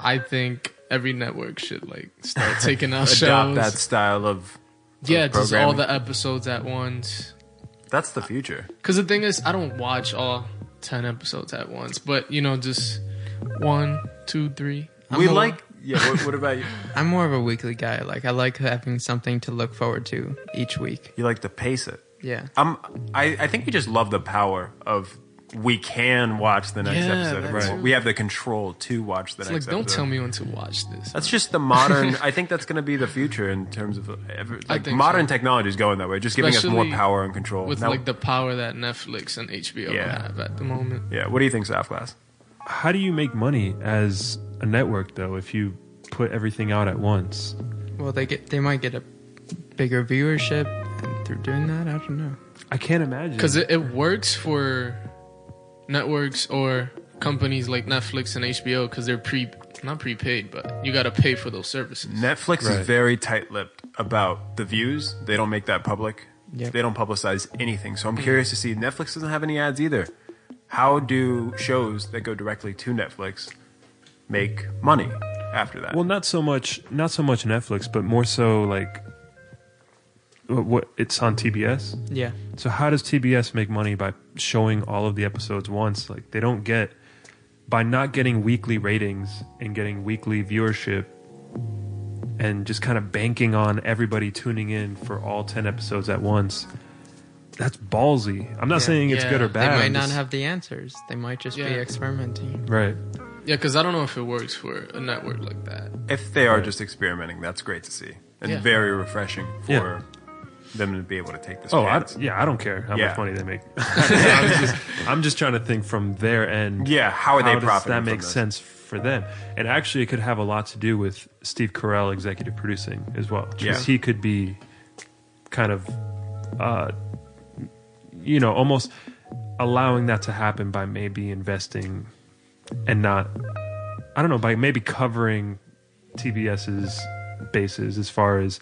Speaker 4: I think every network should like start taking out
Speaker 2: Adopt
Speaker 4: shows.
Speaker 2: that style of.
Speaker 4: yeah, just all the episodes at once.
Speaker 2: That's the future.
Speaker 4: Because the thing is, I don't watch all ten episodes at once, but you know, just one, two, three. I'm
Speaker 2: we
Speaker 4: a-
Speaker 2: like Yeah. What, what about you?
Speaker 3: I'm more of a weekly guy. Like I like having something to look forward to each week.
Speaker 2: You like to pace it.
Speaker 3: Yeah.
Speaker 2: Um, I, I think we just love the power of we can watch the next
Speaker 4: Yeah,
Speaker 2: episode. Right.
Speaker 4: too.
Speaker 2: We have the control to watch the
Speaker 4: It's
Speaker 2: next
Speaker 4: like, don't
Speaker 2: episode.
Speaker 4: tell me when to watch this.
Speaker 2: That's just the modern. I think that's going to be the future in terms of every, like modern
Speaker 4: so.
Speaker 2: technology is going that way, just giving us more power and control.
Speaker 4: with
Speaker 2: Now-
Speaker 4: like the power that Netflix and HBO
Speaker 2: Yeah.
Speaker 4: have at the moment.
Speaker 2: yeah. What do you think, Soft Glass?
Speaker 15: How do you make money as a network though if you put everything out at once?
Speaker 3: Well, they get they might get a bigger viewership, and through doing that, I don't know.
Speaker 15: I can't imagine.
Speaker 4: Because it, it works for networks or companies like Netflix and HBO because they're pre not prepaid, but you got to pay for those services.
Speaker 2: Netflix
Speaker 15: Right.
Speaker 2: is very tight-lipped about the views. They don't make that public.
Speaker 3: Yep.
Speaker 2: They don't publicize anything. So I'm mm. curious to see. Netflix doesn't have any ads either. How do shows that go directly to Netflix make money after that?
Speaker 15: Well, not so much, not so much Netflix, but more so like what, what it's on TBS.
Speaker 3: Yeah.
Speaker 15: So how does TBS make money by showing all of the episodes once? Like they don't get by not getting weekly ratings and getting weekly viewership and just kind of banking on everybody tuning in for all 10 episodes at once. That's ballsy. I'm not
Speaker 3: Yeah.
Speaker 15: saying it's
Speaker 4: Yeah.
Speaker 15: good or bad.
Speaker 3: They might
Speaker 15: I'm
Speaker 3: not have the answers. They might just be experimenting.
Speaker 15: Right.
Speaker 4: Yeah, because I don't know if it works for a network like that.
Speaker 2: if they are just experimenting, that's great to see and
Speaker 4: Yeah.
Speaker 2: very refreshing for
Speaker 15: Yeah.
Speaker 2: Them to be able to take this.
Speaker 15: Oh, I, yeah, I don't care how
Speaker 2: Yeah.
Speaker 15: much money they make. I'm, just, I'm just trying to think from their end.
Speaker 2: Yeah, how are they
Speaker 15: does
Speaker 2: profiting
Speaker 15: That makes sense for them, and actually, it could have a lot to do with Steve Carell executive producing as well.
Speaker 2: Yeah.
Speaker 15: because he could be kind of, uh, you know, almost allowing that to happen by maybe investing and not, I don't know, by maybe covering TBS's bases as far as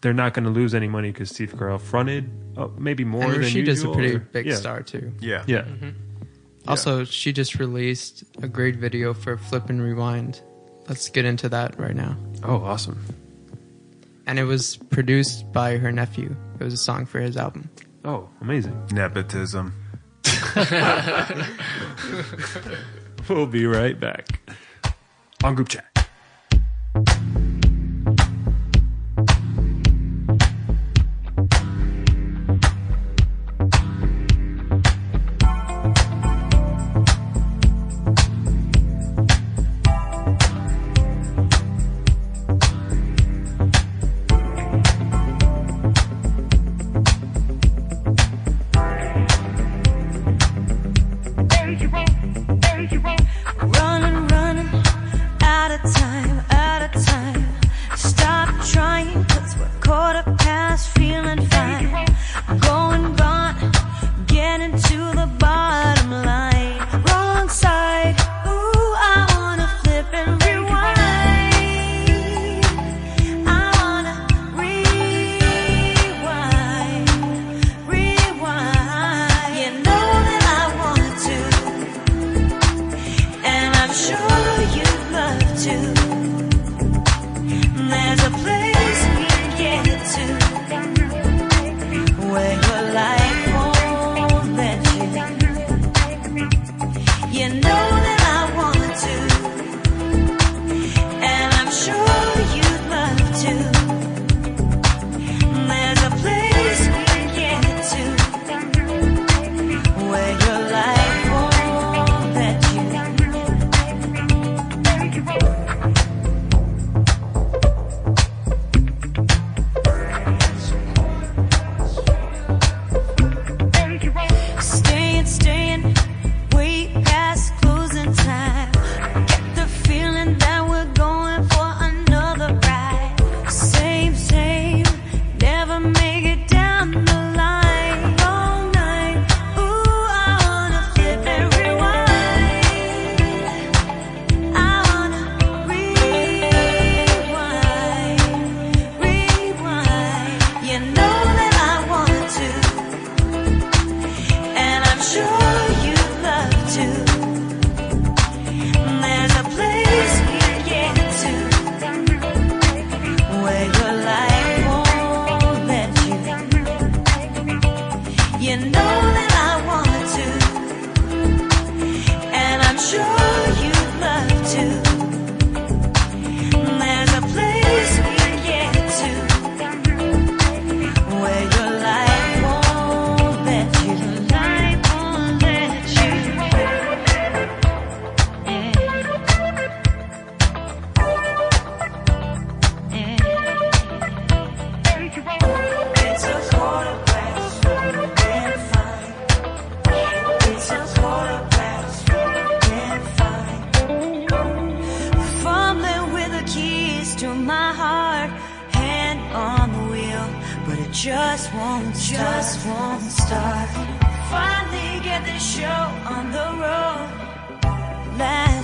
Speaker 15: they're not going to lose any money because Steve Carell fronted uh, maybe more
Speaker 3: and
Speaker 15: than
Speaker 3: Rashida is a pretty
Speaker 15: or-
Speaker 3: big
Speaker 15: yeah.
Speaker 3: star too.
Speaker 2: Yeah.
Speaker 15: Yeah.
Speaker 3: Also, she just released a great video for Flip and Rewind. Let's get into that right now.
Speaker 15: Oh, awesome.
Speaker 3: And it was produced by her nephew. It was a song for his album.
Speaker 15: Oh, amazing.
Speaker 2: Nepotism.
Speaker 15: We'll be right back on group chat.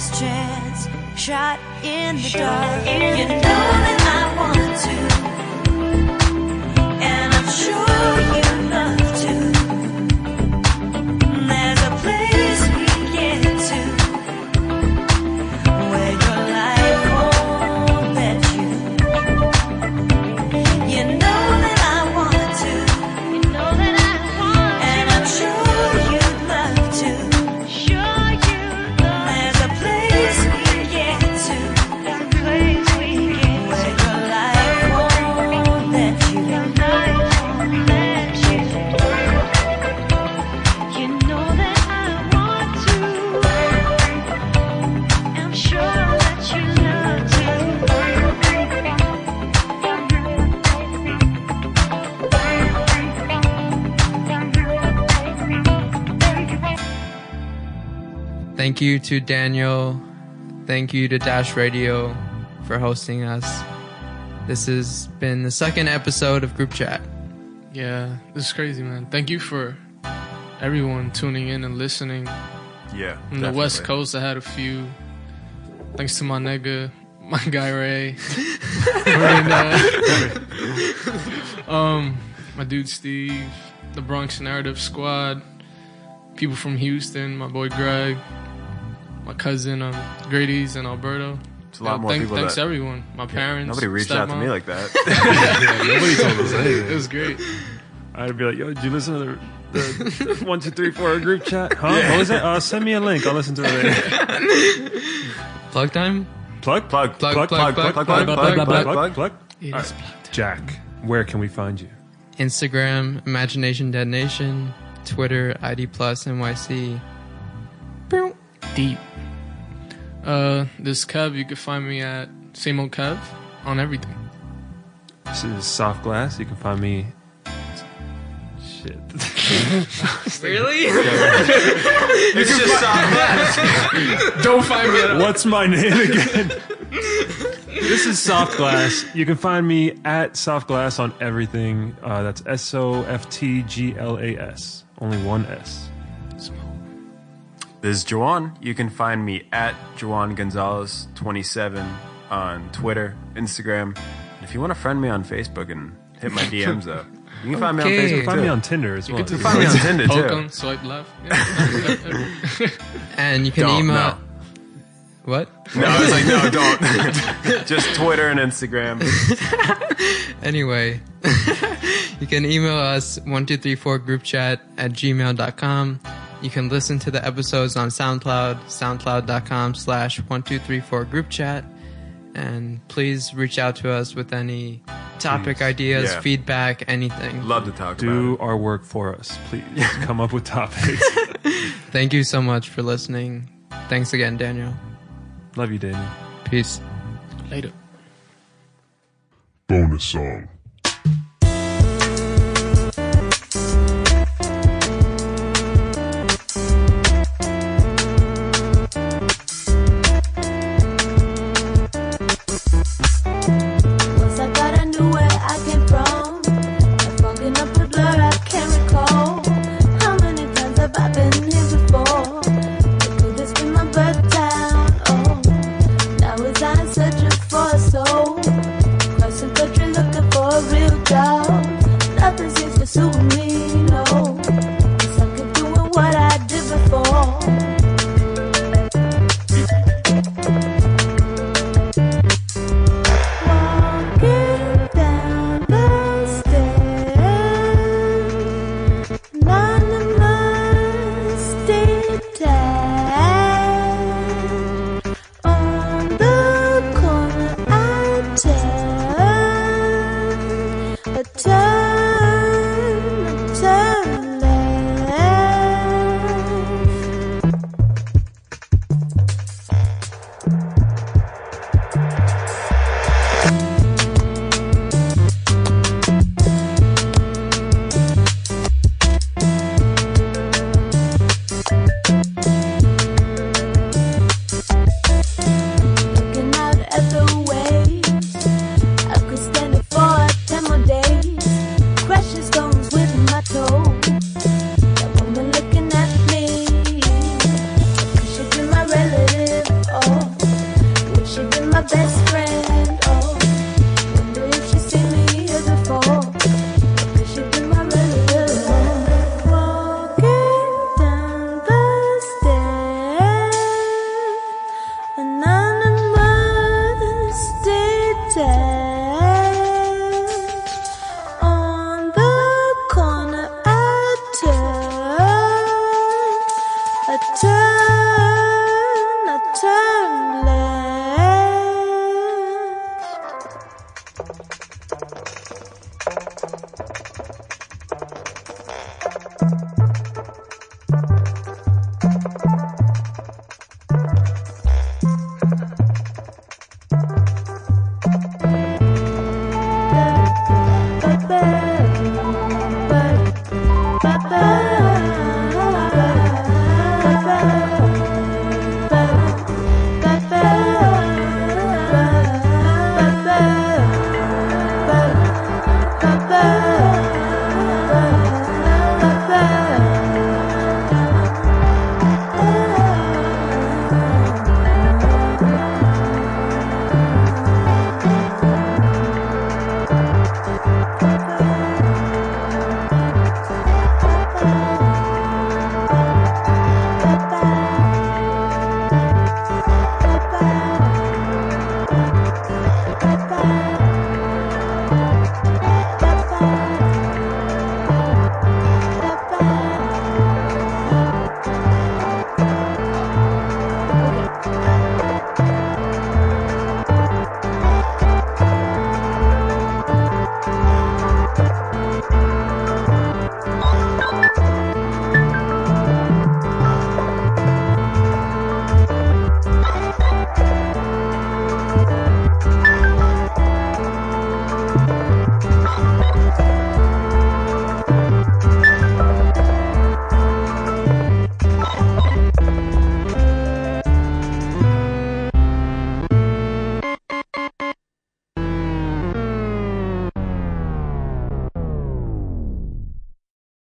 Speaker 15: Last chance, shot in the dark. You know that I want to, you to
Speaker 3: Daniel. Thank you to Dash Radio for hosting us. This has been the second episode of Group Chat.
Speaker 4: Yeah, this is crazy, man. Thank you for everyone tuning in and listening.
Speaker 2: Yeah,
Speaker 4: From the West. Coast, I had a few. Thanks to my nigga, my guy Ray. Uh, um, my dude Steve, the Bronx Narrative Squad, people from Houston, my boy Greg, my cousin um, Grady's in Alberto.
Speaker 2: It's a lot
Speaker 4: Yeah,
Speaker 2: more
Speaker 4: thank-
Speaker 2: people
Speaker 4: Thanks
Speaker 2: that-
Speaker 4: everyone. My parents.
Speaker 2: Nobody reached out to me like that.
Speaker 5: Yeah, nobody told us anything.
Speaker 4: It was great.
Speaker 5: I'd be like, yo, did you listen to the, the, the one, two, three, four group chat? Huh? What was it? Uh, send me a link. I'll listen to it later.
Speaker 3: Plug time?
Speaker 5: Plug?
Speaker 2: Plug,
Speaker 3: Plug,
Speaker 5: plug,
Speaker 3: plug, plug, plug, plug, plug,
Speaker 5: plug,
Speaker 3: plug.
Speaker 5: plug, plug.
Speaker 4: It
Speaker 5: All
Speaker 4: is
Speaker 5: right. Jack, where can we find you?
Speaker 3: Instagram, Imagination Dead Nation, Twitter, ID Plus NYC.
Speaker 4: deep. Uh, this Kev, you can find me at same old Kev on everything.
Speaker 5: This is Soft Glass. You can find me. Shit.
Speaker 3: Really?
Speaker 2: it's just soft glass.
Speaker 4: Don't find me at
Speaker 5: What's my name again? this is Soft Glass. You can find me at Soft Glass on everything. Uh, that's S O F T G L A S. Only one S.
Speaker 2: This is Juwan. You can find me at Juwan Gonzalez 27 on Twitter, Instagram. And if you want to friend me on Facebook and hit my DMs up, you can find me on
Speaker 3: Okay.
Speaker 2: Facebook.
Speaker 5: Find me on Tinder as
Speaker 4: You
Speaker 5: well.
Speaker 4: get to
Speaker 2: Find me on Tinder
Speaker 4: Poke
Speaker 2: too.
Speaker 4: 'em, swipe left. Yeah.
Speaker 3: And you can
Speaker 2: Don't,
Speaker 3: email.
Speaker 2: no.
Speaker 3: What?
Speaker 2: No, I was like, no, don't. Just Twitter and Instagram.
Speaker 3: Anyway, you can email us 1234groupchat at gmail.com. You can listen to the episodes on SoundCloud, soundcloud.com slash 1234 group chat. And please reach out to us with any topic
Speaker 5: Please.
Speaker 3: ideas,
Speaker 2: Yeah.
Speaker 3: feedback, anything.
Speaker 2: Love to talk
Speaker 5: Do
Speaker 2: about
Speaker 5: our work for us, please. Come up with topics.
Speaker 3: Thank you so much for listening. Thanks again, Daniel.
Speaker 5: Love you, Daniel.
Speaker 3: Peace.
Speaker 4: Later.
Speaker 16: Bonus song.